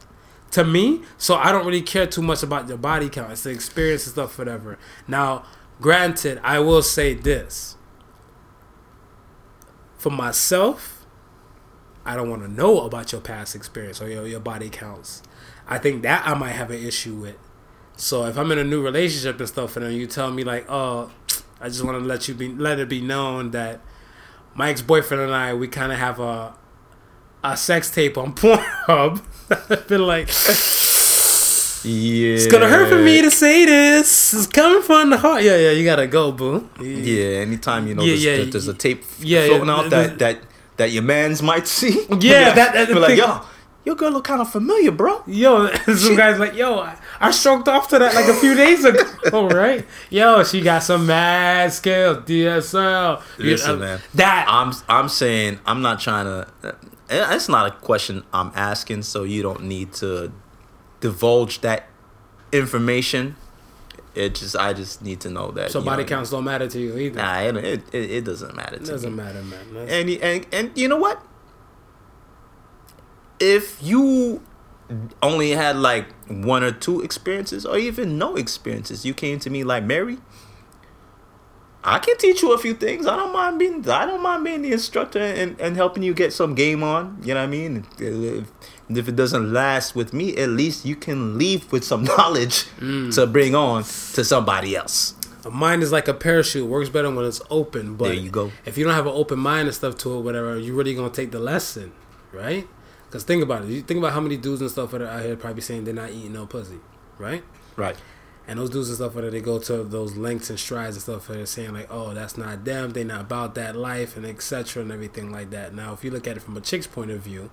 to me. So I don't really care too much about your body count. It's the experience and stuff, whatever. Now, granted, I will say this. For myself, I don't want to know about your past experience or your, your body counts. I think that I might have an issue with. So if I'm in a new relationship and stuff, and then you tell me like, oh, I just want to let you be let it be known that my ex boyfriend and I we kind of have a a sex tape on Pornhub. I feel like Yeah. It's gonna hurt for me to say this. It's coming from the heart. Yeah, yeah, you gotta go, boo. Yeah, anytime you know Yeah, there's, yeah, there's, a tape yeah, floating yeah, out that, th- that that your man's might see. Yeah, that- that- Be like, yo, your girl look kind of familiar, bro. Yo, some guys like, yo, I, I stroked off to that like a few days ago, All right, Yo, she got some mad skills, DSL. You- Listen, man. That I'm I'm saying I'm not trying to. Eh, eh, it's not a question I'm asking, so you don't need to divulge that information. It just I just need to know that so body know, counts don't matter to you either. Nah, it it, it, it doesn't matter. it doesn't me. matter, man. That's- And, and and you know what? If you only had like one or two experiences, or even no experiences, you came to me like Mary. I can teach you a few things. I don't mind being. I don't mind being the instructor and, and helping you get some game on. You know what I mean? If, if it doesn't last with me, at least you can leave with some knowledge mm. to bring on to somebody else. A mind is like a parachute. Works better when it's open. But There you go. If you don't have an open mind and stuff to it, whatever, you're really gonna take the lesson, right? Because think about it. You think about how many dudes and stuff that are out here probably saying they're not eating no pussy, right? Right. And those dudes and stuff where they go to those lengths and strides and stuff where they're saying like, oh, that's not them. They not about that life and etc. and everything like that. Now, if you look at it from a chick's point of view,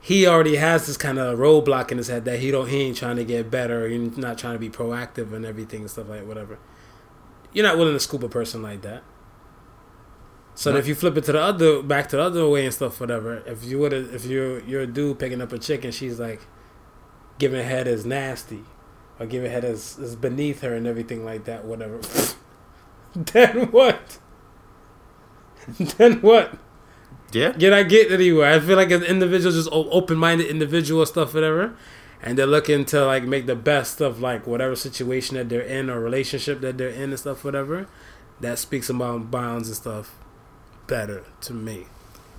he already has this kind of roadblock in his head that he don't he ain't trying to get better. He's not trying to be proactive and everything and stuff like whatever. You're not willing to scoop a person like that. So No. if you flip it to the other back to the other way and stuff, whatever. If you would if you're you're a dude picking up a chick and she's like giving head as nasty or giving head as, as beneath her and everything like that, whatever. then what? then what? Yeah. Get I get anywhere. I feel like an individual, just open minded individual stuff, whatever, and they're looking to like make the best of like whatever situation that they're in or relationship that they're in and stuff, whatever. That speaks about bounds and stuff better to me.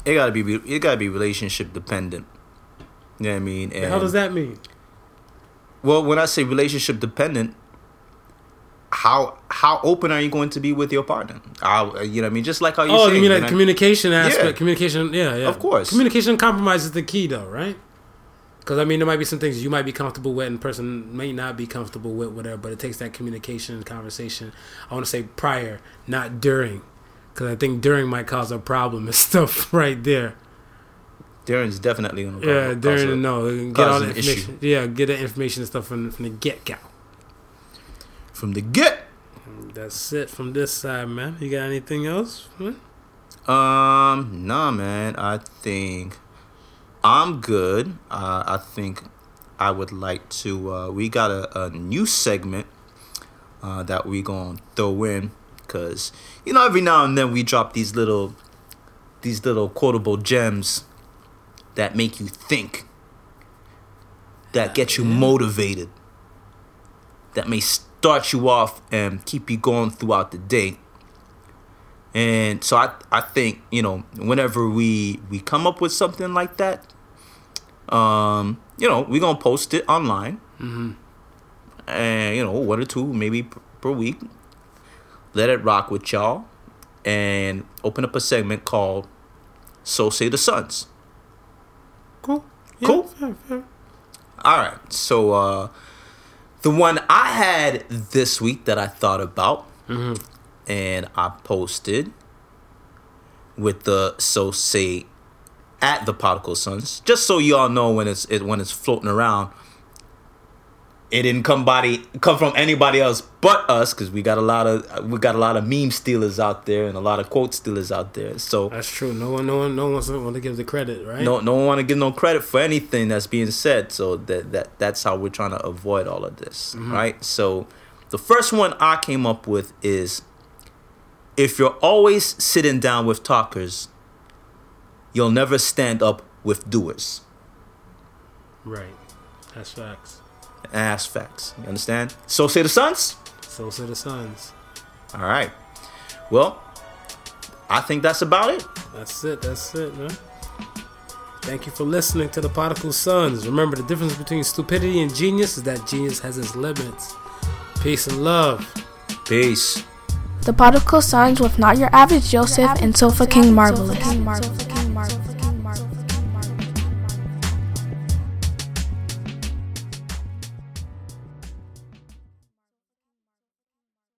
It gotta be. It gotta be relationship dependent. You know what I mean? And How does that mean? Well, when I say relationship dependent, how how open are you going to be with your partner? How, you know what I mean? Just like how you. Oh, saying, you mean like know? communication aspect? Yeah. Communication, yeah, yeah. Of course. Communication compromise is the key, though, right? Because I mean, there might be some things you might be comfortable with, and person may not be comfortable with, whatever. But it takes that communication and conversation. I want to say prior, not during, because I think during might cause a problem and stuff right there. Darren's definitely gonna. Yeah, cause a- no, get all the an issue. information. Yeah, get the information and stuff from from the get go. from the get. That's it from this side, man. You got anything else? man? Um, nah, man. I think I'm good. Uh, I think I would like to. Uh, we got a, a new segment uh, that we gonna throw in because you know every now and then we drop these little these little quotable gems that make you think, that get you motivated, that may start you off and keep you going throughout the day. And so I, I think you know whenever we we come up with something like that, um, you know we're gonna post it online, Mm-hmm. and you know one or two maybe per, per week. Let it rock with y'all, and open up a segment called "So Say the Suns." Cool. Cool. fair, fair. All right, so uh, the one I had this week that I thought about Mhm. and I posted with the so say at the particle sons just so y'all know when it's it, when it's floating around it didn't come body come from anybody else but us because we got a lot of we got a lot of meme stealers out there and a lot of quote stealers out there so That's true. No one, no one, no one wants to, want to give the credit, right? no no one want to give no credit for anything that's being said so that that that's how we're trying to avoid all of this mm-hmm. right so the first one i came up with is if you're always sitting down with talkers you'll never stand up with doers Right. That's facts. Ass facts you understand so say the sons So say the Suns. all right well i think that's about it That's it. That's it, man. Thank you for listening to the Particle Sons. Remember, the difference between stupidity and genius is that genius has its limits. Peace and love. peace The Particle Sons with not your average Joseph and Sofa King Marvelous.